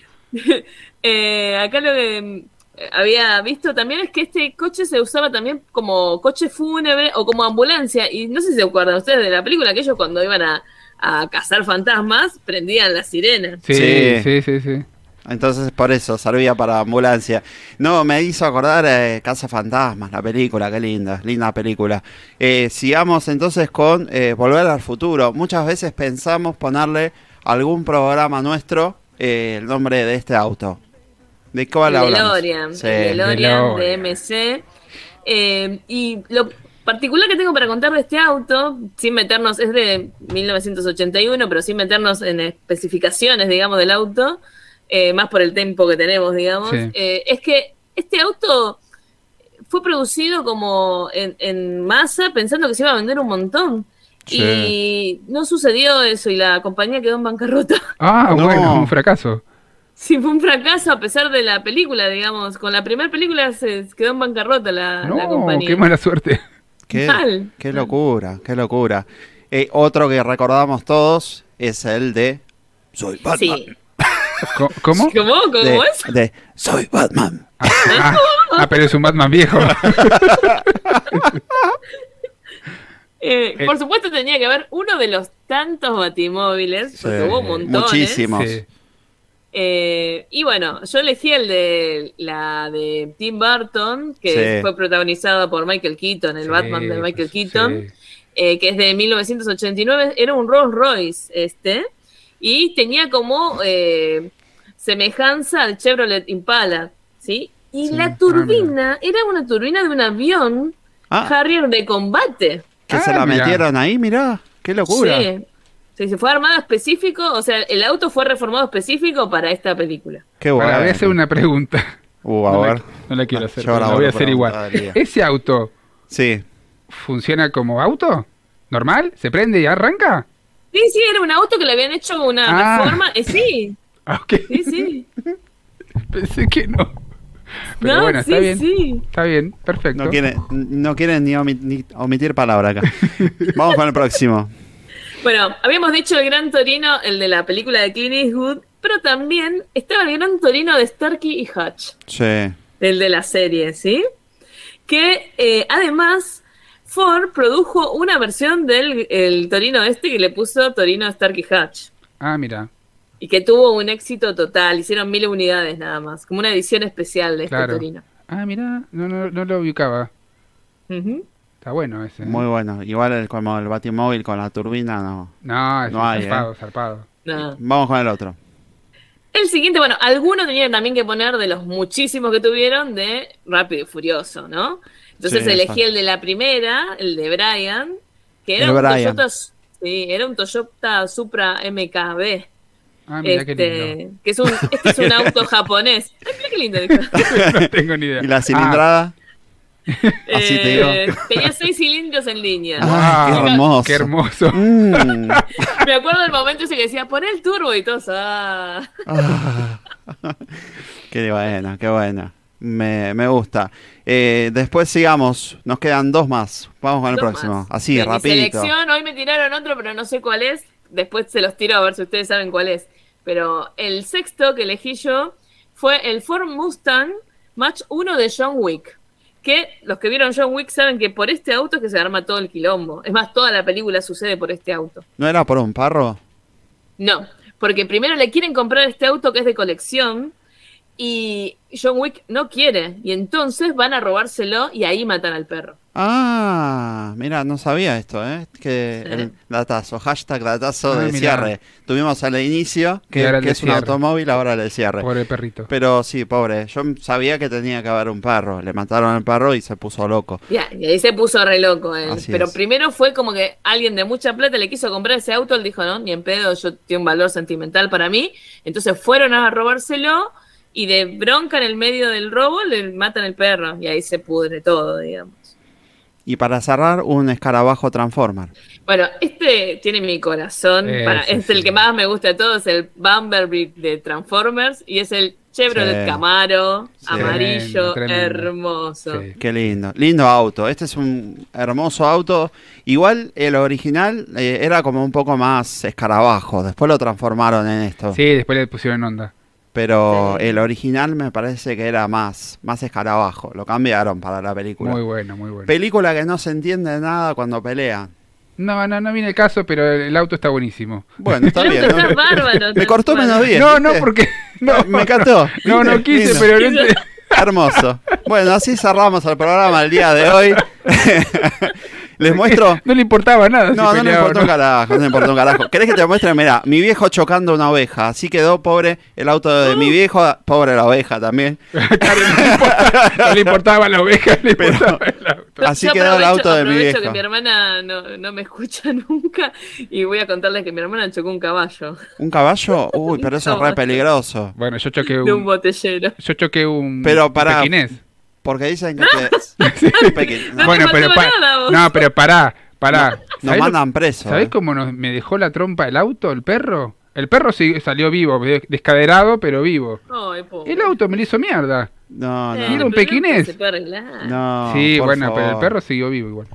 eh, acá lo que había visto también es que este coche se usaba también como coche fúnebre o como ambulancia. Y no sé si se acuerdan ustedes de la película que ellos cuando iban a, a cazar fantasmas prendían la sirena. Sí, Sí. sí, sí, sí. Entonces por eso servía para ambulancia. No, me hizo acordar eh, Casa Fantasmas, la película, qué linda, linda película. Eh, sigamos entonces con eh, Volver al Futuro. Muchas veces pensamos ponerle algún programa nuestro eh, el nombre de este auto. ¿De cuál el? DeLorean, Sí. el DeLorean de MC. Eh, y lo particular que tengo para contar de este auto, sin meternos, es de 1981, pero sin meternos en especificaciones, digamos, del auto, eh, más por el tiempo que tenemos, digamos, Sí. eh, es que este auto fue producido como en, en masa, pensando que se iba a vender un montón. Sí. Y no sucedió eso y la compañía quedó en bancarrota. Ah, No. bueno, un fracaso. Sí, fue un fracaso a pesar de la película, digamos. Con la primera película se quedó en bancarrota la, la No, compañía. qué mala suerte. Qué, Mal. qué locura, qué locura. Eh, otro que recordamos todos es el de Soy Batman. Sí. ¿Cómo? ¿Cómo? ¿Cómo de, es? de Soy Batman. Ah, ah, pero es un Batman viejo. Eh, Eh. por supuesto tenía que haber uno de los tantos batimóviles, porque hubo montones. Muchísimos. Sí. Eh, y bueno, yo elegí el de la de Tim Burton, que Sí. fue protagonizado por Michael Keaton, el Sí, Batman de Michael pues, Keaton. sí. eh, que es de 1989, era un Rolls Royce este, y tenía como eh, semejanza al Chevrolet Impala, ¿sí? Y Sí. la Ah, turbina era una turbina de un avión Ah. Harrier de combate. Que se Ah, la mirá. metieron ahí, mirá. Qué locura. Sí. Sí, se fue armado específico, o sea, el auto fue reformado específico para esta película. Qué Ahora, bueno. voy a hacer una pregunta. Uh, a no, ver. La, no la quiero hacer, la la voy a hacer igual. ¿Ese auto Sí. funciona como auto? ¿Normal? ¿Se prende y arranca? Sí, sí, era un auto que le habían hecho una Ah. reforma. Eh, sí, Ah, ok. sí, sí. Pensé que no. Pero No, bueno, está sí, bien. sí. Está bien, perfecto. No quieren, no quieren ni, ni omitir palabra acá. Vamos con el próximo. Bueno, habíamos dicho el Gran Torino, el de la película de Clint Eastwood, pero también estaba el Gran Torino de Starkey y Hutch, Sí. el de la serie, ¿sí? que eh, además Ford produjo una versión del el Torino este que le puso Torino Starkey Hatch. Ah, mira. Y que tuvo un éxito total, hicieron mil unidades nada más, como una edición especial de este Claro. Torino. Ah, mira, no, no, no lo ubicaba. Ujú. Está bueno ese. ¿eh? Muy bueno. Igual el, como el Batimóvil con la turbina, no. No, es No hay, zarpado, ¿eh? zarpado. No. Vamos con el otro. El siguiente, bueno, algunos tenían también que poner de los muchísimos que tuvieron de Rápido y Furioso, ¿no? Entonces Sí, elegí exacto. el de la primera, el de Brian, que era El un Brian. Toyota, sí, era un Toyota Supra MKB. Ah, mira qué Este, lindo. que es un, este es un auto japonés. Ay, mira qué lindo. no tengo ni idea. ¿Y la cilindrada? Así te digo. Eh, tenía seis cilindros en línea. Ah, qué hermoso. Qué hermoso. Mm. Me acuerdo del momento ese que decía, pon el turbo y todos, ah. Ah. qué buena, qué buena. Me, me gusta. Eh, después sigamos. Nos quedan dos más. Vamos con el próximo. más. Así, De mi rapidito. selección, hoy me tiraron otro, pero no sé cuál es. Después se los tiro a ver si ustedes saben cuál es. Pero el sexto que elegí yo fue el Ford Mustang Match 1 de John Wick. Que los que vieron John Wick saben que por este auto es que se arma todo el quilombo. Es más, toda la película sucede por este auto. ¿No era por un parro? No, porque primero le quieren comprar este auto que es de colección y John Wick no quiere. Y entonces van a robárselo y ahí matan al perro. Ah, mira, no sabía esto, ¿eh? Que el datazo, hashtag datazo Ah, de mirá. cierre. Tuvimos al inicio, que, es un automóvil, ahora el de cierre. Pobre perrito. Pero sí, pobre. Yo sabía que tenía que haber un perro. Le mataron al perro y se puso loco. Ya, y ahí se puso re loco él. Así Pero es. primero fue como que alguien de mucha plata le quiso comprar ese auto. Él dijo, no, ni en pedo, yo tiene un valor sentimental para mí. Entonces fueron a robárselo y de bronca en el medio del robo le matan el perro. Y ahí se pudre todo, digamos. Y para cerrar, un escarabajo Transformer. Bueno, este tiene mi corazón. Para, es el que más me gusta de todos, el Bumblebee de Transformers. Y es el Chevrolet Sí. Camaro, amarillo, tremendo. hermoso. Qué lindo. Lindo auto. Este es un hermoso auto. Igual el original eh, era como un poco más escarabajo. Después lo transformaron en esto. Sí, después le pusieron onda. Pero el original me parece que era más, más escarabajo. Lo cambiaron para la película. Muy bueno, muy bueno. Película que no se entiende nada cuando pelean. No, no, no viene el caso, pero el auto está buenísimo. Bueno, está bien. ¿no? está bárbaro, Me cortó menos bien. No, no, porque. No, Me encantó. No, no quise, Lindo. pero no Hermoso. Bueno, así cerramos el programa el día de hoy. Les muestro. No le importaba nada. No, si no o importó un carajo, no me importó un carajo. ¿Querés que te muestre? Mira, mi viejo chocando una oveja. Así quedó pobre el auto de mi viejo, pobre la oveja también. No le importaba la oveja, le importaba el auto. Así quedó el auto de mi viejo. que mi hermana no, no me escucha nunca y voy a contarles que mi hermana chocó un caballo ¿Un caballo? Uy, pero eso es re peligroso. Bueno, yo choqué de un un. botellero. Yo choqué un. Pero para- pequinés. Porque dicen que te... Pequeño. No te bueno, pero pa- nada, no, pero pará, pará. Nos ¿Sabés lo- mandan preso. ¿Sabés eh. cómo nos- me dejó la trompa el auto, el perro? El perro sí salió vivo, de- descaderado, pero vivo. Ay. El auto me lo hizo mierda. No, Eh, no. era un pequinés. No, sí, por bueno, pero el perro siguió vivo igual.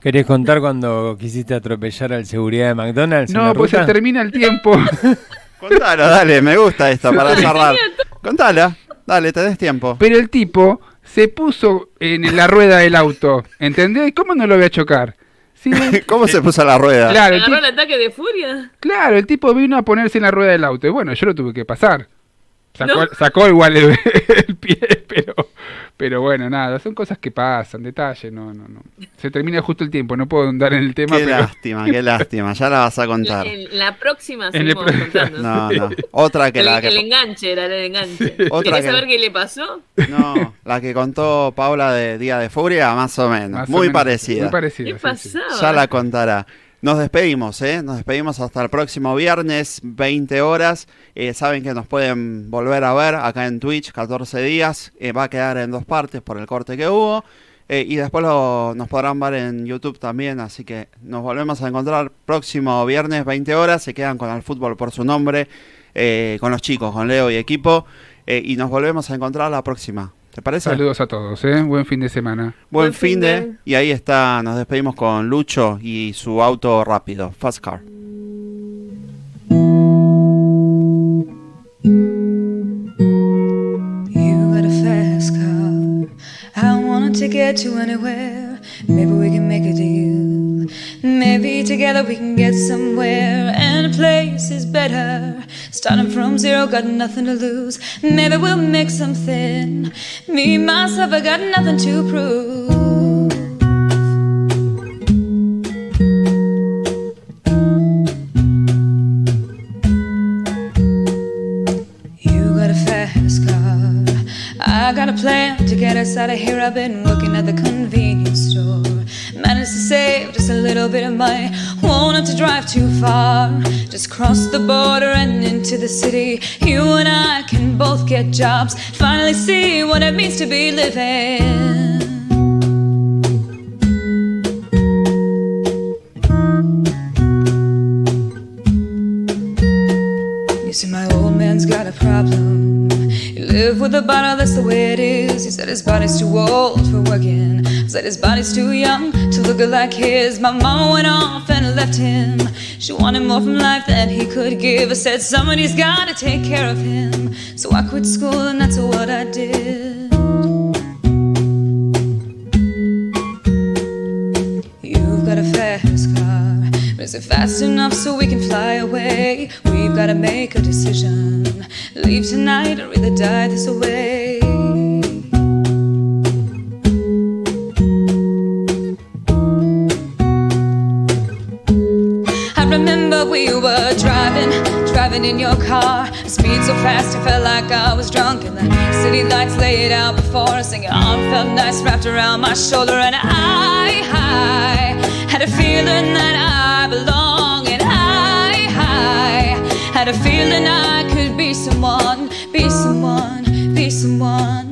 ¿Querés contar cuando quisiste atropellar al seguridad de McDonald's? No, pues se termina el tiempo. Contalo, dale, me gusta esto para cerrar. Contala, dale, tenés tiempo. Pero el tipo se puso en la rueda del auto, ¿entendés? ¿Cómo no lo voy a chocar? Sí, ¿Cómo se puso la rueda? Claro, el ¿Agarró tipo, el ataque de furia? claro, el tipo vino a ponerse en la rueda del auto y bueno, yo lo tuve que pasar. Sacó, No. sacó igual el, el pie, pero, pero bueno, nada, son cosas que pasan, detalles, no, no, no. Se termina justo el tiempo, no puedo andar en el tema, Qué pero... lástima, qué lástima. Ya la vas a contar. En la próxima En el seguimos pro- contando. No, no. Otra que el, la el que, enganche era el enganche. Otra ¿Querés que- saber qué le pasó? no, la que contó Paula de Día de Furia, más o menos. Más o muy menos, parecida. Muy parecida, ¿Qué sí, sí. pasaba? Ya la contará. Nos despedimos, ¿eh? Nos despedimos hasta el próximo viernes, 20 horas. Eh, saben que nos pueden volver a ver acá en Twitch, 14 días. Eh, va a quedar en dos partes por el corte que hubo. Eh, y después lo- nos podrán ver en YouTube también. Así que nos volvemos a encontrar próximo viernes, 20 horas. Se quedan con el fútbol por su nombre, con los chicos, con Leo y equipo. Y nos volvemos a encontrar la próxima. ¿Te parece? Saludos a todos, ¿eh? Buen fin de semana. Buen Buen fin de. de. Y ahí está, nos despedimos con Lucho y su auto rápido, Fast Car. You got a fast car. I want ticket get to anywhere. Maybe we can make a deal. Maybe together we can get somewhere. And a place is better. Starting from zero, got nothing to lose. Maybe we'll make something. Me, myself, I got nothing to prove. You got a fast car. I got a plan to get us out of here. I've been looking at the convenience store. Managed to save just a little bit of money. Won't have to drive too far. Just cross the border and into the city. You and I can both get jobs. Finally see what it means to be living. He lived with a bottle, that's the way it is. He said his body's too old for working. Said his body's too young to look like his. My mama went off and left him. She wanted more from life than he could give. I said somebody's gotta take care of him. So I quit school and that's what I did. Is it fast enough so we can fly away? We've gotta make a decision. Leave tonight or either die this away. I remember we were driving, driving in your car. Speed so fast, I felt like I was drunk. And the city lights laid out before us, and your arm felt nice wrapped around my shoulder. And I, I had a feeling that I belong. And I, I had a feeling I could be someone, be someone, be someone.